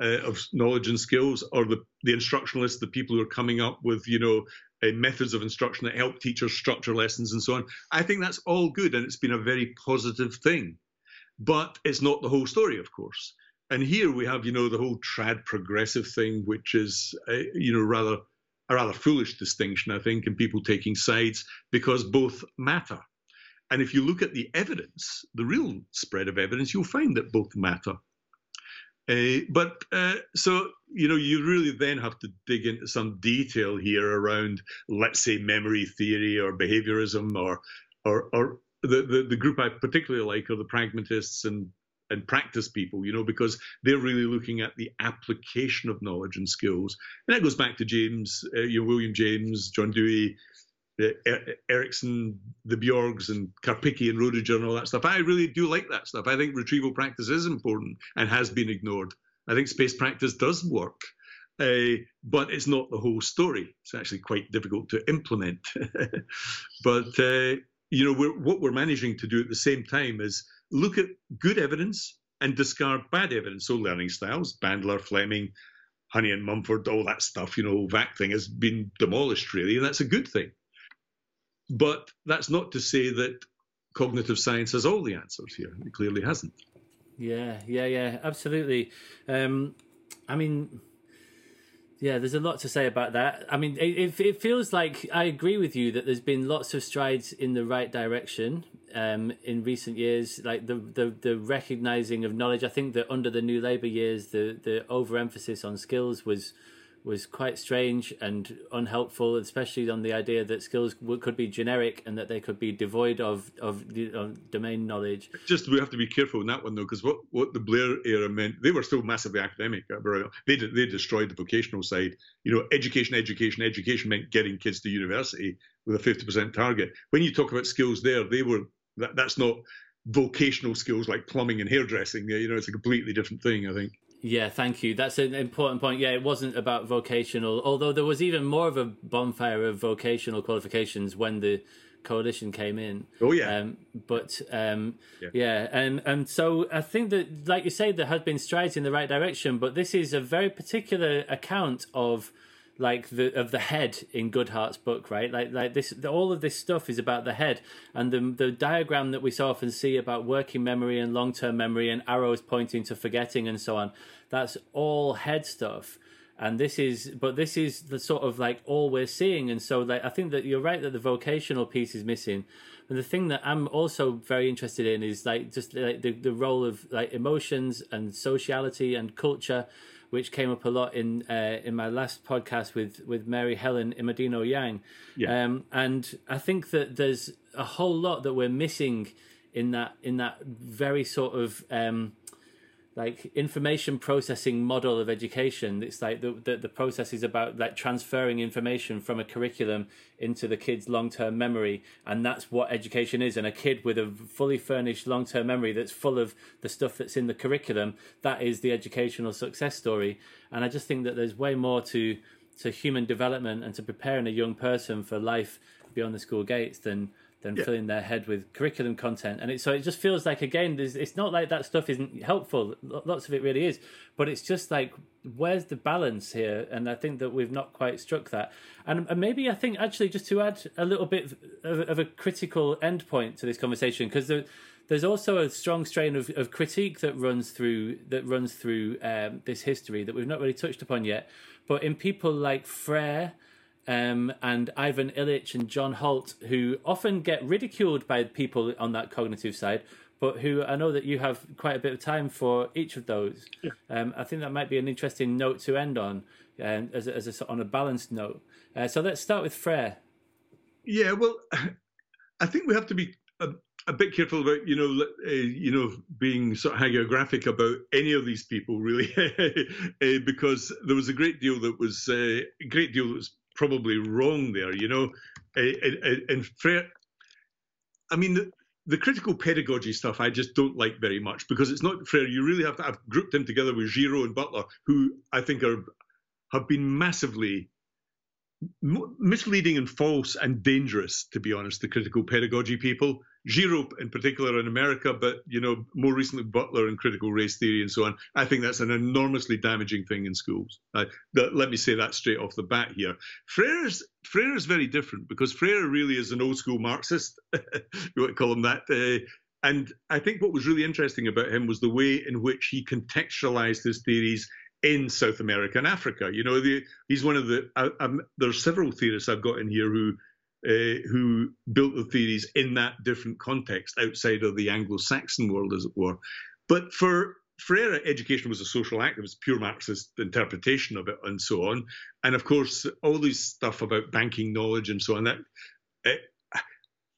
uh, of knowledge and skills, or the, the instructionalists, the people who are coming up with, you know, uh, methods of instruction that help teachers structure lessons and so on. I think that's all good, and it's been a very positive thing. But it's not the whole story, of course. And here we have, you know, the whole trad progressive thing, which is, uh, you know, rather a rather foolish distinction, I think, in people taking sides because both matter. And if you look at the evidence, the real spread of evidence, you'll find that both matter. Uh, but uh, so, you know, you really then have to dig into some detail here around, let's say, memory theory or behaviorism or, or, or the, the, the group I particularly like are the pragmatists and and practice people, you know, because they're really looking at the application of knowledge and skills. And that goes back to James, uh, you know, William James, John Dewey, uh, er- Ericsson, the Bjorks, and Karpicki and Roediger and all that stuff. I really do like that stuff. I think retrieval practice is important and has been ignored. I think space practice does work. Uh, but it's not the whole story. It's actually quite difficult to implement. but uh, you know, we're, what we're managing to do at the same time is look at good evidence and discard bad evidence. So learning styles, Bandler, Fleming, Honey and Mumford, all that stuff, you know, VAK thing has been demolished really, and that's a good thing. But that's not to say that cognitive science has all the answers here. It clearly hasn't. Yeah, yeah, yeah, absolutely. Um, I mean, yeah, there's a lot to say about that. I mean, it, it feels like I agree with you that there's been lots of strides in the right direction um, in recent years. Like the, the the recognizing of knowledge. I think that under the New Labour years, the the overemphasis on skills was was quite strange and unhelpful, especially on the idea that skills could be generic and that they could be devoid of of, of domain knowledge. Just we have to be careful in that one though, because what, what the Blair era meant, they were still massively academic. Uh, they they destroyed the vocational side. You know, education, education, education meant getting kids to university with a fifty percent target. When you talk about skills, there they were that, that's not vocational skills like plumbing and hairdressing. You know, it's a completely different thing. I think. Yeah, thank you. That's an important point. Yeah, it wasn't about vocational, although there was even more of a bonfire of vocational qualifications when the coalition came in. Oh yeah. Um, but um, yeah. yeah, and and so I think that, like you say, there has been strides in the right direction. But this is a very particular account of like the of the head in Goodhart's book, right? Like like this, all of this stuff is about the head, and the the diagram that we so often see about working memory and long term memory and arrows pointing to forgetting and so on. That's all head stuff, and this is but this is the sort of like all we're seeing, and so like I think that you're right that the vocational piece is missing. And the thing that I'm also very interested in is like just like the, the role of like emotions and sociality and culture which came up a lot in uh, in my last podcast with with Mary Helen Immordino-Yang. Yeah. Um, and I think that there's a whole lot that we're missing in that in that very sort of um, like information processing model of education. It's like the, the, the process is about like transferring information from a curriculum into the kid's long-term memory. And that's what education is. And a kid with a fully furnished long-term memory that's full of the stuff that's in the curriculum that is the educational success story. And i just think that there's way more to to human development and to preparing a young person for life beyond the school gates than than yeah. filling their head with curriculum content. And it, so it just feels like again, it's not like that stuff isn't helpful. Lots of it really is, but it's just like where's the balance here? And I think that we've not quite struck that. And, and maybe I think actually just to add a little bit of, of a critical endpoint to this conversation because there, there's also a strong strain of, of critique that runs through that runs through um, this history that we've not really touched upon yet. But in people like Freire um, and Ivan Illich and John Holt, who often get ridiculed by people on that cognitive side, but who I know that you have quite a bit of time for each of those. Yeah. Um, I think that might be an interesting note to end on, um, as, a, as a, on a balanced note. Uh, so let's start with Freire. Yeah, well, I think we have to be a, a bit careful about you know uh, you know being sort of hagiographic about any of these people really, uh, because there was a great deal that was uh, a great deal that was probably wrong there, you know. And Freire, I mean, the, the, critical pedagogy stuff I just don't like very much because it's not Freire. You really have to. I've grouped him together with Giroux and Butler, who I think are have been massively misleading and false and dangerous, to be honest, the critical pedagogy people. Giroux in particular in America, but you know more recently Butler and critical race theory and so on. I think that's an enormously damaging thing in schools. Uh, let me say that straight off the bat here. Freire's Freire is very different because Freire really is an old school Marxist. you to call him that. Uh, and I think what was really interesting about him was the way in which he contextualized his theories in South America and Africa. You know, the, he's one of the. I, there are several theorists I've got in here who uh, who built the theories in that different context outside of the Anglo-Saxon world, as it were. But for Freire, education was a social act. It was pure Marxist interpretation of it, and so on. And of course, all this stuff about banking knowledge and so on. That,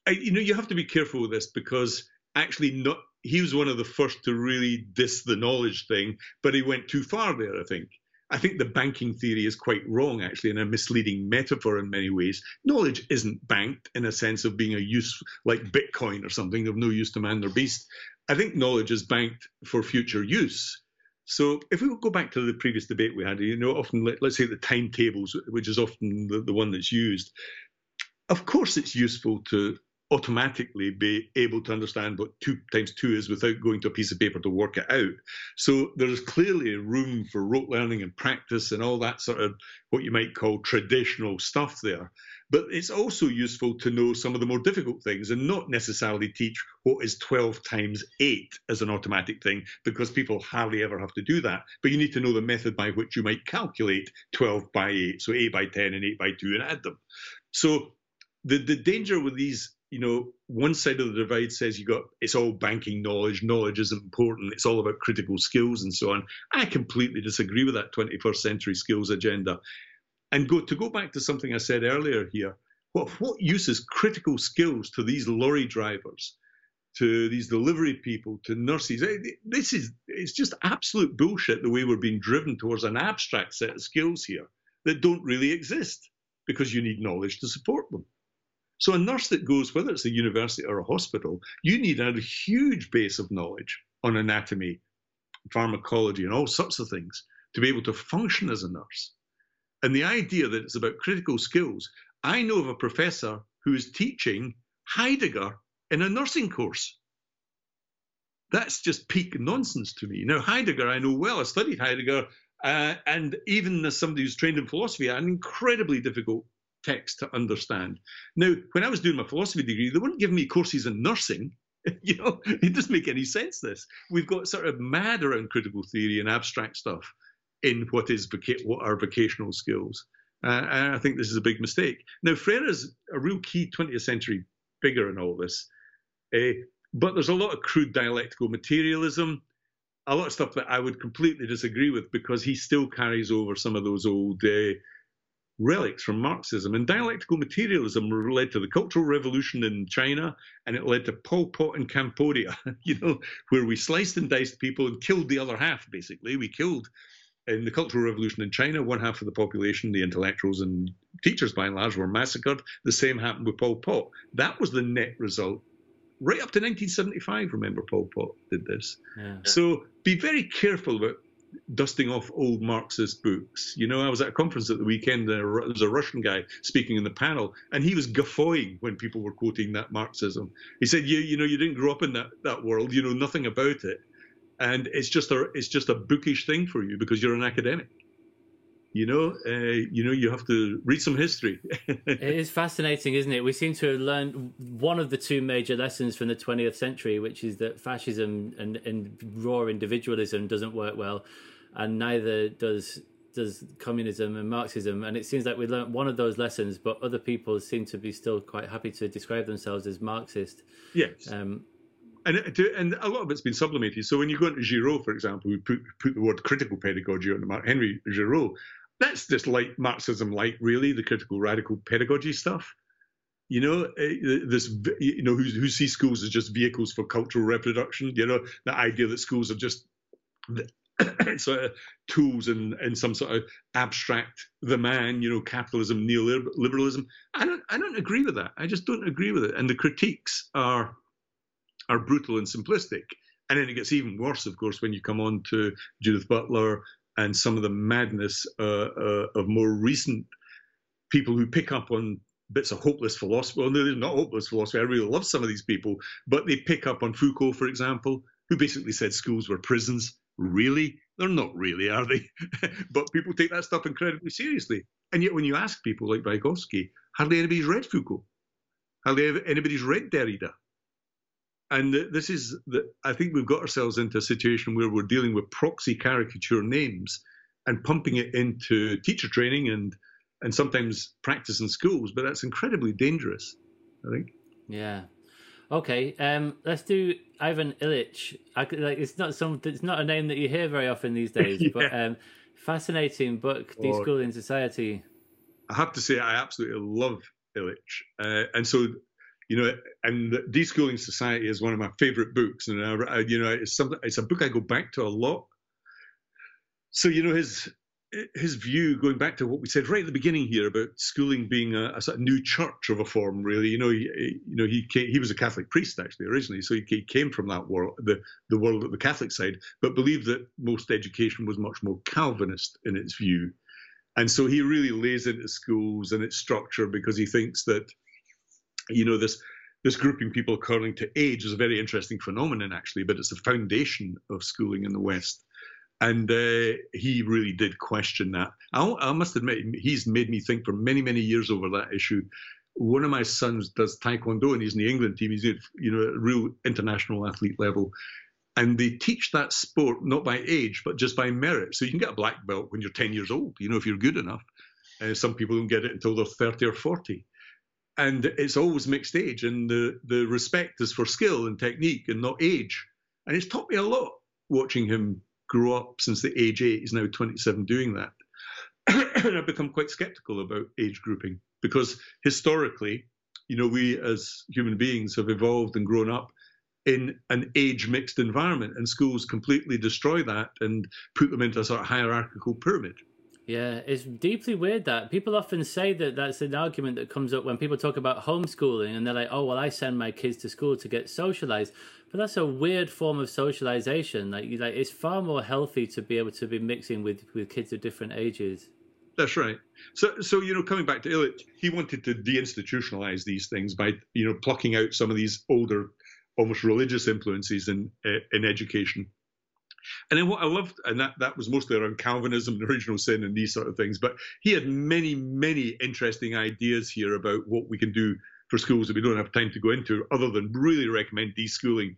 you know, you have to be careful with this because actually, not he was one of the first to really diss the knowledge thing, but he went too far there, I think. I think the banking theory is quite wrong, actually, and a misleading metaphor in many ways. Knowledge isn't banked in a sense of being a use like Bitcoin or something of no use to man or beast. I think knowledge is banked for future use. So if we go back to the previous debate we had, you know, often let, us say the timetables, which is often the, the one that's used. Of course, it's useful to automatically be able to understand what two times two is without going to a piece of paper to work it out. So there's clearly room for rote learning and practice and all that sort of what you might call traditional stuff there. But it's also useful to know some of the more difficult things and not necessarily teach what is 12 times 8 as an automatic thing, because people hardly ever have to do that. But you need to know the method by which you might calculate 12 by 8, so 8 by 10 and 8 by 2 and add them. So the, the danger with these you know, one side of the divide says you got it's all banking knowledge, knowledge is important, it's all about critical skills and so on. I completely disagree with that 21st century skills agenda. And go to go back to something I said earlier here. What what use is critical skills to these lorry drivers, to these delivery people, to nurses? Eh, this is it's just absolute bullshit the way we're being driven towards an abstract set of skills here that don't really exist because you need knowledge to support them. So a nurse that goes, whether it's a university or a hospital, you need a huge base of knowledge on anatomy, pharmacology, and all sorts of things to be able to function as a nurse. And the idea that it's about critical skills, I know of a professor who is teaching Heidegger in a nursing course. That's just peak nonsense to me. Now, Heidegger, I know well. I studied Heidegger Uh, and even as somebody who's trained in philosophy, an incredibly difficult text to understand. Now, when I was doing my philosophy degree, they weren't giving me courses in nursing. you know, it doesn't make any sense. This we've got sort of mad around critical theory and abstract stuff in what is what are vocational skills. Uh, and I think this is a big mistake. Now, Freire is a real key 20th century figure in all this, uh, but there's a lot of crude dialectical materialism, a lot of stuff that I would completely disagree with because he still carries over some of those old uh, relics from Marxism. And dialectical materialism led to the Cultural Revolution in China, and it led to Pol Pot in Cambodia, you know, where we sliced and diced people and killed the other half, basically. We killed in the Cultural Revolution in China, one half of the population, the intellectuals and teachers by and large, were massacred. The same happened with Pol Pot. That was the net result. Right up to 1975, remember, Pol Pot did this. Yeah. So be very careful about dusting off old Marxist books. You know, I was at a conference at the weekend, there was a Russian guy speaking in the panel, and he was guffawing when people were quoting that Marxism. He said, "You, you know, you didn't grow up in that that world. You know nothing about it." and it's just a it's just a bookish thing for you because you're an academic you know uh, you know you have to read some history it is fascinating isn't it we seem to have learned one of the two major lessons from the 20th century which is that fascism and, and raw individualism doesn't work well and neither does does communism and marxism and it seems like we learned one of those lessons but other people seem to be still quite happy to describe themselves as marxist yes um, and and a lot of it's been sublimated. So when you go into Giroux, for example, we put put the word critical pedagogy on the mark. Henry Giroux, that's just like Marxism, like really the critical radical pedagogy stuff. You know, eh, this you know who who sees schools as just vehicles for cultural reproduction. You know, the idea that schools are just sort of tools and and some sort of abstract the man, you know, capitalism, neoliberalism. I don't I don't agree with that. I just don't agree with it. And the critiques are are brutal and simplistic. And then it gets even worse, of course, when you come on to Judith Butler and some of the madness uh, uh, of more recent people who pick up on bits of hopeless philosophy. Well, no, they're not hopeless philosophy. I really love some of these people, but they pick up on Foucault, for example, who basically said schools were prisons. Really? They're not really, are they? but people take that stuff incredibly seriously. And yet, when you ask people like Vygotsky, hardly anybody's read Foucault. Hardly anybody's read Derrida and this is the, I think we've got ourselves into a situation where we're dealing with proxy caricature names and pumping it into teacher training and and sometimes practice in schools, but that's incredibly dangerous. I think. Yeah. Okay. Um, let's do Ivan Illich. I, like it's not some. It's not a name that you hear very often these days, yeah. but um, fascinating book, Deschooling Society. I have to say, I absolutely love Illich, uh, and so you know, and Deschooling Society is one of my favorite books, and I, you know, it's something. It's a book I go back to a lot. So you know, his his view, going back to what we said right at the beginning here about schooling being a, a sort of new church of a form, really. You know, he, you know, he came, he was a Catholic priest actually originally, so he, came from that world, the the world of the Catholic side, but believed that most education was much more Calvinist in its view, and so he really lays into schools and its structure because he thinks that you know this this grouping people according to age is a very interesting phenomenon actually but it's the foundation of schooling in the west. And uh, he really did question that. I, I, must admit he's made me think for many many years over that issue. One of my sons does taekwondo and he's in the england team. He's at you know a real international athlete level. And they teach that sport not by age but just by merit. So you can get a black belt when you're 10 years old you know if you're good enough. Uh, some people don't get it until they're 30 or 40 and it's always mixed age and the the respect is for skill and technique and not age. And it's taught me a lot watching him grow up since the age eight. He's now 27 doing that. And i've become quite skeptical about age grouping because historically you know we as human beings have evolved and grown up in an age mixed environment and schools completely destroy that and put them into a sort of hierarchical pyramid yeah, it's deeply weird that people often say that that's an argument that comes up when people talk about homeschooling and they're like, oh, well, I send my kids to school to get socialized. But that's a weird form of socialization. Like, like it's far more healthy to be able to be mixing with, with kids of different ages. That's right. So, so you know, coming back to Illich, he wanted to deinstitutionalize these things by, you know, plucking out some of these older, almost religious influences in in education And then what I loved, and that, that was mostly around Calvinism and original sin and these sort of things, but he had many, many interesting ideas here about what we can do for schools that we don't have time to go into, other than really recommend deschooling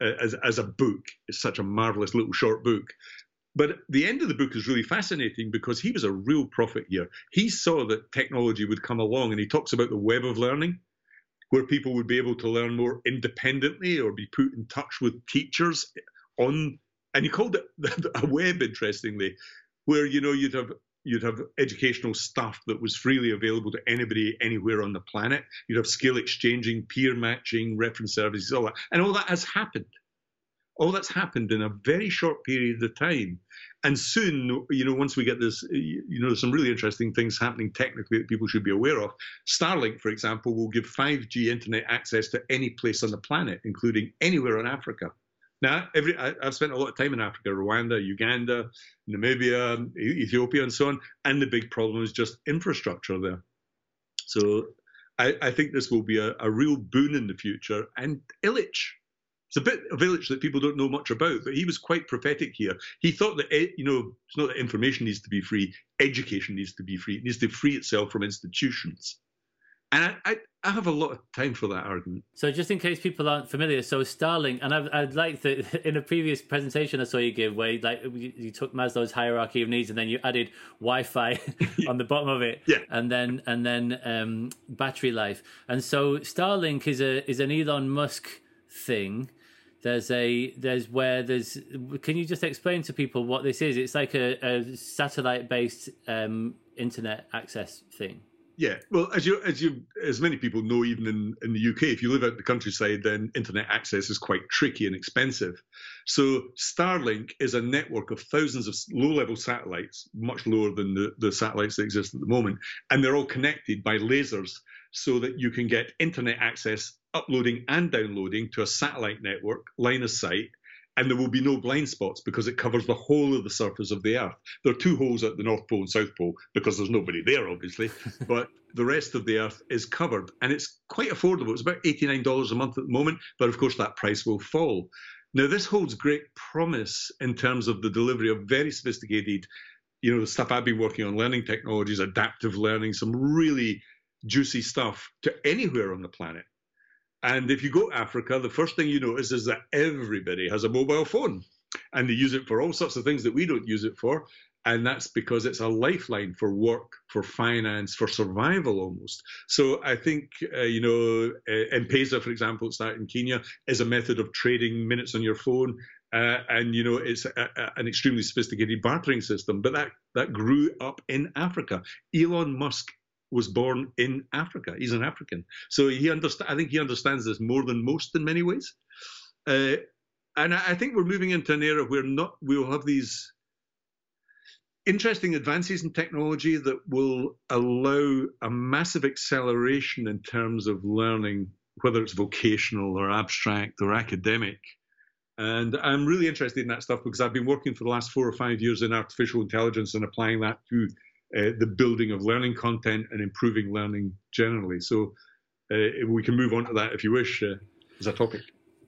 uh, as, as a book. It's such a marvelous little short book. But the end of the book is really fascinating because he was a real prophet here. He saw that technology would come along and he talks about the web of learning, where people would be able to learn more independently or be put in touch with teachers on, and he called it a web, interestingly, where, you know, you'd have you'd have educational stuff that was freely available to anybody anywhere on the planet. You'd have skill exchanging, peer matching, reference services, all that. And all that has happened. All that's happened in a very short period of time. And soon, you know, once we get this, you know, some really interesting things happening technically that people should be aware of. Starlink, for example, will give 5G internet access to any place on the planet, including anywhere in Africa. Now, every I, have spent a lot of time in Africa, Rwanda, Uganda, Namibia, Ethiopia, and so on. And the big problem is just infrastructure there. So I, I think this will be a, a, real boon in the future. And Illich, it's a bit of Illich that people don't know much about, but he was quite prophetic here. He thought that, eh, you know, it's not that information needs to be free, education needs to be free. It needs to free itself from institutions. And I, I, I, have a lot of time for that argument. So, just in case people aren't familiar, so Starlink, and I'd, I'd like that in a previous presentation I saw you give, where like you, took Maslow's hierarchy of needs, and then you added Wi-Fi on the bottom of it, yeah, and then and then um, battery life. And so, Starlink is a is an Elon Musk thing. There's a there's where there's. Can you just explain to people what this is? It's like a, a satellite based um, internet access thing. Yeah, well, as you as you as many people know, even in, in the UK, if you live out in the countryside, then internet access is quite tricky and expensive. So Starlink is a network of thousands of low-level satellites, much lower than the, the satellites that exist at the moment, and they're all connected by lasers so that you can get internet access uploading and downloading to a satellite network, line of sight, and there will be no blind spots because it covers the whole of the surface of the Earth. There are two holes at the North Pole and South Pole because there's nobody there, obviously, but the rest of the Earth is covered and it's quite affordable. It's about $89 a month at the moment, but of course that price will fall. Now, this holds great promise in terms of the delivery of very sophisticated, you know, the stuff I've been working on, learning technologies, adaptive learning, some really juicy stuff to anywhere on the planet. And if you go to Africa, the first thing you notice is that everybody has a mobile phone and they use it for all sorts of things that we don't use it for. And that's because it's a lifeline for work, for finance, for survival almost. So I think, uh, you know, uh, M-Pesa, for example, it's that in Kenya, is a method of trading minutes on your phone. Uh, and, you know, it's a, a, an extremely sophisticated bartering system. But that, that grew up in Africa. Elon Musk was born in Africa. He's an African, so he understand. I think he understands this more than most in many ways. Uh, and I, I think we're moving into an era where not we will have these interesting advances in technology that will allow a massive acceleration in terms of learning, whether it's vocational or abstract or academic. And I'm really interested in that stuff because I've been working for the last four or five years in artificial intelligence and applying that to uh, the building of learning content and improving learning generally. So uh, we can move on to that if you wish uh, as a topic.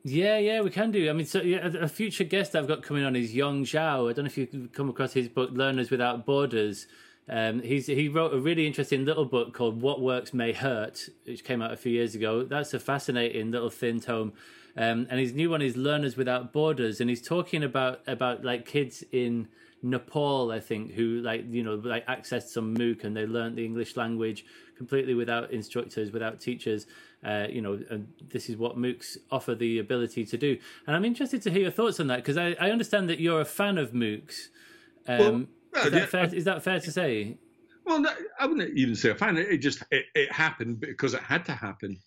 Yeah, yeah, we can do. I mean, so yeah, a future guest I've got coming on is Yong Zhao. I don't know if you've come across his book "Learners Without Borders." Um, he's he wrote a really interesting little book called "What Works May Hurt," which came out a few years ago. That's a fascinating little thin tome. Um, and his new one is "Learners Without Borders," and he's talking about about like kids in Nepal, I think, who like you know like accessed some MOOC and they learned the English language completely without instructors, without teachers. Uh, you know, and this is what MOOCs offer the ability to do. And I'm interested to hear your thoughts on that because I, I, understand that you're a fan of MOOCs. Um, well, is, that yeah, fair, is that fair to say? Well, no, I wouldn't even say a fan. It just it, it happened because it had to happen.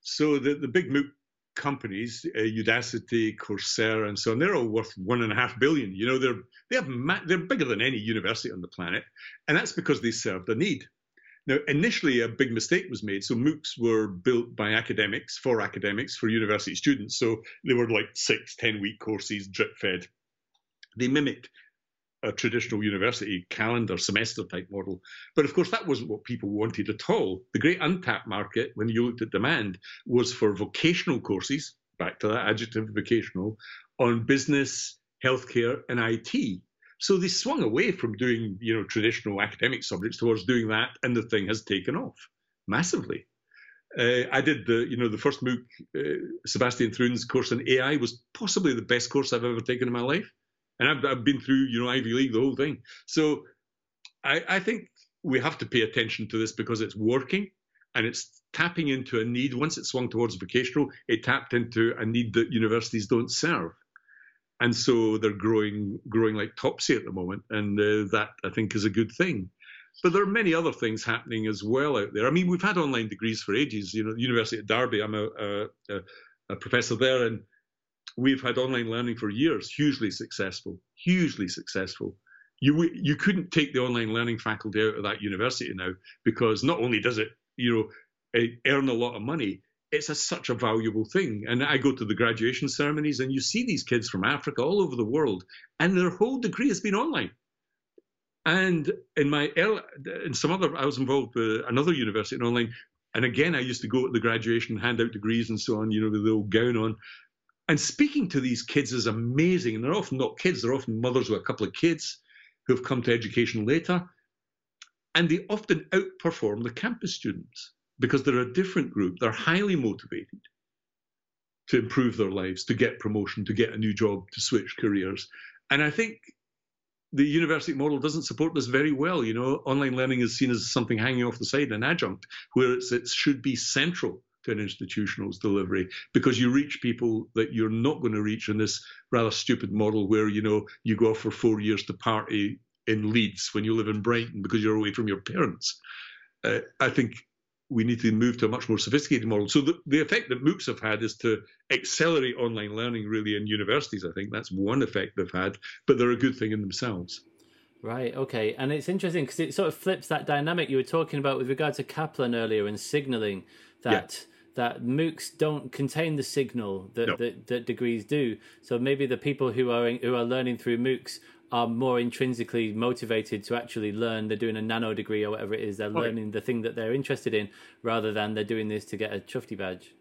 So the the big MOOC companies, uh, Udacity, Coursera, and so on, they're all worth one and a half billion. You know, they're they have they're bigger than any university on the planet, and that's because they serve the need. Now, initially, a big mistake was made. So MOOCs were built by academics for academics for university students. So they were like six, ten week courses, drip fed. They mimicked a traditional university calendar semester type model. But of course, that wasn't what people wanted at all. The great untapped market, when you looked at demand, was for vocational courses, back to that adjective vocational, on business, healthcare, and IT. So they swung away from doing, you know, traditional academic subjects towards doing that, and the thing has taken off massively. Uh, I did the, you know, the first MOOC, uh, Sebastian Thrun's course in AI was possibly the best course I've ever taken in my life, and I've, I've been through, you know, Ivy League, the whole thing. So I, I think we have to pay attention to this because it's working and it's tapping into a need. Once it swung towards vocational, it tapped into a need that universities don't serve. And so they're growing, growing like topsy at the moment, and uh, that I think is a good thing. But there are many other things happening as well out there. I mean, we've had online degrees for ages. You know, University of Derby, I'm a, a, a professor there, and we've had online learning for years, hugely successful, hugely successful. You you couldn't take the online learning faculty out of that university now because not only does it you know eh, earn a lot of money, it's a, such a valuable thing. And I go to the graduation ceremonies, and you see these kids from Africa all over the world, and their whole degree has been online. And in my in some other, I was involved with another university in online, and again, I used to go at the graduation, hand out degrees and so on, you know, with the old gown on. And speaking to these kids is amazing. And they're often not kids, they're often mothers with a couple of kids who have come to education later. And they often outperform the campus students because they're a different group. They're highly motivated to improve their lives, to get promotion, to get a new job, to switch careers. And I think the university model doesn't support this very well. You know, online learning is seen as something hanging off the side, an adjunct, where it should be central to an institutional's delivery because you reach people that you're not going to reach in this rather stupid model where you know you go off for four years to party in Leeds when you live in Brighton because you're away from your parents. Uh, I think we need to move to a much more sophisticated model. So the, the effect that MOOCs have had is to accelerate online learning really in universities. I think that's one effect they've had, but they're a good thing in themselves. Right. Okay. And it's interesting because it sort of flips that dynamic you were talking about with regard to Caplan earlier and signaling that. That MOOCs don't contain the signal that, no. that, that degrees do. So maybe the people who are who are learning through MOOCs are more intrinsically motivated to actually learn. They're doing a nano degree or whatever it is. They're learning the thing that they're interested in rather than they're doing this to get a chufty badge.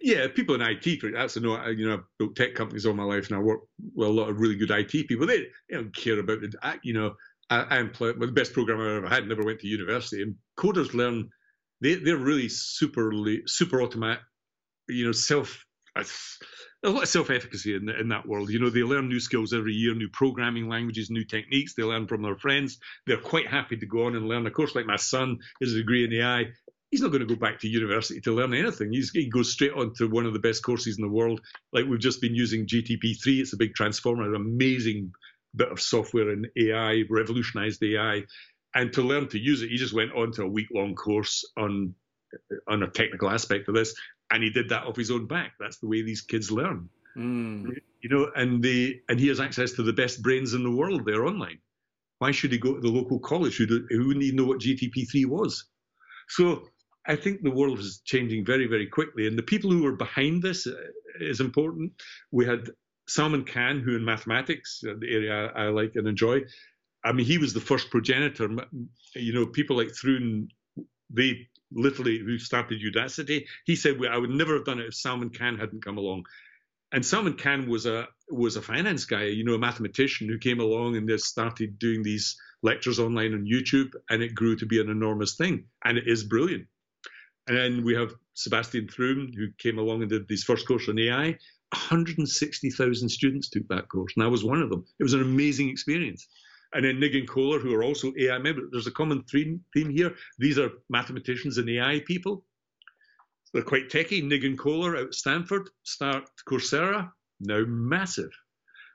Yeah, people in IT, that's a know. You know, I've built tech companies all my life, and I work with a lot of really good IT people. They, they don't care about it. You know, I, I am the best programmer I ever had. Never went to university, and coders learn. They they're really super super automatic. You know, self uh, a lot of self-efficacy in, in that world. You know, they learn new skills every year, new programming languages, new techniques. They learn from their friends. They're quite happy to go on and learn. Of course, like my son, his degree in AI, he's not going to go back to university to learn anything. He's, he goes straight on to one of the best courses in the world. Like we've just been using GTP3. It's a big transformer, an amazing bit of software in AI, revolutionized AI. And to learn to use it, he just went on to a week-long course on on a technical aspect of this and he did that off his own back. That's the way these kids learn. Mm. You know, and they and he has access to the best brains in the world. They're online. Why should he go to the local college who, who wouldn't even know what GTP3 was? So I think the world is changing very, very quickly, and the people who are behind this uh, is important. We had Salman Khan, who in mathematics, uh, the area I like and enjoy, I mean, he was the first progenitor. You know, people like Thrun, they literally who started Udacity, he said, "I would never have done it if Salman Khan hadn't come along." And Salman Khan was a was a finance guy, you know, a mathematician who came along and just started doing these lectures online on YouTube, and it grew to be an enormous thing, and it is brilliant. And then we have Sebastian Thrun, who came along and did his first course on AI. 160,000 students took that course, and I was one of them. It was an amazing experience and then Nigel Koller, who are also AI members. There's a common theme, theme here. These are mathematicians and AI people. They're quite techy. Nigel Koller out at Stanford, start Coursera, now massive.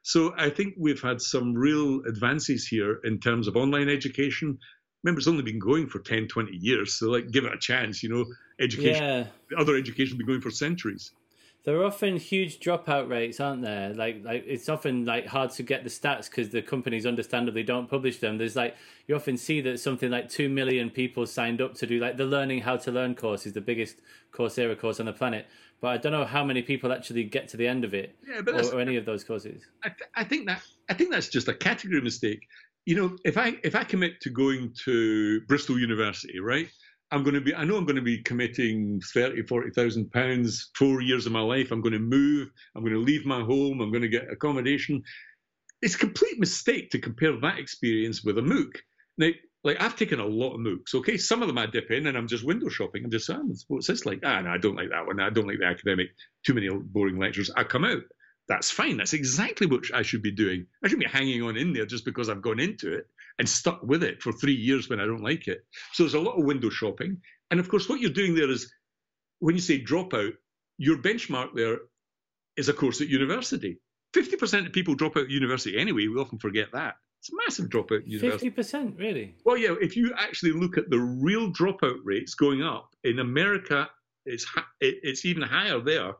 So I think we've had some real advances here in terms of online education. Remember, it's only been going for 10, 20 years. So, like, give it a chance, you know. Education, yeah. other education been going for centuries there are often huge dropout rates, aren't there? Like, like it's often like hard to get the stats because the companies understandably don't publish them. There's like you often see that something like two million people signed up to do like the learning how to learn course is the biggest Coursera course on the planet. But I don't know how many people actually get to the end of it, yeah, but or, or any of those courses. I, th- I think that I think that's just a category mistake. You know, if I if I commit to going to Bristol University, right? I'm going to be, I know I'm going to be committing 30, 40,000 pounds, four years of my life. I'm going to move. I'm going to leave my home. I'm going to get accommodation. it's a complete mistake to compare that experience with a MOOC. Now, like I've taken a lot of MOOCs. Okay, some of them I dip in and I'm just window shopping. I'm just saying, what's this like? Ah, no, I don't like that one. I don't like the academic. Too many boring lectures. I come out. That's fine. That's exactly what I should be doing. I shouldn't be hanging on in there just because I've gone into it and stuck with it for three years when I don't like it. So there's a lot of window shopping. And of course, what you're doing there is when you say dropout, your benchmark there is a course at university. 50% of people drop out of university anyway. We often forget that. It's a massive dropout university. 50%, really? Well, yeah, if you actually look at the real dropout rates going up, in America, it's, it's even higher there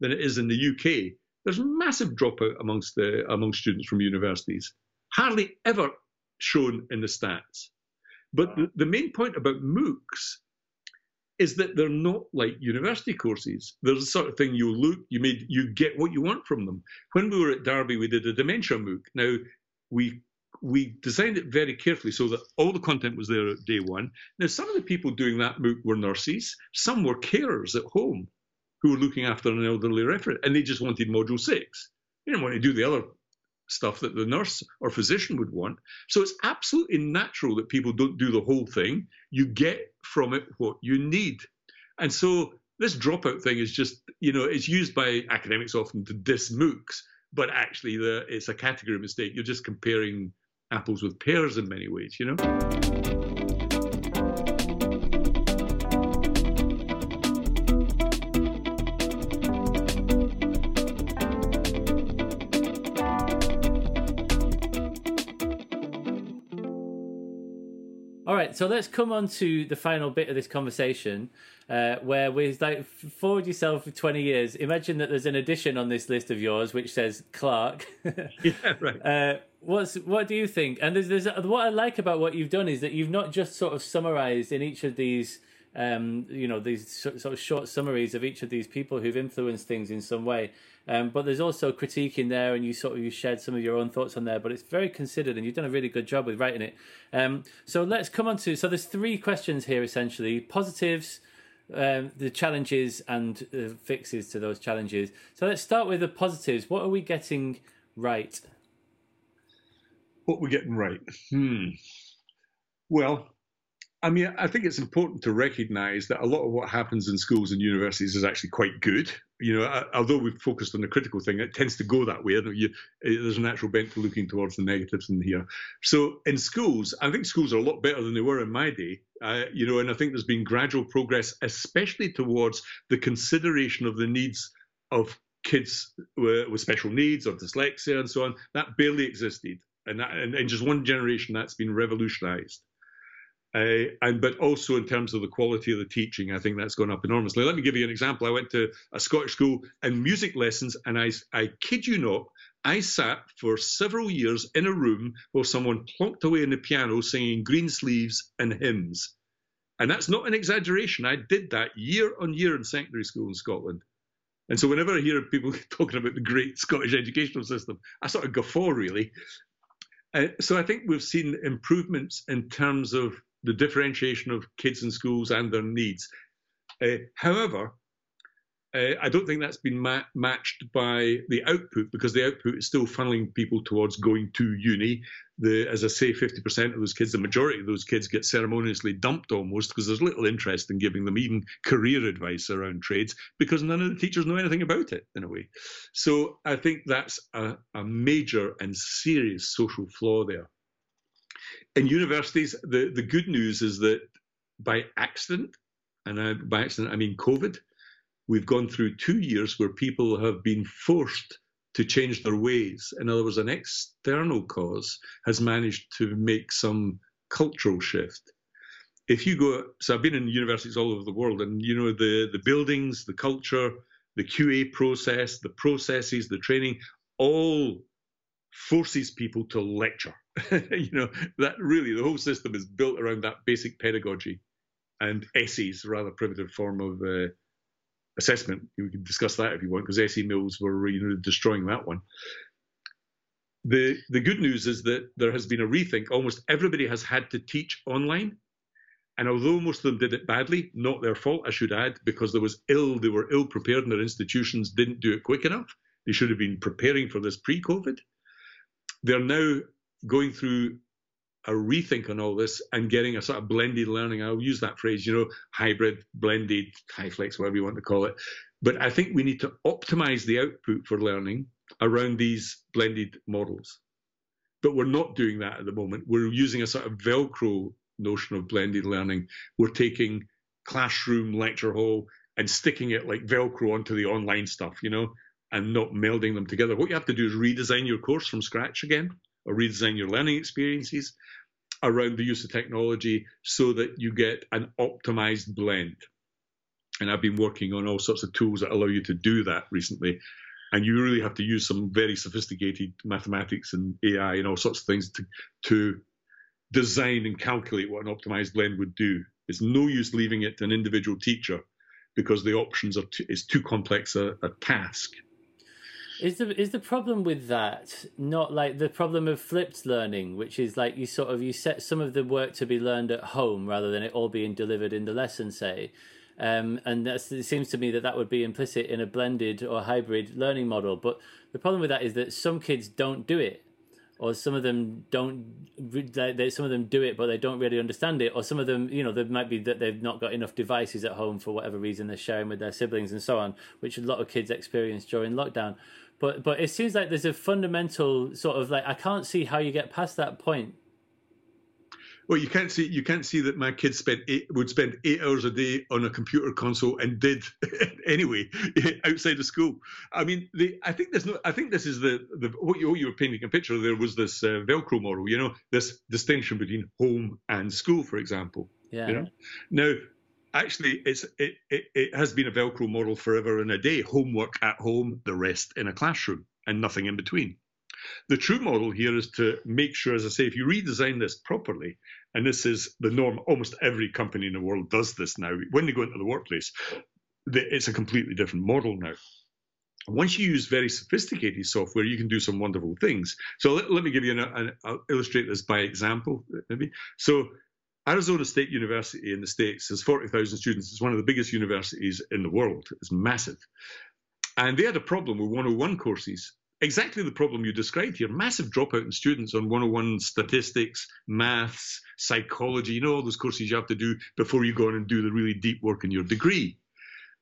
than it is in the UK. There's massive dropout amongst the among students from universities. Hardly ever shown in the stats. But the, the main point about MOOCs is that they're not like university courses. There's the sort of thing you look, you made, you get what you want from them. When we were at Derby, we did a dementia MOOC. Now we we designed it very carefully so that all the content was there at day one. Now some of the people doing that MOOC were nurses, some were carers at home who were looking after an elderly referent, and they just wanted module six. They didn't want to do the other stuff that the nurse or physician would want. So it's absolutely natural that people don't do the whole thing. You get from it what you need. And so this dropout thing is just, you know, it's used by academics often to diss MOOCs, but actually the, it's a category mistake. You're just comparing apples with pears in many ways, you know? So let's come on to the final bit of this conversation, uh, where we like forward yourself for twenty years. Imagine that there's an addition on this list of yours which says Clark. yeah, right. Uh, what's what do you think? And there's, there's what I like about what you've done is that you've not just sort of summarized in each of these um, you know, these sort of short summaries of each of these people who've influenced things in some way. Um, but there's also critique in there, and you sort of you shared some of your own thoughts on there. But it's very considered, and you've done a really good job with writing it. Um, so let's come on to so there's three questions here essentially: positives, um, the challenges, and uh, fixes to those challenges. So let's start with the positives. What are we getting right? What we're getting right? Hmm. Well, I mean, I think it's important to recognise that a lot of what happens in schools and universities is actually quite good. You know, although we've focused on the critical thing, it tends to go that way. You, there's a natural bent to looking towards the negatives in here. So in schools, I think schools are a lot better than they were in my day. Uh, you know, and I think there's been gradual progress, especially towards the consideration of the needs of kids with, special needs or dyslexia and so on. That barely existed, and, that, and in just one generation, that's been revolutionised. Uh, and but also in terms of the quality of the teaching, I think that's gone up enormously. Let me give you an example. I went to a Scottish school and music lessons, and I, I kid you not, I sat for several years in a room while someone plonked away on the piano singing Greensleeves and hymns. And that's not an exaggeration. I did that year on year in secondary school in Scotland. And so whenever I hear people talking about the great Scottish educational system, I sort of guffaw really. Uh, so I think we've seen improvements in terms of the differentiation of kids in schools and their needs. Uh, however, uh, I don't think that's been ma- matched by the output because the output is still funneling people towards going to uni. The, as I say, 50% of those kids, the majority of those kids get ceremoniously dumped almost because there's little interest in giving them even career advice around trades because none of the teachers know anything about it in a way. So I think that's a, a major and serious social flaw there in universities, the, the good news is that by accident, and I, by accident I mean COVID, we've gone through two years where people have been forced to change their ways. In other words, an external cause has managed to make some cultural shift. If you go, so I've been in universities all over the world, and you know the the buildings, the culture, the QA process, the processes, the training, all forces people to lecture. you know, that really the whole system is built around that basic pedagogy and essays, rather primitive form of uh, assessment. We can discuss that if you want, because essay mills were you know destroying that one. The the good news is that there has been a rethink. Almost everybody has had to teach online. And although most of them did it badly, not their fault, I should add, because there was ill, they were ill prepared and their institutions didn't do it quick enough. They should have been preparing for this pre-COVID they're now going through a rethink on all this and getting a sort of blended learning. I'll use that phrase, you know, hybrid, blended, HyFlex, whatever you want to call it. But I think we need to optimize the output for learning around these blended models. But we're not doing that at the moment. We're using a sort of Velcro notion of blended learning. We're taking classroom, lecture hall, and sticking it like Velcro onto the online stuff, you know, and not melding them together. What you have to do is redesign your course from scratch again or redesign your learning experiences around the use of technology so that you get an optimized blend. And I've been working on all sorts of tools that allow you to do that recently. And you really have to use some very sophisticated mathematics and AI and all sorts of things to, to design and calculate what an optimized blend would do. It's no use leaving it to an individual teacher because the options are too, it's too complex a, a task. Is the is the problem with that not like the problem of flipped learning, which is like you sort of you set some of the work to be learned at home rather than it all being delivered in the lesson, say, um, and it seems to me that that would be implicit in a blended or hybrid learning model. But the problem with that is that some kids don't do it, or some of them don't. They, some of them do it, but they don't really understand it. Or some of them, you know, there might be that they've not got enough devices at home for whatever reason they're sharing with their siblings and so on, which a lot of kids experience during lockdown. But but it seems like there's a fundamental sort of like I can't see how you get past that point. Well, you can't see you can't see that my kids spent eight, would spend eight hours a day on a computer console and did anyway outside of school. I mean, the, I think there's no. I think this is the, the what you, what you were painting a picture. There was this uh, Velcro model. You know, this distinction between home and school, for example. Yeah. You know? Now, actually it's it, it, it has been a velcro model forever and a day homework at home the rest in a classroom and nothing in between the true model here is to make sure as i say if you redesign this properly and this is the norm almost every company in the world does this now when they go into the workplace it's a completely different model now once you use very sophisticated software, you can do some wonderful things. So let, let me give you an, an, I'll illustrate this by example, maybe. So Arizona State University in the States has 40,000 students. It's one of the biggest universities in the world. It's massive. And they had a problem with 101 courses. Exactly the problem you described here massive dropout in students on 101 statistics, maths, psychology, you know, all those courses you have to do before you go on and do the really deep work in your degree.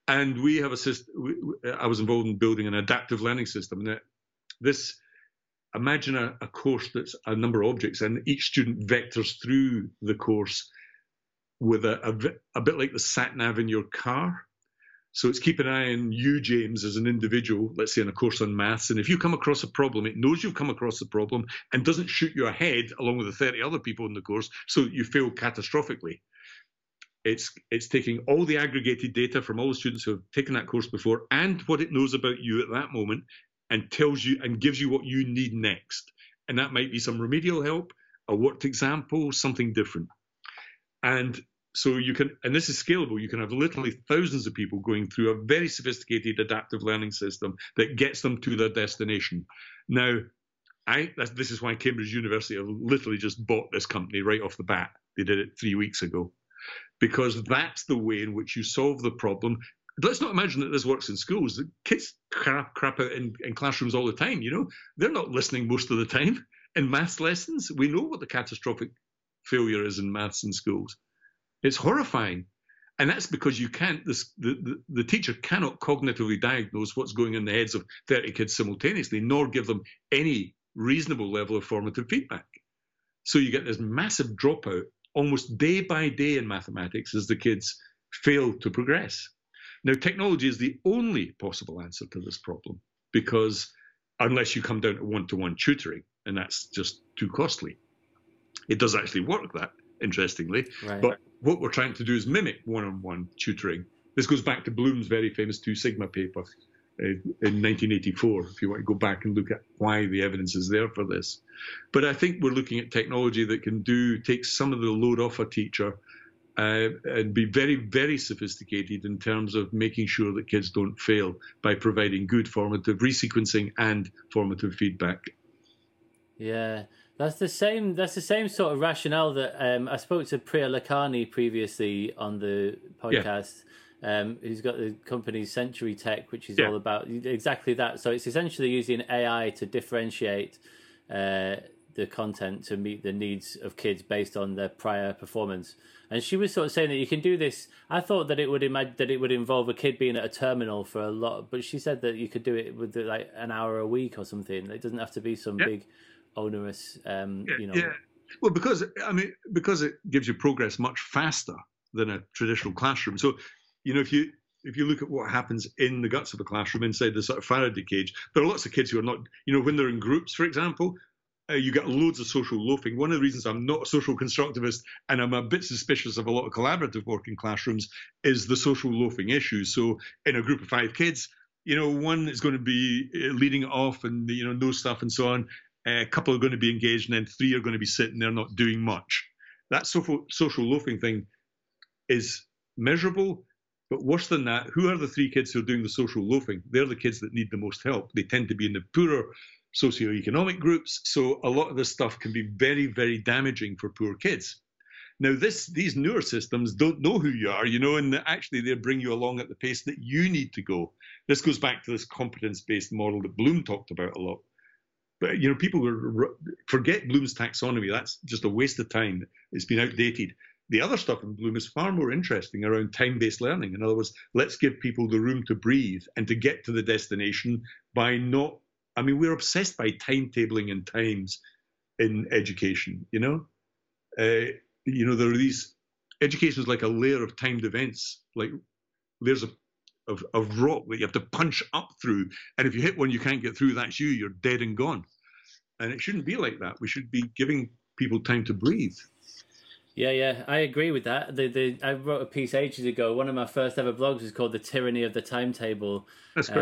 And we have a system, I was involved in building an adaptive learning system. And this imagine a, a, course that's a number of objects and each student vectors through the course with a, a, a, bit like the sat nav in your car. So it's keep an eye on you, James, as an individual, let's say in a course on maths. And if you come across a problem, it knows you've come across the problem and doesn't shoot you ahead along with the 30 other people in the course so you fail catastrophically. It's, it's taking all the aggregated data from all the students who have taken that course before and what it knows about you at that moment and tells you and gives you what you need next. And that might be some remedial help, a worked example, something different. And so you can, and this is scalable, you can have literally thousands of people going through a very sophisticated adaptive learning system that gets them to their destination. Now, I, this is why Cambridge University literally just bought this company right off the bat. They did it three weeks ago. Because that's the way in which you solve the problem let's not imagine that this works in schools. The kids crap, crap out in, in classrooms all the time. You know, they're not listening most of the time. In maths lessons, we know what the catastrophic failure is in maths in schools. It's horrifying. And that's because you can't, this, the, the, the teacher cannot cognitively diagnose what's going in the heads of 30 kids simultaneously, nor give them any reasonable level of formative feedback. So you get this massive dropout almost day by day in mathematics as the kids fail to progress. Now, technology is the only possible answer to this problem because unless you come down to one to one tutoring, and that's just too costly. It does actually work that, interestingly. Right. But what we're trying to do is mimic one on one tutoring. This goes back to Bloom's very famous Two Sigma paper uh, in 1984, if you want to go back and look at why the evidence is there for this. But I think we're looking at technology that can do take some of the load off a teacher uh, and be very, very sophisticated in terms of making sure that kids don't fail by providing good formative resequencing and formative feedback. Yeah, that's the same. That's the same sort of rationale that um, I spoke to Priya Lakhani previously on the podcast. Yeah. Um, who's got the company Century Tech, which is yeah. all about exactly that. So it's essentially using AI to differentiate uh, the content to meet the needs of kids based on their prior performance. And she was sort of saying that you can do this. I thought that it would imagine that it would involve a kid being at a terminal for a lot, but she said that you could do it with like an hour a week or something. It doesn't have to be some yeah. big onerous, um, yeah, you know. Yeah. Well, because I mean, because it gives you progress much faster than a traditional classroom. So, you know, if you if you look at what happens in the guts of a classroom inside the sort of Faraday cage, there are lots of kids who are not, you know, when they're in groups, for example, uh, you get loads of social loafing. One of the reasons I'm not a social constructivist and I'm a bit suspicious of a lot of collaborative work in classrooms is the social loafing issue. So in a group of five kids, you know, one is going to be uh, leading off and you know know stuff and so on. Uh, a couple are going to be engaged, and then three are going to be sitting there not doing much. That social social loafing thing is miserable. But worse than that, who are the three kids who are doing the social loafing? They're the kids that need the most help. They tend to be in the poorer socioeconomic groups. So a lot of this stuff can be very, very damaging for poor kids. Now, this these newer systems don't know who you are, you know, and actually they bring you along at the pace that you need to go. This goes back to this competence-based model that Bloom talked about a lot. But you know, people forget Bloom's taxonomy. That's just a waste of time. It's been outdated. The other stuff in Bloom is far more interesting around time-based learning. In other words, let's give people the room to breathe and to get to the destination by not I mean, we're obsessed by timetabling and times in education. You know, uh, you know there are these education is like a layer of timed events, like layers of, of of rock that you have to punch up through, and if you hit one you can't get through, that's you. You're dead and gone. And it shouldn't be like that. We should be giving people time to breathe. Yeah, yeah, I agree with that. The, the I wrote a piece ages ago. One of my first ever blogs was called "The Tyranny of the Timetable,".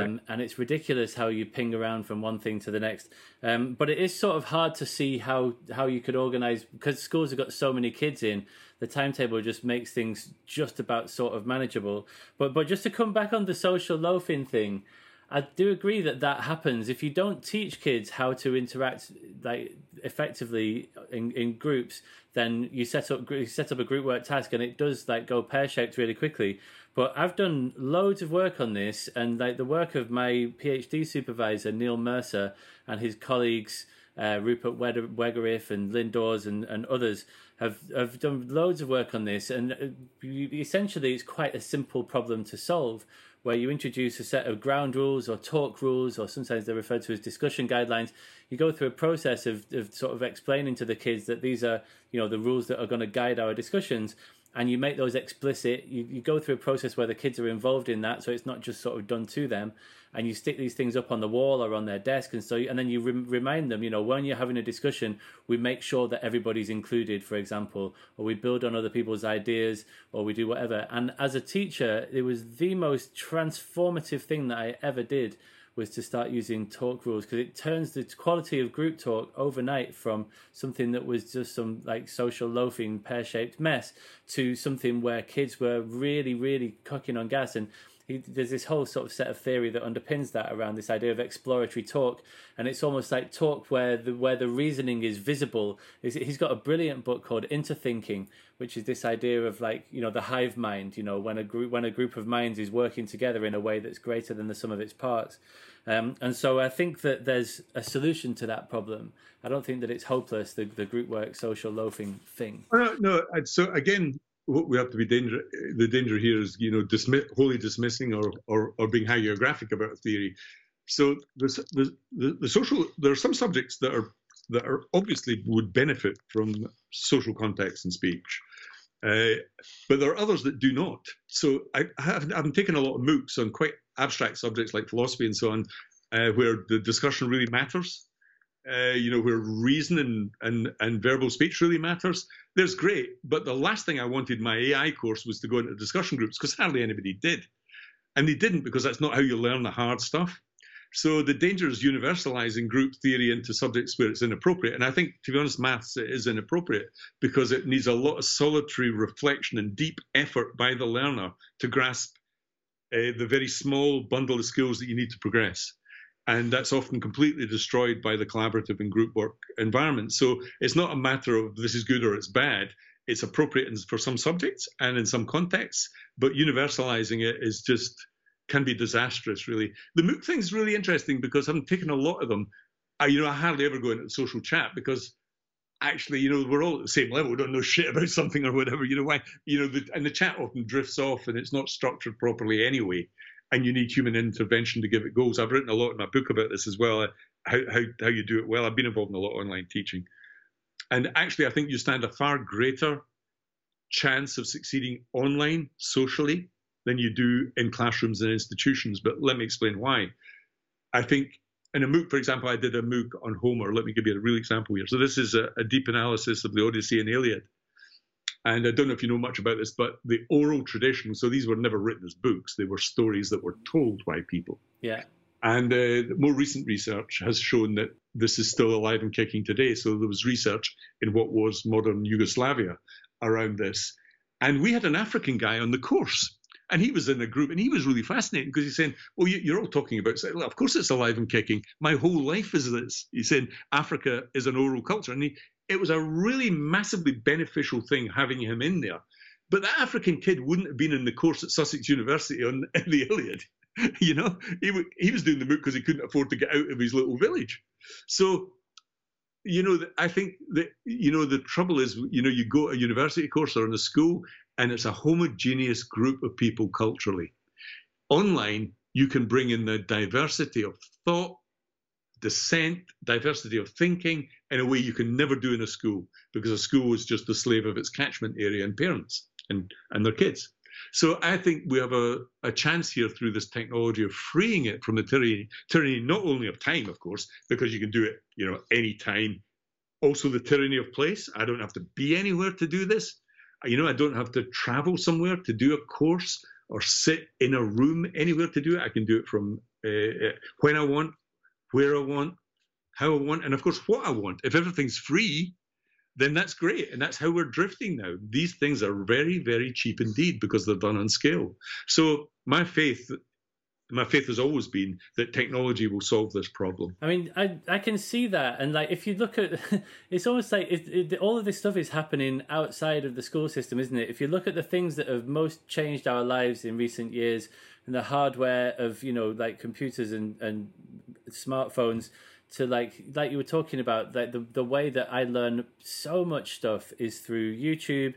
Um, and it's ridiculous how you ping around from one thing to the next. Um, but it is sort of hard to see how how you could organise because schools have got so many kids in. The timetable just makes things just about sort of manageable. But but just to come back on the social loafing thing. I do agree that that happens if you don't teach kids how to interact like effectively in, in groups. Then you set up you set up a group work task and it does like go pear shaped really quickly. But I've done loads of work on this, and like the work of my PhD supervisor Neil Mercer and his colleagues uh, Rupert Wegerif and Dawes and, and others have have done loads of work on this, and uh, essentially it's quite a simple problem to solve where you introduce a set of ground rules or talk rules, or sometimes they're referred to as discussion guidelines. You go through a process of, of sort of explaining to the kids that these are, you know, the rules that are going to guide our discussions, and you make those explicit. You, you go through a process where the kids are involved in that, so it's not just sort of done to them. And you stick these things up on the wall or on their desk, and so and then you re- remind them, you know, when you're having a discussion, we make sure that everybody's included, for example, or we build on other people's ideas, or we do whatever. And as a teacher, it was the most transformative thing that I ever did was to start using talk rules because it turns the quality of group talk overnight from something that was just some like social loafing pear-shaped mess to something where kids were really really cooking on gas and he, there's this whole sort of set of theory that underpins that around this idea of exploratory talk, and it's almost like talk where the where the reasoning is visible. He's got a brilliant book called Interthinking, which is this idea of like you know the hive mind. You know when a group when a group of minds is working together in a way that's greater than the sum of its parts. Um, and so I think that there's a solution to that problem. I don't think that it's hopeless, the, the group work, social loafing thing. no, no. So again, what we have to be danger. The danger here is, you know, dismiss, wholly dismissing or, or, or being hagiographic about a theory. So the, the, the, the social, there are some subjects that are that are obviously would benefit from social context and speech. Uh, but there are others that do not. So I, have, I've taken a lot of MOOCs on quite abstract subjects like philosophy and so on, uh, where the discussion really matters. Uh, you know, where reason and, and, and verbal speech really matters. There's great, but the last thing I wanted my AI course was to go into discussion groups because hardly anybody did. And they didn't because that's not how you learn the hard stuff. So the danger is universalizing group theory into subjects where it's inappropriate. And I think, to be honest, maths is inappropriate because it needs a lot of solitary reflection and deep effort by the learner to grasp uh, the very small bundle of skills that you need to progress. And that's often completely destroyed by the collaborative and group work environment. So it's not a matter of this is good or it's bad. It's appropriate for some subjects and in some contexts, but universalizing it is just can be disastrous, really. The MOOC thing is really interesting because having taken a lot of them, I, you know, I hardly ever go into social chat because actually, you know, we're all at the same level. We don't know shit about something or whatever. You know why? You know, the, and the chat often drifts off, and it's not structured properly anyway. And you need human intervention to give it goals. I've written a lot in my book about this as well. Uh, how how how you do it well. I've been involved in a lot of online teaching, and actually, I think you stand a far greater chance of succeeding online socially than you do in classrooms and institutions. But let me explain why. I think in a MOOC, for example, I did a MOOC on Homer. Let me give you a real example here. So this is a, a, deep analysis of the Odyssey and Iliad. And I don't know if you know much about this, but the oral tradition, so these were never written as books, they were stories that were told by people. Yeah. And uh, more recent research has shown that this is still alive and kicking today. So there was research in what was modern Yugoslavia around this. And we had an African guy on the course and he was in a group and he was really fascinating because he's saying, Well, you, are all talking about, well, of course it's alive and kicking. My whole life is this. He's saying Africa is an oral culture. And he, it was a really massively beneficial thing having him in there. But that African kid wouldn't have been in the course at Sussex University on the Iliad. You know, he, he was doing the MOOC because he couldn't afford to get out of his little village. So you know, I think that you know the trouble is, you know, you go a university course or in a school, and it's a homogeneous group of people culturally. Online, you can bring in the diversity of thought, dissent, diversity of thinking in a way you can never do in a school because a school is just the slave of its catchment area and parents and, and their kids. So I think we have a, a chance here through this technology of freeing it from the tyranny, tyranny not only of time, of course, because you can do it, you know, any time. Also the tyranny of place. I don't have to be anywhere to do this you know, I don't have to travel somewhere to do a course or sit in a room anywhere to do it. I can do it from uh, uh, when I want, where I want, how I want, and of course, what I want. If everything's free, then that's great. And that's how we're drifting now. These things are very, very cheap indeed because they're done on scale. So, my faith my faith has always been that technology will solve this problem. I mean, I I can see that, and like if you look at, it's almost like it, it, all of this stuff is happening outside of the school system, isn't it? If you look at the things that have most changed our lives in recent years, and the hardware of you know like computers and and smartphones, to like like you were talking about, like the the way that I learn so much stuff is through YouTube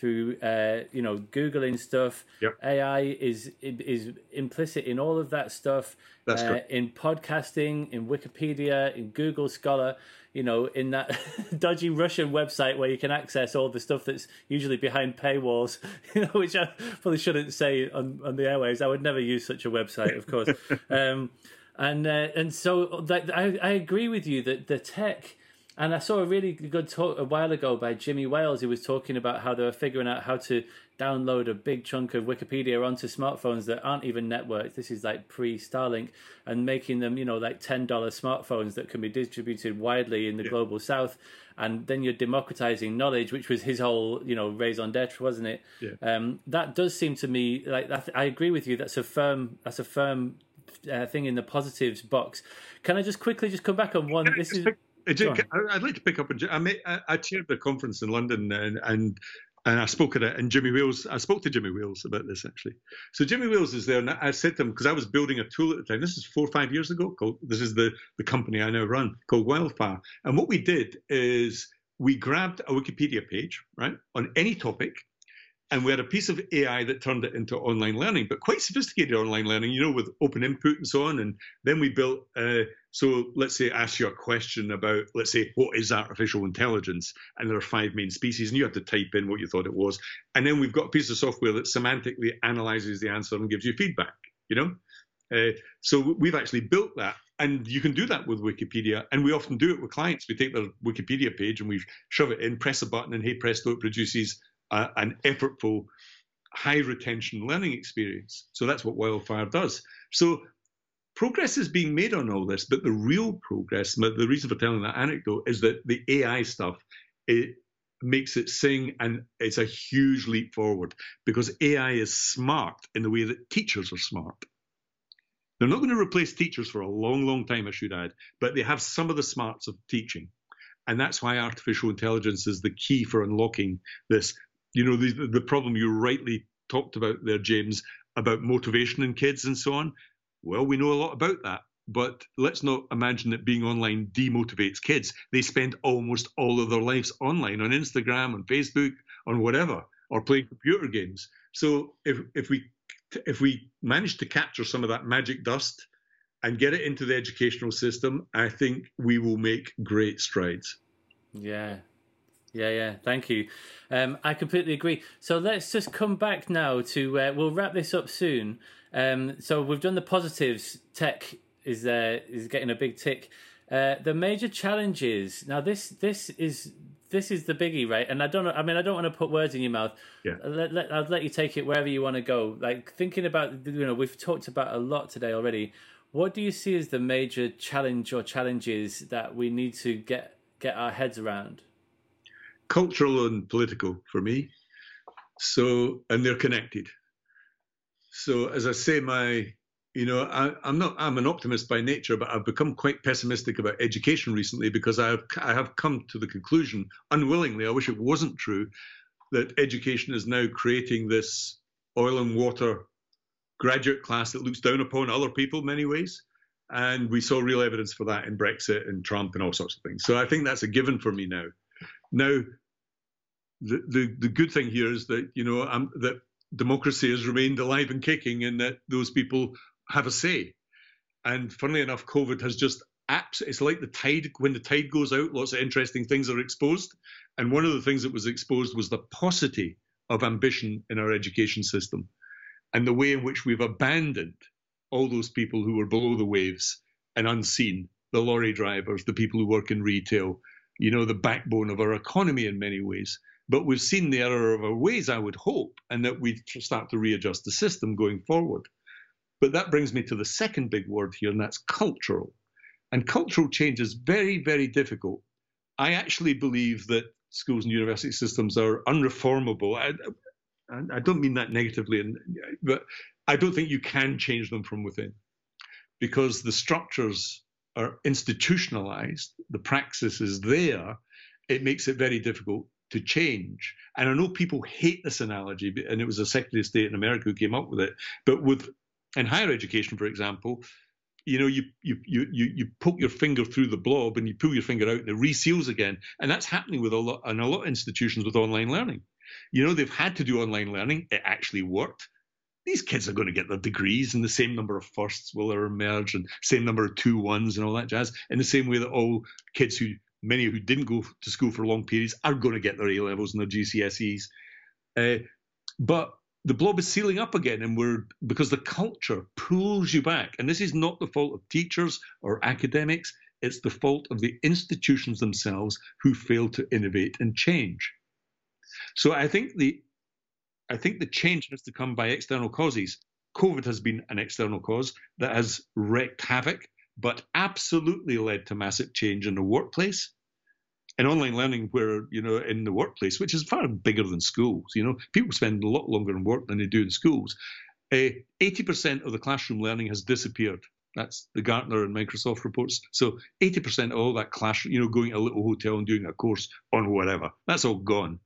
through uh, you know googling stuff. Yep. AI is is implicit in all of that stuff. That's uh, in podcasting, in Wikipedia, in Google Scholar. You know, in that dodgy Russian website where you can access all the stuff that's usually behind paywalls. You know, which I probably shouldn't say on on the airways. I would never use such a website, of course. um, and uh, and so that, I I agree with you that the tech and I saw a really good talk a while ago by Jimmy Wales, who was talking about how they were figuring out how to download a big chunk of Wikipedia onto smartphones that aren't even networked. This is like pre Starlink, and making them, you know, like ten dollar smartphones that can be distributed widely in the yeah. global south. And then you're democratizing knowledge, which was his whole, you know, raison d'être, wasn't it? Yeah. Um, that does seem to me like I agree with you. That's a firm. That's a firm uh, thing in the positives box. Can I just quickly just come back on one? This is. I'd like to pick up. I, made, I, I chaired the conference in London, and, and and I spoke at it. And Jimmy Wales, I spoke to Jimmy Wales about this actually. So Jimmy Wales is there, and I said to him because I was building a tool at the time. This is four or five years ago. Called this is the the company I now run called Wildfire. And what we did is we grabbed a Wikipedia page, right, on any topic, and we had a piece of AI that turned it into online learning, but quite sophisticated online learning, you know, with open input and so on. And then we built, uh, so let's say, ask you a question about, let's say, what is artificial intelligence? And there are five main species, and you have to type in what you thought it was. And then we've got a piece of software that semantically analyzes the answer and gives you feedback, you know? Uh, so we've actually built that and you can do that with Wikipedia. And we often do it with clients. We take their Wikipedia page and we shove it in, press a button, and hey presto, it produces uh, an effortful, high retention learning experience. So that's what Wildfire does. So progress is being made on all this, but the real progress, the reason for telling that anecdote is that the AI stuff, it makes it sing and it's a huge leap forward because AI is smart in the way that teachers are smart. They're not going to replace teachers for a long, long time, I should add, but they have some of the smarts of teaching. And that's why artificial intelligence is the key for unlocking this you know, the, the problem you rightly talked about there, James, about motivation in kids and so on. Well, we know a lot about that. but let's not imagine that being online demotivates kids. They spend almost all of their lives online on Instagram, on Facebook, on whatever, or playing computer games. So if if we if we manage to capture some of that magic dust and get it into the educational system, I think we will make great strides. Yeah, yeah, yeah. Thank you. Um, I completely agree. So let's just come back now to. Uh, we'll wrap this up soon. Um, so we've done the positives. Tech is uh, is getting a big tick. Uh, the major challenges. Now this this is this is the biggie, right? And I don't know. I mean, I don't want to put words in your mouth. Yeah. Let, let, I'll let you take it wherever you want to go. Like thinking about, you know, we've talked about a lot today already. What do you see as the major challenge or challenges that we need to get get our heads around? Cultural and political for me. So, and they're connected. So, as I say, my you know, I, am not. I'm an optimist by nature, but I've become quite pessimistic about education recently because I have I have come to the conclusion, unwillingly, I wish it wasn't true, that education is now creating this oil and water graduate class that looks down upon other people in many ways. And we saw real evidence for that in Brexit and Trump and all sorts of things. So I think that's a given for me now. Now, the the, the good thing here is that you know I'm, that democracy has remained alive and kicking, and that those people have a say. And funnily enough, COVID has just. It's like the tide. When the tide goes out, lots of interesting things are exposed. And one of the things that was exposed was the paucity of ambition in our education system and the way in which we've abandoned all those people who were below the waves and unseen the lorry drivers, the people who work in retail, you know, the backbone of our economy in many ways. But we've seen the error of our ways, I would hope, and that we start to readjust the system going forward. But that brings me to the second big word here, and that's cultural. And cultural change is very, very difficult. I actually believe that schools and university systems are unreformable. I, I don't mean that negatively, but I don't think you can change them from within because the structures are institutionalized, the praxis is there, it makes it very difficult to change. And I know people hate this analogy, and it was a Secretary of State in America who came up with it. But with in higher education, for example, you know, you you you you you poke your finger through the blob and you pull your finger out and it reseals again, and that's happening with a lot and a lot of institutions with online learning. You know, they've had to do online learning; it actually worked. These kids are going to get their degrees, and the same number of firsts will emerge, and same number of two ones, and all that jazz. In the same way that all kids who many who didn't go to school for long periods are going to get their A levels and their GCSEs. Uh, but the blob is sealing up again and we're because the culture pulls you back and this is not the fault of teachers or academics it's the fault of the institutions themselves who fail to innovate and change so i think the i think the change has to come by external causes covid has been an external cause that has wreaked havoc but absolutely led to massive change in the workplace in online learning where you know in the workplace which is far bigger than schools you know people spend a lot longer in work than they do in schools uh, 80% of the classroom learning has disappeared that's the Gartner and Microsoft reports. So 80% of all that class, you know, going to a little hotel and doing a course on whatever, that's all gone.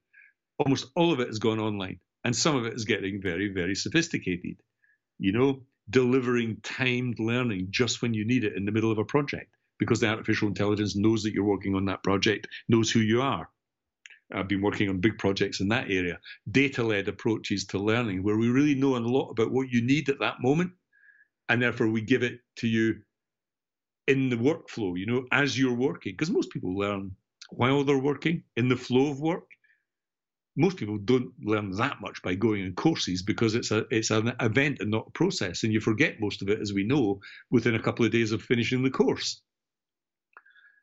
Almost all of it has gone online. And some of it is getting very, very sophisticated. You know, delivering timed learning just when you need it in the middle of a project because the artificial intelligence knows that you're working on that project, knows who you are. I've been working on big projects in that area, data led approaches to learning, where we really know a lot about what you need at that moment. And therefore, we give it to you in the workflow, you know, as you're working. Because most people learn while they're working in the flow of work. Most people don't learn that much by going on courses because it's a it's an event and not a process, and you forget most of it, as we know, within a couple of days of finishing the course.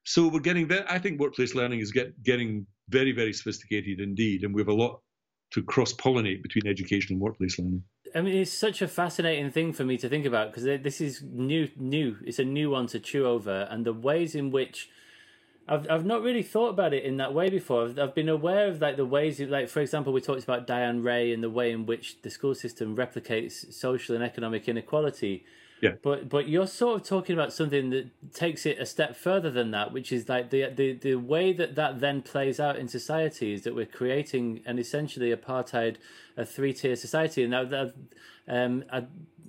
So we're getting there. I think workplace learning is get, getting very, very sophisticated indeed, and we have a lot to cross pollinate between education and workplace learning. I mean, it's such a fascinating thing for me to think about because this is new. New, it's a new one to chew over, and the ways in which I've I've not really thought about it in that way before. I've, I've been aware of like the ways, like for example, we talked about Diane Reay and the way in which the school system replicates social and economic inequality yeah. But but you're sort of talking about something that takes it a step further than that, which is like the the the way that that then plays out in society is that we're creating an essentially apartheid, a three tier society, and that, um, I,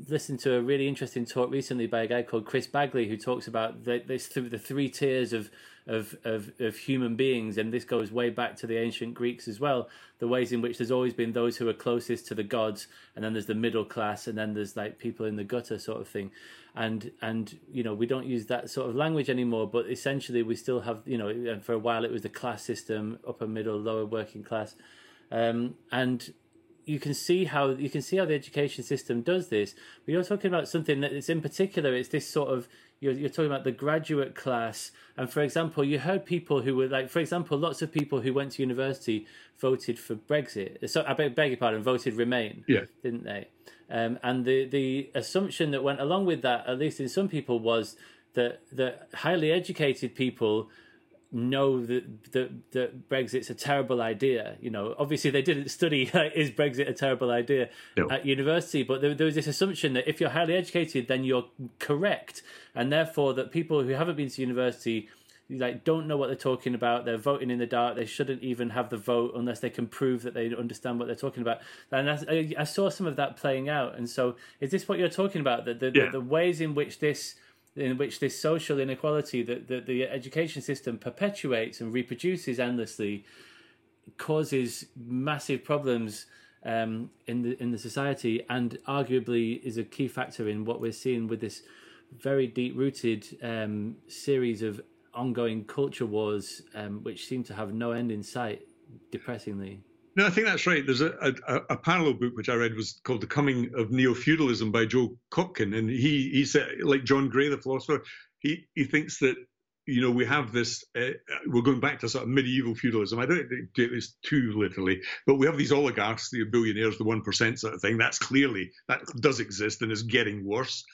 listened to a really interesting talk recently by a guy called Chris Bagley who talks about the, this the three tiers of, of of of human beings, and this goes way back to the ancient Greeks as well. The ways in which there's always been those who are closest to the gods, and then there's the middle class, and then there's like people in the gutter sort of thing. And and you know we don't use that sort of language anymore, but essentially we still have you know for a while it was the class system, upper middle, lower working class, um, and you can see how you can see how the education system does this. But you're talking about something that is in particular. It's this sort of you're, you're talking about the graduate class, and for example, you heard people who were like, for example, lots of people who went to university voted for Brexit. So I beg, beg your pardon, voted Remain. Yeah, didn't they? Um, and the the assumption that went along with that, at least in some people, was that that highly educated people know that, that that Brexit's a terrible idea. You know, obviously they didn't study is Brexit a terrible idea no. at university, but there, there, was this assumption that if you're highly educated, then you're correct, and therefore that people who haven't been to university like don't know what they're talking about. They're voting in the dark. They shouldn't even have the vote unless they can prove that they understand what they're talking about. And I, I saw some of that playing out. And so, is this what you're talking about? That the, yeah. the, the ways in which this in which this social inequality that, that the education system perpetuates and reproduces endlessly causes massive problems um, in the in the society, and arguably is a key factor in what we're seeing with this very deep rooted um, series of ongoing culture wars, um, which seem to have no end in sight. Depressingly. No, I think that's right. There's a, a, a, parallel book which I read was called The Coming of Neo Feudalism by Joel Kotkin, and he he said like John Gray, the philosopher, he he thinks that you know we have this uh, we're going back to sort of medieval feudalism. I don't take this too literally, but we have these oligarchs, the billionaires, the one percent sort of thing. That's clearly that does exist and is getting worse.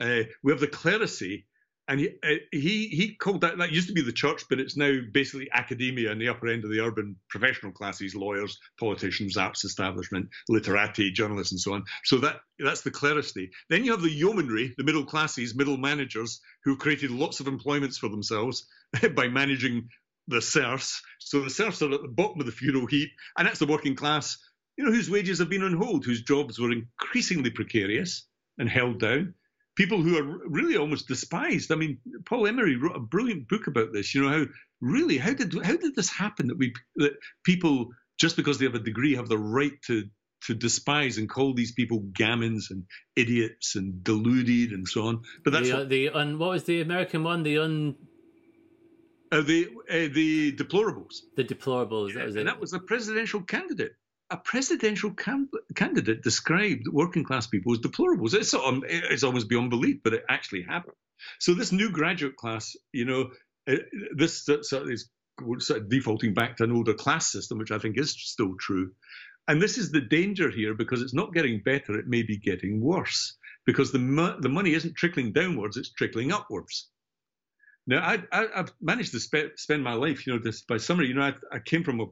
Uh, we have the clerisy, and he, uh, he he called that that used to be the church, but it's now basically academia and the upper end of the urban professional classes, lawyers, politicians, arts establishment, literati, journalists, and so on. So that that's the clerisy. Then you have the yeomanry, the middle classes, middle managers, who created lots of employments for themselves by managing the serfs. So the serfs are at the bottom of the feudal heap, and that's the working class, you know, whose wages have been on hold, whose jobs were increasingly precarious and held down people who are really almost despised. I mean, Paul Embery wrote a brilliant book about this. You know how really how did how did this happen that we that people just because they have a degree have the right to to despise and call these people gammons and idiots and deluded and so on. But that's the, what, the un, what was the American one? The un. Uh, the uh, the deplorables. The deplorables. Yeah, that was and it. that was a presidential candidate a presidential can- candidate described working class people as deplorables. It's, it's almost beyond belief, but it actually happened. So this new graduate class, you know, this sort of is sort of defaulting back to an older class system, which I think is still true. And this is the danger here because it's not getting better; it may be getting worse because the mo- the money isn't trickling downwards; it's trickling upwards. Now, I, have managed to spe- spend my life, you know, this by summer. You know, I, I came from a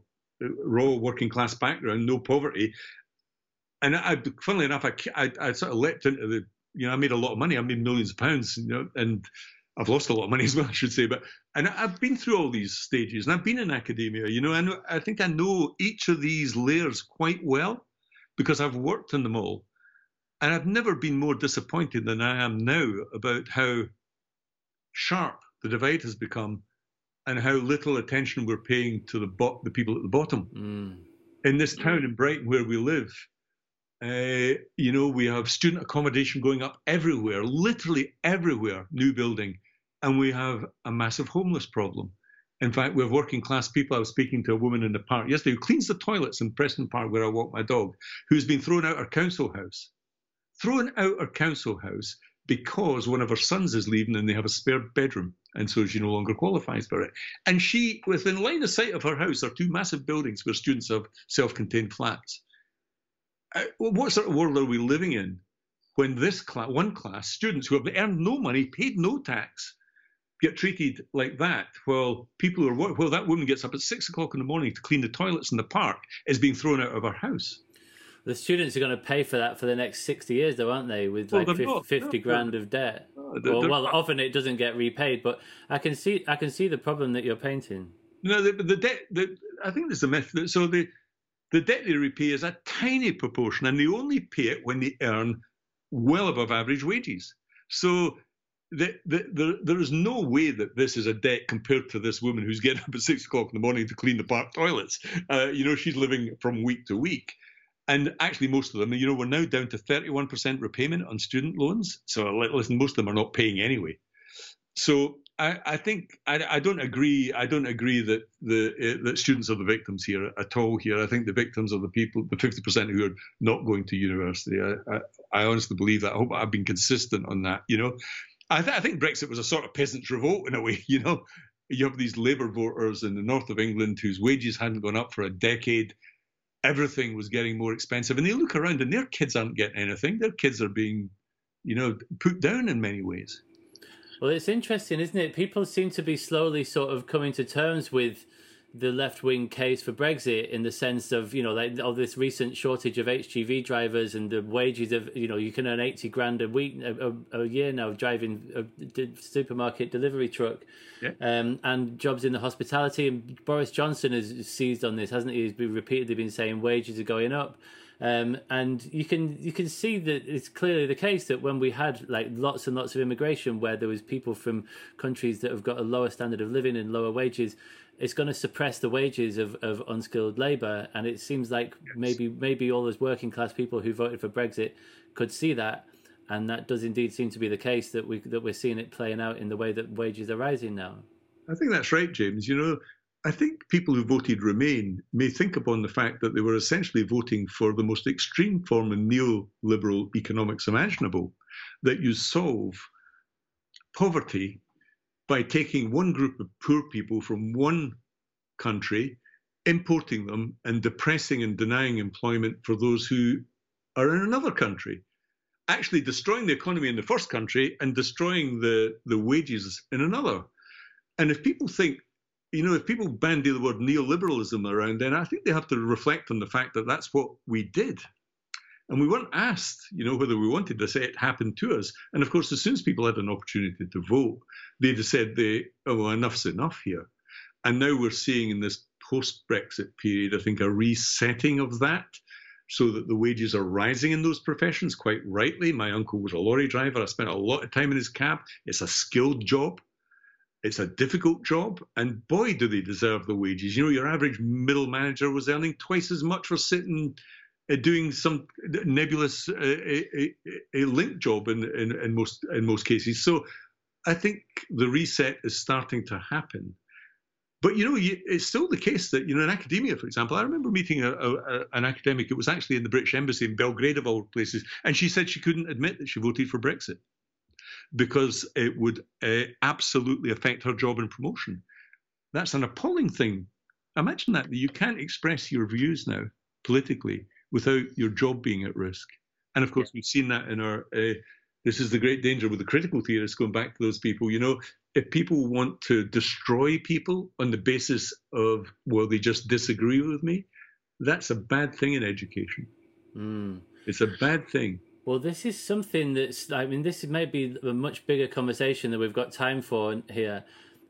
raw working class background, no poverty. And I, funnily enough, I, I, I, sort of leapt into the, you know, I made a lot of money. I made millions of pounds, you know, and I've lost a lot of money as well, I should say. But and I've been through all these stages, and I've been in academia, you know, and I think I know each of these layers quite well because I've worked in them all. And I've never been more disappointed than I am now about how sharp the divide has become and how little attention we're paying to the bo- the people at the bottom. Mm. In this town in Brighton where we live, uh, you know, we have student accommodation going up everywhere, literally everywhere, new building, and we have a massive homeless problem. In fact, we have working class people. I was speaking to a woman in the park yesterday who cleans the toilets in Preston Park where I walk my dog, who's been thrown out her council house. Thrown out her council house because one of her sons is leaving and they have a spare bedroom. And so she no longer qualifies for it. And she, within line of sight of her house, are two massive buildings where students have self contained flats. Uh, what sort of world are we living in when this class, one class, students who have earned no money, paid no tax, get treated like that while people are, while that woman gets up at six o'clock in the morning to clean the toilets in the park is being thrown out of her house? the students are going to pay for that for the next 60 years though aren't they with like 50, not, 50 no, grand of debt they're, well, well often it doesn't get repaid but i can see i can see the problem that you're painting no the, the debt the, i think there's a myth that, so the the debt they repay is a tiny proportion and they only pay it when they earn well above average wages. So the, the, the, there is no way that this is a debt compared to this woman who's getting up at six o'clock in the morning to clean the park toilets. Uh, you know, she's living from week to week. And actually, most of them, you know, we're now down to 31% repayment on student loans. So, listen, most of them are not paying anyway. So, I, I think I, I, don't agree. I don't agree that the uh, that students are the victims here at all. Here, I think the victims are the people, the 50% who are not going to university. I, I, I honestly believe that. I hope I've been consistent on that. You know, I, th- I think Brexit was a sort of peasants' revolt in a way. You know, you have these Labour voters in the north of England whose wages hadn't gone up for a decade everything was getting more expensive. And they look around and their kids aren't getting anything. Their kids are being, you know, put down in many ways. Well, it's interesting, isn't it? People seem to be slowly sort of coming to terms with the left wing case for Brexit in the sense of you know like all this recent shortage of HGV drivers and the wages of you know you can earn eighty grand a week a, a year now driving a supermarket delivery truck, yeah. um, and jobs in the hospitality. And Boris Johnson has seized on this, hasn't he? He's been repeatedly been saying wages are going up. Um, and you can you can see that it's clearly the case that when we had like lots and lots of immigration, where there was people from countries that have got a lower standard of living and lower wages, it's going to suppress the wages of, of unskilled labour. And it seems like yes. maybe maybe all those working class people who voted for Brexit could see that, and that does indeed seem to be the case that we that we're seeing it playing out in the way that wages are rising now. I think that's right, James. You know, I think people who voted Remain may think upon the fact that they were essentially voting for the most extreme form of neoliberal economics imaginable, that you solve poverty by taking one group of poor people from one country, importing them, and depressing and denying employment for those who are in another country, actually destroying the economy in the first country and destroying the, the wages in another. And if people think, you know, if people bandy the word neoliberalism around, then I think they have to reflect on the fact that that's what we did. And we weren't asked, you know, whether we wanted to say it happened to us. And of course, as soon as people had an opportunity to vote, they just said, they, oh, well, enough's enough here. And now we're seeing in this post Brexit period, I think, a resetting of that so that the wages are rising in those professions quite rightly. My uncle was a lorry driver. I spent a lot of time in his cab. It's a skilled job. It's a difficult job, and boy, do they deserve the wages. You know, your average middle manager was earning twice as much for sitting doing some nebulous uh, a, a, link job in, in, in most in most cases. So I think the reset is starting to happen. But you know, it's still the case that you know in academia, for example, I remember meeting a, a, an academic. It was actually in the British Embassy in Belgrade, of all places, and she said she couldn't admit that she voted for Brexit because it would uh, absolutely affect her job and promotion. That's an appalling thing. Imagine that, that you can't express your views now politically without your job being at risk. And of course, we've seen that in our. Uh, this is the great danger with the critical theorists going back to those people. You know, if people want to destroy people on the basis of, well, they just disagree with me, that's a bad thing in education. Mm. It's a bad thing. Well, this is something that's, I mean, this may be a much bigger conversation that we've got time for here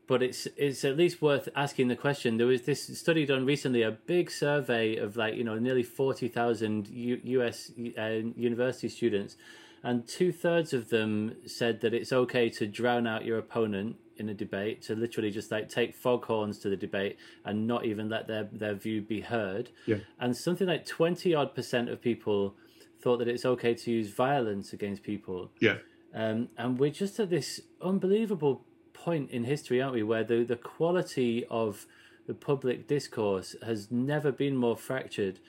but it's it's at least worth asking the question. There was this study done recently, a big survey of like you know nearly forty thousand U.S. Uh, university students, and two thirds of them said that it's okay to drown out your opponent in a debate, to literally just like take foghorns to the debate and not even let their their view be heard. Yeah. And something like twenty odd percent of people thought that it's okay to use violence against people. Yeah. Um, and we're just at this unbelievable point in history, aren't we, where the, the quality of the public discourse has never been more fractured.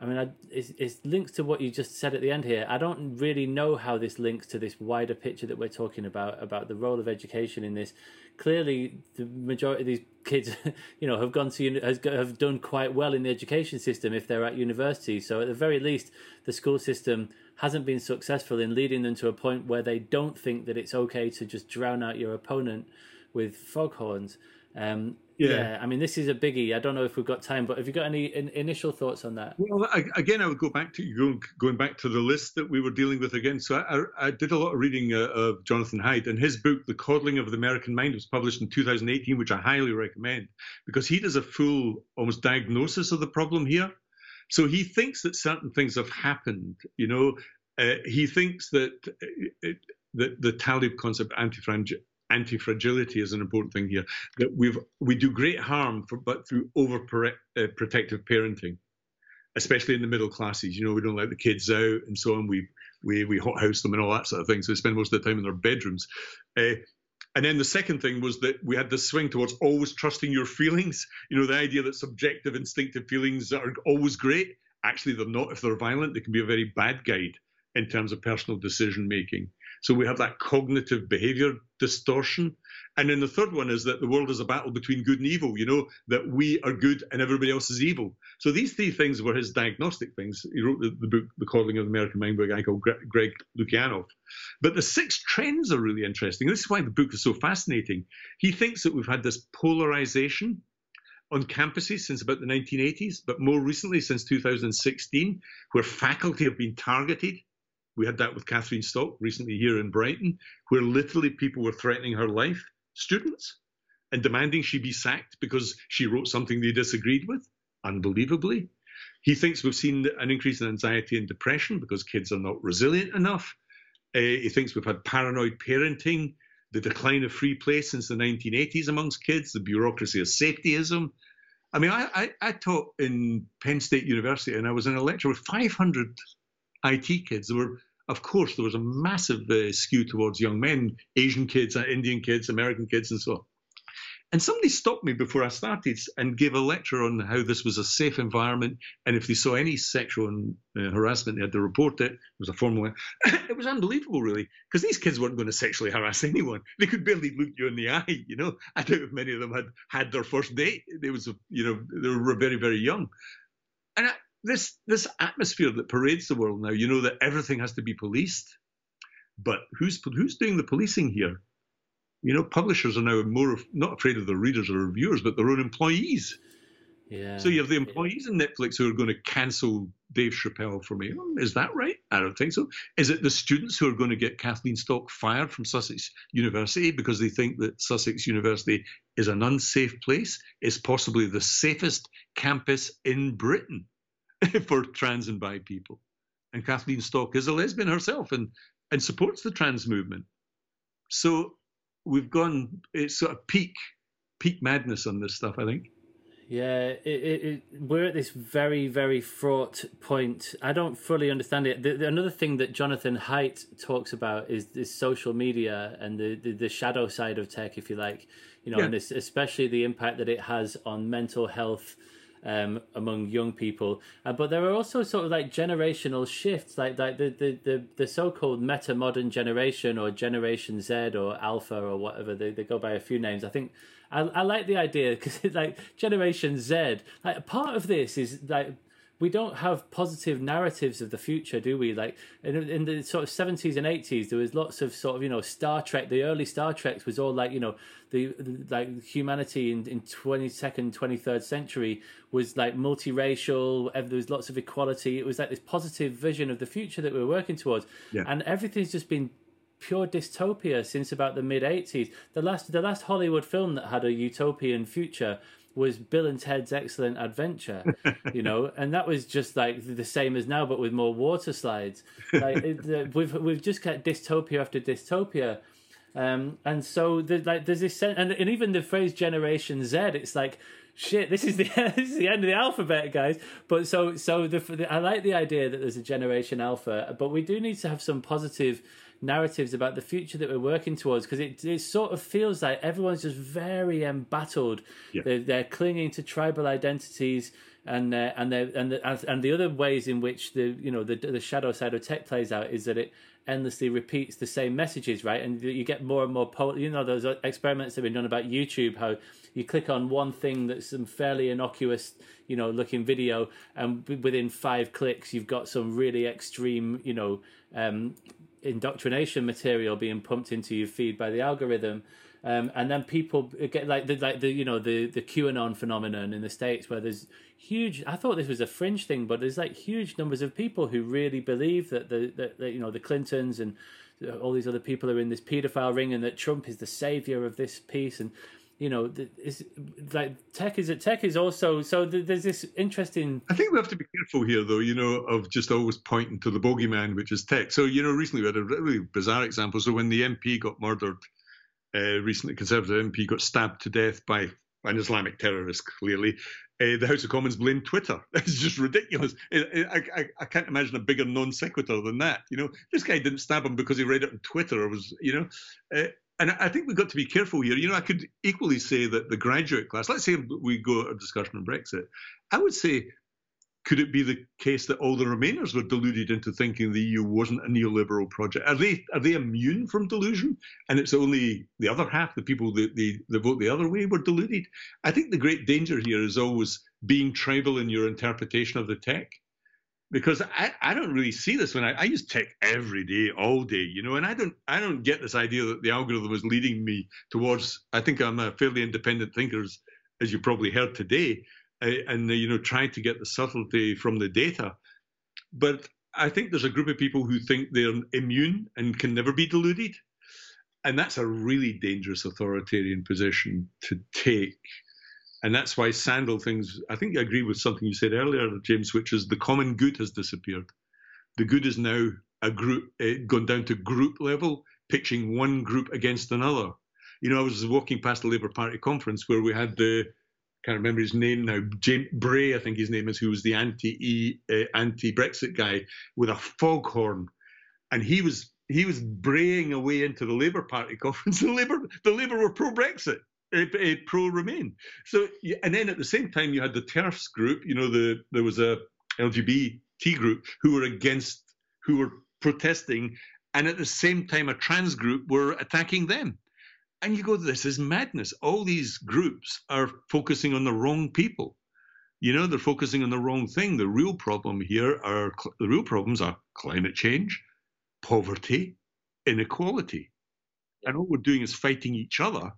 I mean, I, it's, linked to what you just said at the end here. I don't really know how this links to this wider picture that we're talking about about the role of education in this. Clearly, the majority of these kids, you know, have gone to has have done quite well in the education system if they're at university. So, at the very least, the school system hasn't been successful in leading them to a point where they don't think that it's okay to just drown out your opponent with foghorns. Um, yeah. yeah. I mean, this is a biggie. I don't know if we've got time, but have you got any in, initial thoughts on that? Well, I, again, I would go back to going, going back to the list that we were dealing with again. So I, I did a lot of reading uh, of Jonathan Haidt, and his book, The Coddling of the American Mind, was published in 2018, which I highly recommend because he does a full, almost diagnosis of the problem here. So he thinks that certain things have happened, you know, Uh, he thinks that it, the, the Taleb concept, anti fragility, is an important thing here. That we've we do great harm, for, but through over uh, protective parenting, especially in the middle classes. You know, we don't let the kids out and so on. We we we hothouse them and all that sort of thing. So they spend most of the time in their bedrooms. Uh, and then the second thing was that we had this swing towards always trusting your feelings. You know, the idea that subjective, instinctive feelings are always great. Actually, they're not. If they're violent, they can be a very bad guide in terms of personal decision making. So we have that cognitive behavior distortion. And then the third one is that the world is a battle between good and evil, you know, that we are good and everybody else is evil. So these three things were his diagnostic things. He wrote the, the book, The Coddling of the American Mind by a guy called Greg Lukianoff. But the six trends are really interesting. This is why the book is so fascinating. He thinks that we've had this polarization on campuses since about the 1980s, but more recently since 2016, where faculty have been targeted we had that with Kathleen Stock recently here in Brighton, where literally people were threatening her life, students, and demanding she be sacked because she wrote something they disagreed with, unbelievably. He thinks we've seen an increase in anxiety and depression because kids are not resilient enough. Uh, he thinks we've had paranoid parenting, the decline of free play since the 1980s amongst kids, the bureaucracy of safetyism. I mean, I, I, I taught in Penn State University and I was in a lecture with 500 IT kids. There were of course, there was a massive uh, skew towards young men, Asian kids, uh, Indian kids, American kids, and so on. And somebody stopped me before I started and gave a lecture on how this was a safe environment. And if they saw any sexual uh, harassment, they had to report it. It was a formal. it was unbelievable, really, because these kids weren't going to sexually harass anyone. They could barely look you in the eye. You know, I doubt if many of them had had their first date. They was, you know, they were very, very young. And I, this this atmosphere that parades the world now, you know that everything has to be policed, but who's who's doing the policing here? You know, publishers are now more not afraid of their readers or reviewers, but their own employees. Yeah. So you have the employees in Netflix who are going to cancel Dave Chappelle for me. Is that right? I don't think so. Is it the students who are going to get Kathleen Stock fired from Sussex University because they think that Sussex University is an unsafe place? It's possibly the safest campus in Britain. for trans and bi people. And Kathleen Stock is a lesbian herself and, and supports the trans movement. So we've gone, it's sort of peak, peak madness on this stuff, I think. Yeah, it, it, it, we're at this very, very fraught point. I don't fully understand it. The, the, another thing that Jonathan Haidt talks about is this social media and the, the, the shadow side of tech, if you like, you know, yeah. and especially the impact that it has on mental health um, among young people. Uh, but there are also sort of like generational shifts, like like the the the, the so called meta modern generation or Generation Z or Alpha or whatever they, they go by a few names. I think I, I like the idea because it's like Generation Z. Like part of this is like we don't have positive narratives of the future, do we? Like in, in the sort of seventies and eighties, there was lots of sort of you know Star Trek. The early Star Treks was all like you know the, the like humanity in in twenty second, twenty third century was like multiracial. There was lots of equality. It was like this positive vision of the future that we were working towards, yeah. and everything's just been pure dystopia since about the mid 80s the last the last hollywood film that had a utopian future was Bill and Ted's Excellent Adventure, you know, and that was just like the same as now, but with more water slides. Like it, we've we've just got dystopia after dystopia, um, and so the, like there's this and, and even the phrase Generation Z, it's like shit, this is the this is the end of the alphabet, guys. But so so the, the I like the idea that there's a Generation Alpha, but we do need to have some positive narratives about the future that we're working towards because it, it sort of feels like everyone's just very embattled. Yeah. They're, they're clinging to tribal identities and uh, and they and the, and the other ways in which the you know the the shadow side of tech plays out is that it endlessly repeats the same messages, right? And you get more and more pol- you know those experiments that have been done about YouTube how you click on one thing that's some fairly innocuous you know looking video and within 5 clicks you've got some really extreme you know um, indoctrination material being pumped into your feed by the algorithm. Um, and then people get like the like the you know the the QAnon phenomenon in the states where there's huge. I thought this was a fringe thing, but there's like huge numbers of people who really believe that the that, that you know the Clintons and all these other people are in this paedophile ring, and that Trump is the savior of this piece. And you know, is like tech is tech is also so there's this interesting. I think we have to be careful here, though, you know, of just always pointing to the bogeyman, which is tech. So you know, recently we had a really bizarre example. So when the MP got murdered, uh, recently, Conservative MP got stabbed to death by an Islamic terrorist, clearly. Uh, the House of Commons blamed Twitter. It's just ridiculous. I, I, I, can't imagine a bigger non sequitur than that. You know, this guy didn't stab him because he read it on Twitter. Or was you know, uh, and I think we've got to be careful here. You know, I could equally say that the graduate class, let's say we go a discussion on Brexit, I would say, could it be the case that all the Remainers were deluded into thinking the EU wasn't a neoliberal project? Are they are they immune from delusion? And it's only the other half, the people that they, vote the other way, were deluded. I think the great danger here is always being tribal in your interpretation of the tech because I, I don't really see this when I, I use tech every day, all day, you know, and I don't I don't get this idea that the algorithm is leading me towards. I think I'm a fairly independent thinker, as, as you probably heard today, uh, and uh, you know trying to get the subtlety from the data. But I think there's a group of people who think they're immune and can never be deluded, and that's a really dangerous authoritarian position to take. And that's why sandal things, I think I agree with something you said earlier, James, which is the common good has disappeared. The good is now a group, uh, gone down to group level, pitching one group against another. You know, I was walking past the Labour Party conference where we had the, can't remember his name now, James Bray, I think his name is, who was the anti uh, anti Brexit guy with a foghorn, and he was he was braying away into the Labour Party conference. The Labour the Labour were pro Brexit a, a pro Remain. So, and then at the same time, you had the TERFs group. You know, the there was a LGBT group who were against, who were protesting, and at the same time, a trans group were attacking them. And you go, this is madness. All these groups are focusing on the wrong people. You know, they're focusing on the wrong thing. The real problem here are the real problems are climate change, poverty, inequality. And all we're doing is fighting each other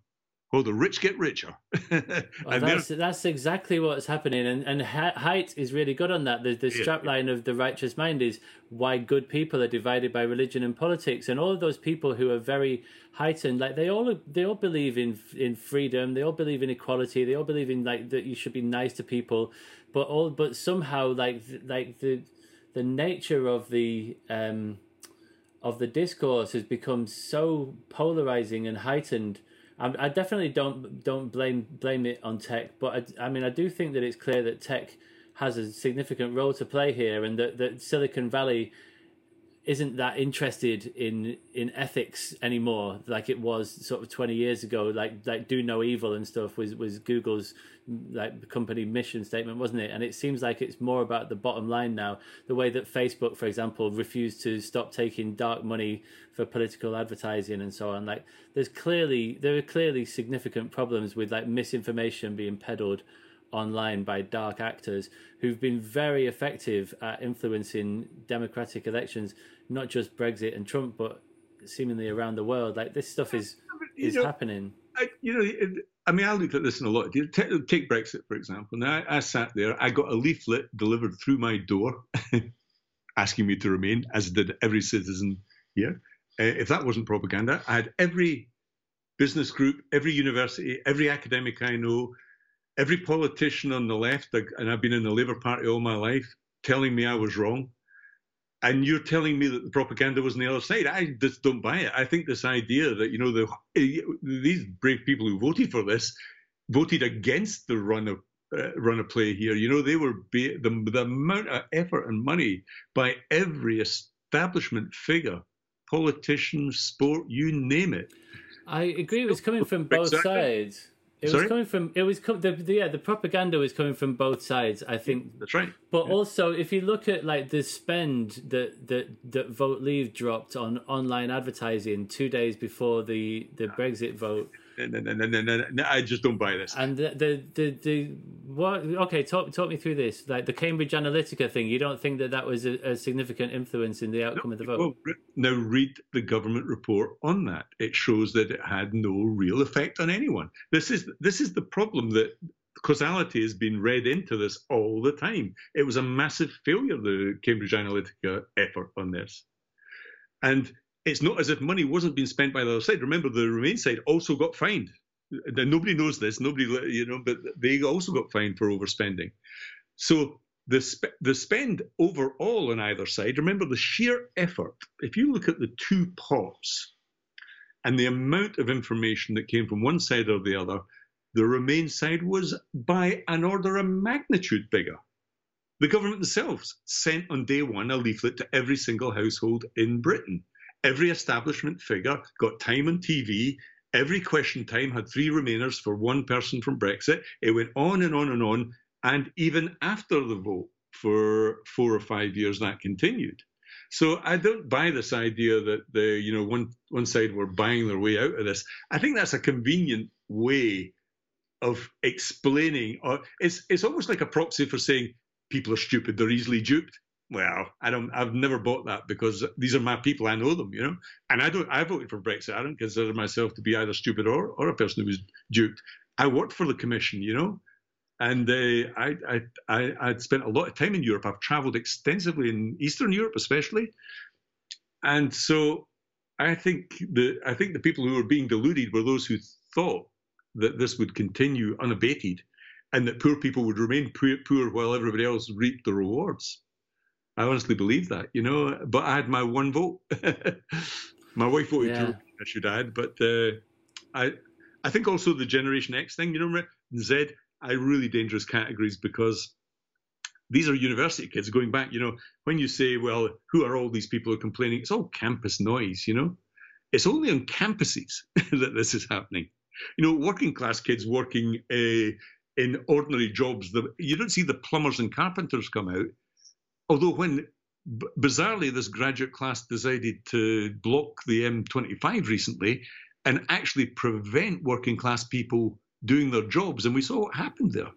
well, the rich get richer. well, that's, that's exactly what's happening. And, and Haidt is really good on that. The, the strapline yeah. of the righteous mind is why good people are divided by religion and politics. And all of those people who are very heightened, like they all they all believe in in freedom. They all believe in equality. They all believe in like that you should be nice to people. But all but somehow like like the the nature of the um of the discourse has become so polarizing and heightened I, definitely don't don't blame blame it on tech, but I, I mean I do think that it's clear that tech has a significant role to play here, and that, that Silicon Valley isn't that interested in in ethics anymore like it was sort of 20 years ago like like do no evil and stuff was was google's like company mission statement wasn't it? And it seems like it's more about the bottom line now. The way that facebook for example refused to stop taking dark money for political advertising and so on. Like there's clearly there are clearly significant problems with like misinformation being peddled online by dark actors who've been very effective at influencing democratic elections, not just Brexit and Trump, but seemingly around the world. Like this stuff is is know, happening. I, you know, I mean, I look at this in a lot. Take, take Brexit for example. Now, I, I sat there. I got a leaflet delivered through my door, asking me to remain, as did every citizen here. Uh, if that wasn't propaganda, I had every business group, every university, every academic I know, every politician on the left, and I've been in the Labour Party all my life, telling me I was wrong. And you're telling me that the propaganda was on the other side. I just don't buy it. I think this idea that, you know, the, these brave people who voted for this voted against the run of uh, run of play here. You know, they were the, the amount of effort and money by every establishment figure, politicians, sport, you name it. I agree. It was coming from both exactly. sides. It Sorry? was coming from it was com- the, the, yeah the propaganda was coming from both sides. I think that's right. But yeah. also, if you look at like the spend that that that Vote Leave dropped on online advertising two days before the the Brexit vote, no, no, no, no, no, no, I just don't buy this. And the, the, the, what? Okay, talk talk me through this. Like the Cambridge Analytica thing. You don't think that that was a, a significant influence in the outcome no, of the vote? Well, now read the government report on that. It shows that it had no real effect on anyone. This is this is the problem that causality has been read into this all the time. It was a massive failure, the Cambridge Analytica effort on this. And it's not as if money wasn't being spent by the other side. Remember, the Remain side also got fined. nobody knows this, nobody, you know, but they also got fined for overspending. So the sp- the spend overall on either side. Remember the sheer effort. If you look at the two pots and the amount of information that came from one side or the other, the Remain side was by an order of magnitude bigger. The government themselves sent on day one a leaflet to every single household in Britain. Every establishment figure got time on TV. Every question time had three Remainers for one person from Brexit. It went on and on and on. And even after the vote for four or five years, that continued. So I don't buy this idea that the you know one one side were buying their way out of this. I think that's a convenient way of explaining. Or it's it's almost like a proxy for saying people are stupid; they're easily duped. Well, I don't. I've never bought that because these are my people. I know them, you know. And I don't. I voted for Brexit. I don't consider myself to be either stupid or or a person who was duped. I worked for the Commission, you know. And uh, I, I, I, I'd spent a lot of time in Europe. I've traveled extensively in Eastern Europe, especially. And so I think the I think the people who were being deluded were those who thought that this would continue unabated, and that poor people would remain poor while everybody else reaped the rewards. I honestly believe that, you know. But I had my one vote. my wife voted yeah. I should add. But uh, I, I think also the Generation X thing. You know, Z are really dangerous categories because these are university kids going back. You know, when you say, well, who are all these people who are complaining? It's all campus noise, you know? It's only on campuses that this is happening. You know, working class kids working uh, in ordinary jobs, the, you don't see the plumbers and carpenters come out. Although, when b- bizarrely this graduate class decided to block the M25 recently and actually prevent working class people doing their jobs, and we saw what happened there.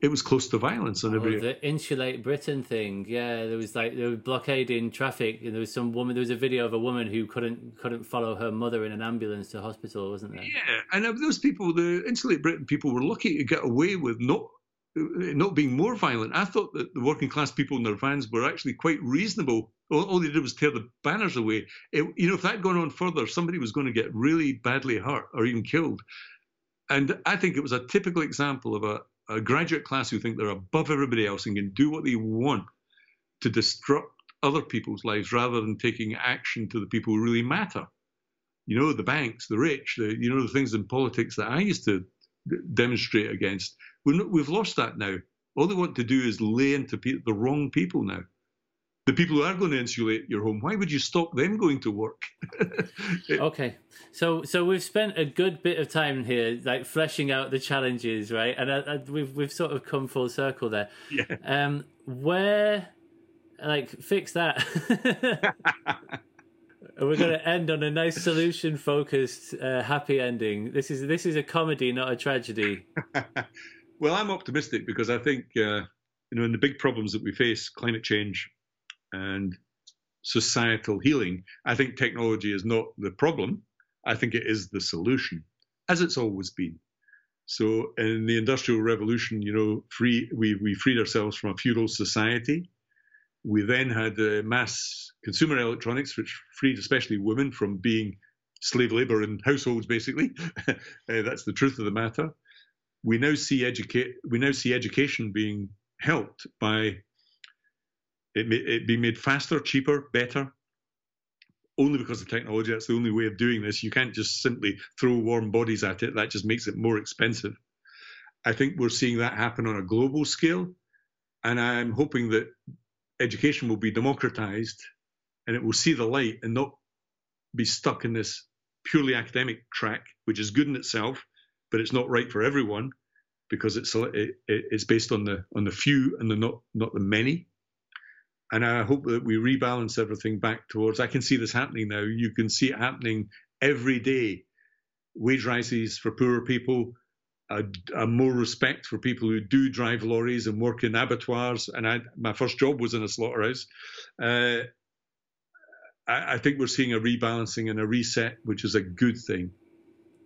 It was close to violence on oh, every. The insulate Britain thing, yeah. There was like they were blockading traffic, and there was some woman. There was a video of a woman who couldn't couldn't follow her mother in an ambulance to hospital, wasn't there? Yeah, and those people, the insulate Britain people, were lucky to get away with not Uh, not being more violent. I thought that the working class people in their vans were actually quite reasonable. All, all they did was tear the banners away. It, you know, if that had gone on further, somebody was going to get really badly hurt or even killed. And I think it was a typical example of a, a graduate class who think they're above everybody else and can do what they want to disrupt other people's lives rather than taking action to the people who really matter. You know, the banks, the rich, the, you know, the things in politics that I used to demonstrate against. We have lost that now. All they want to do is lay into pe- the wrong people now the people who are going to insulate your home, why would you stop them going to work? okay, so so we've spent a good bit of time here, like fleshing out the challenges, right? And uh, uh, we've we've sort of come full circle there. Yeah. Um, where, like, fix that. we're going to end on a nice solution-focused, uh, happy ending. This is this is a comedy, not a tragedy. well, I'm optimistic because I think uh, you know in the big problems that we face, climate change and societal healing, I think technology is not the problem. I think it is the solution, as it's always been. So in the Industrial Revolution, you know, free we, we freed ourselves from a feudal society. We then had uh, mass consumer electronics, which freed especially women from being slave labor in households, basically. uh, that's the truth of the matter. We now see educate we now see education being helped by it, it be made faster, cheaper, better, only because of technology. That's the only way of doing this. You can't just simply throw warm bodies at it. That just makes it more expensive. I think we're seeing that happen on a global scale. And I'm hoping that education will be democratized and it will see the light and not be stuck in this purely academic track, which is good in itself, but it's not right for everyone because it's it, it's based on the on the few and the not not the many and I hope that we rebalance everything back towards. I can see this happening now. You can see it happening every day. Wage rises for poorer people, a, a more respect for people who do drive lorries and work in abattoirs. And I, my first job was in a slaughterhouse. Uh, I, I think we're seeing a rebalancing and a reset, which is a good thing.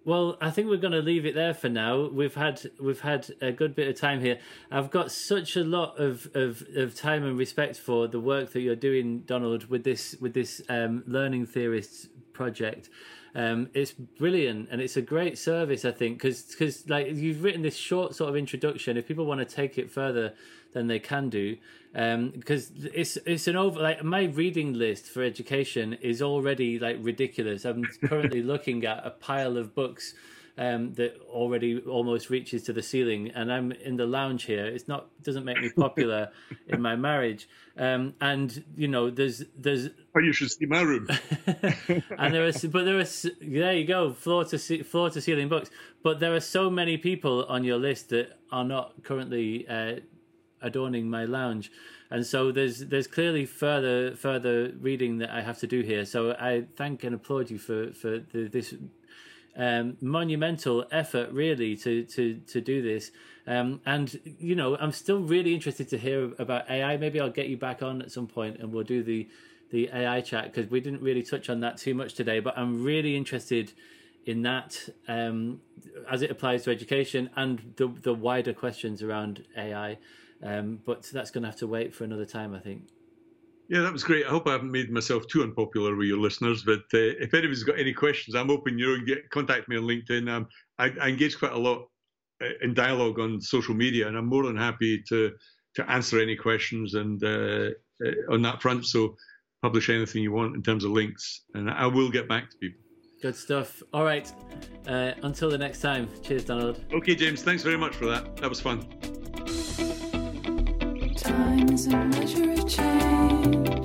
Well, I think we're going to leave it there for now. We've had we've had a good bit of time here. I've got such a lot of, of, of time and respect for the work that you're doing, Donald, with this with this um, learning theorists project. Um, it's brilliant and it's a great service, I think, because like you've written this short sort of introduction. If people want to take it further, then they can do. Because um, it's it's an over like my reading list for education is already like ridiculous. I'm currently looking at a pile of books um, that already almost reaches to the ceiling, and I'm in the lounge here. It's not doesn't make me popular in my marriage, um, and you know there's there's. Oh, you should see my room. and there is, but there is there you go floor to floor to ceiling books. But there are so many people on your list that are not currently uh, adorning my lounge and so there's there's clearly further further reading that I have to do here. So I thank and applaud you for for the, this um, monumental effort, really, to to to do this. Um, and you know, I'm still really interested to hear about AI. Maybe I'll get you back on at some point, and we'll do the the AI chat because we didn't really touch on that too much today. But I'm really interested in that um, as it applies to education and the the wider questions around AI. Um, but that's going to have to wait for another time, I think. Yeah, that was great. I hope I haven't made myself too unpopular with your listeners. But uh, if anybody's got any questions, I'm open. You know, get contact me on LinkedIn. Um, I, I, engage quite a lot uh, in dialogue on social media, and I'm more than happy to to answer any questions and uh, uh, on that front. So publish anything you want in terms of links, and I will get back to people. Good stuff. All right. Uh, until the next time. Cheers, Donald. Okay, James. Thanks very much for that. That was fun. Is a measure of change.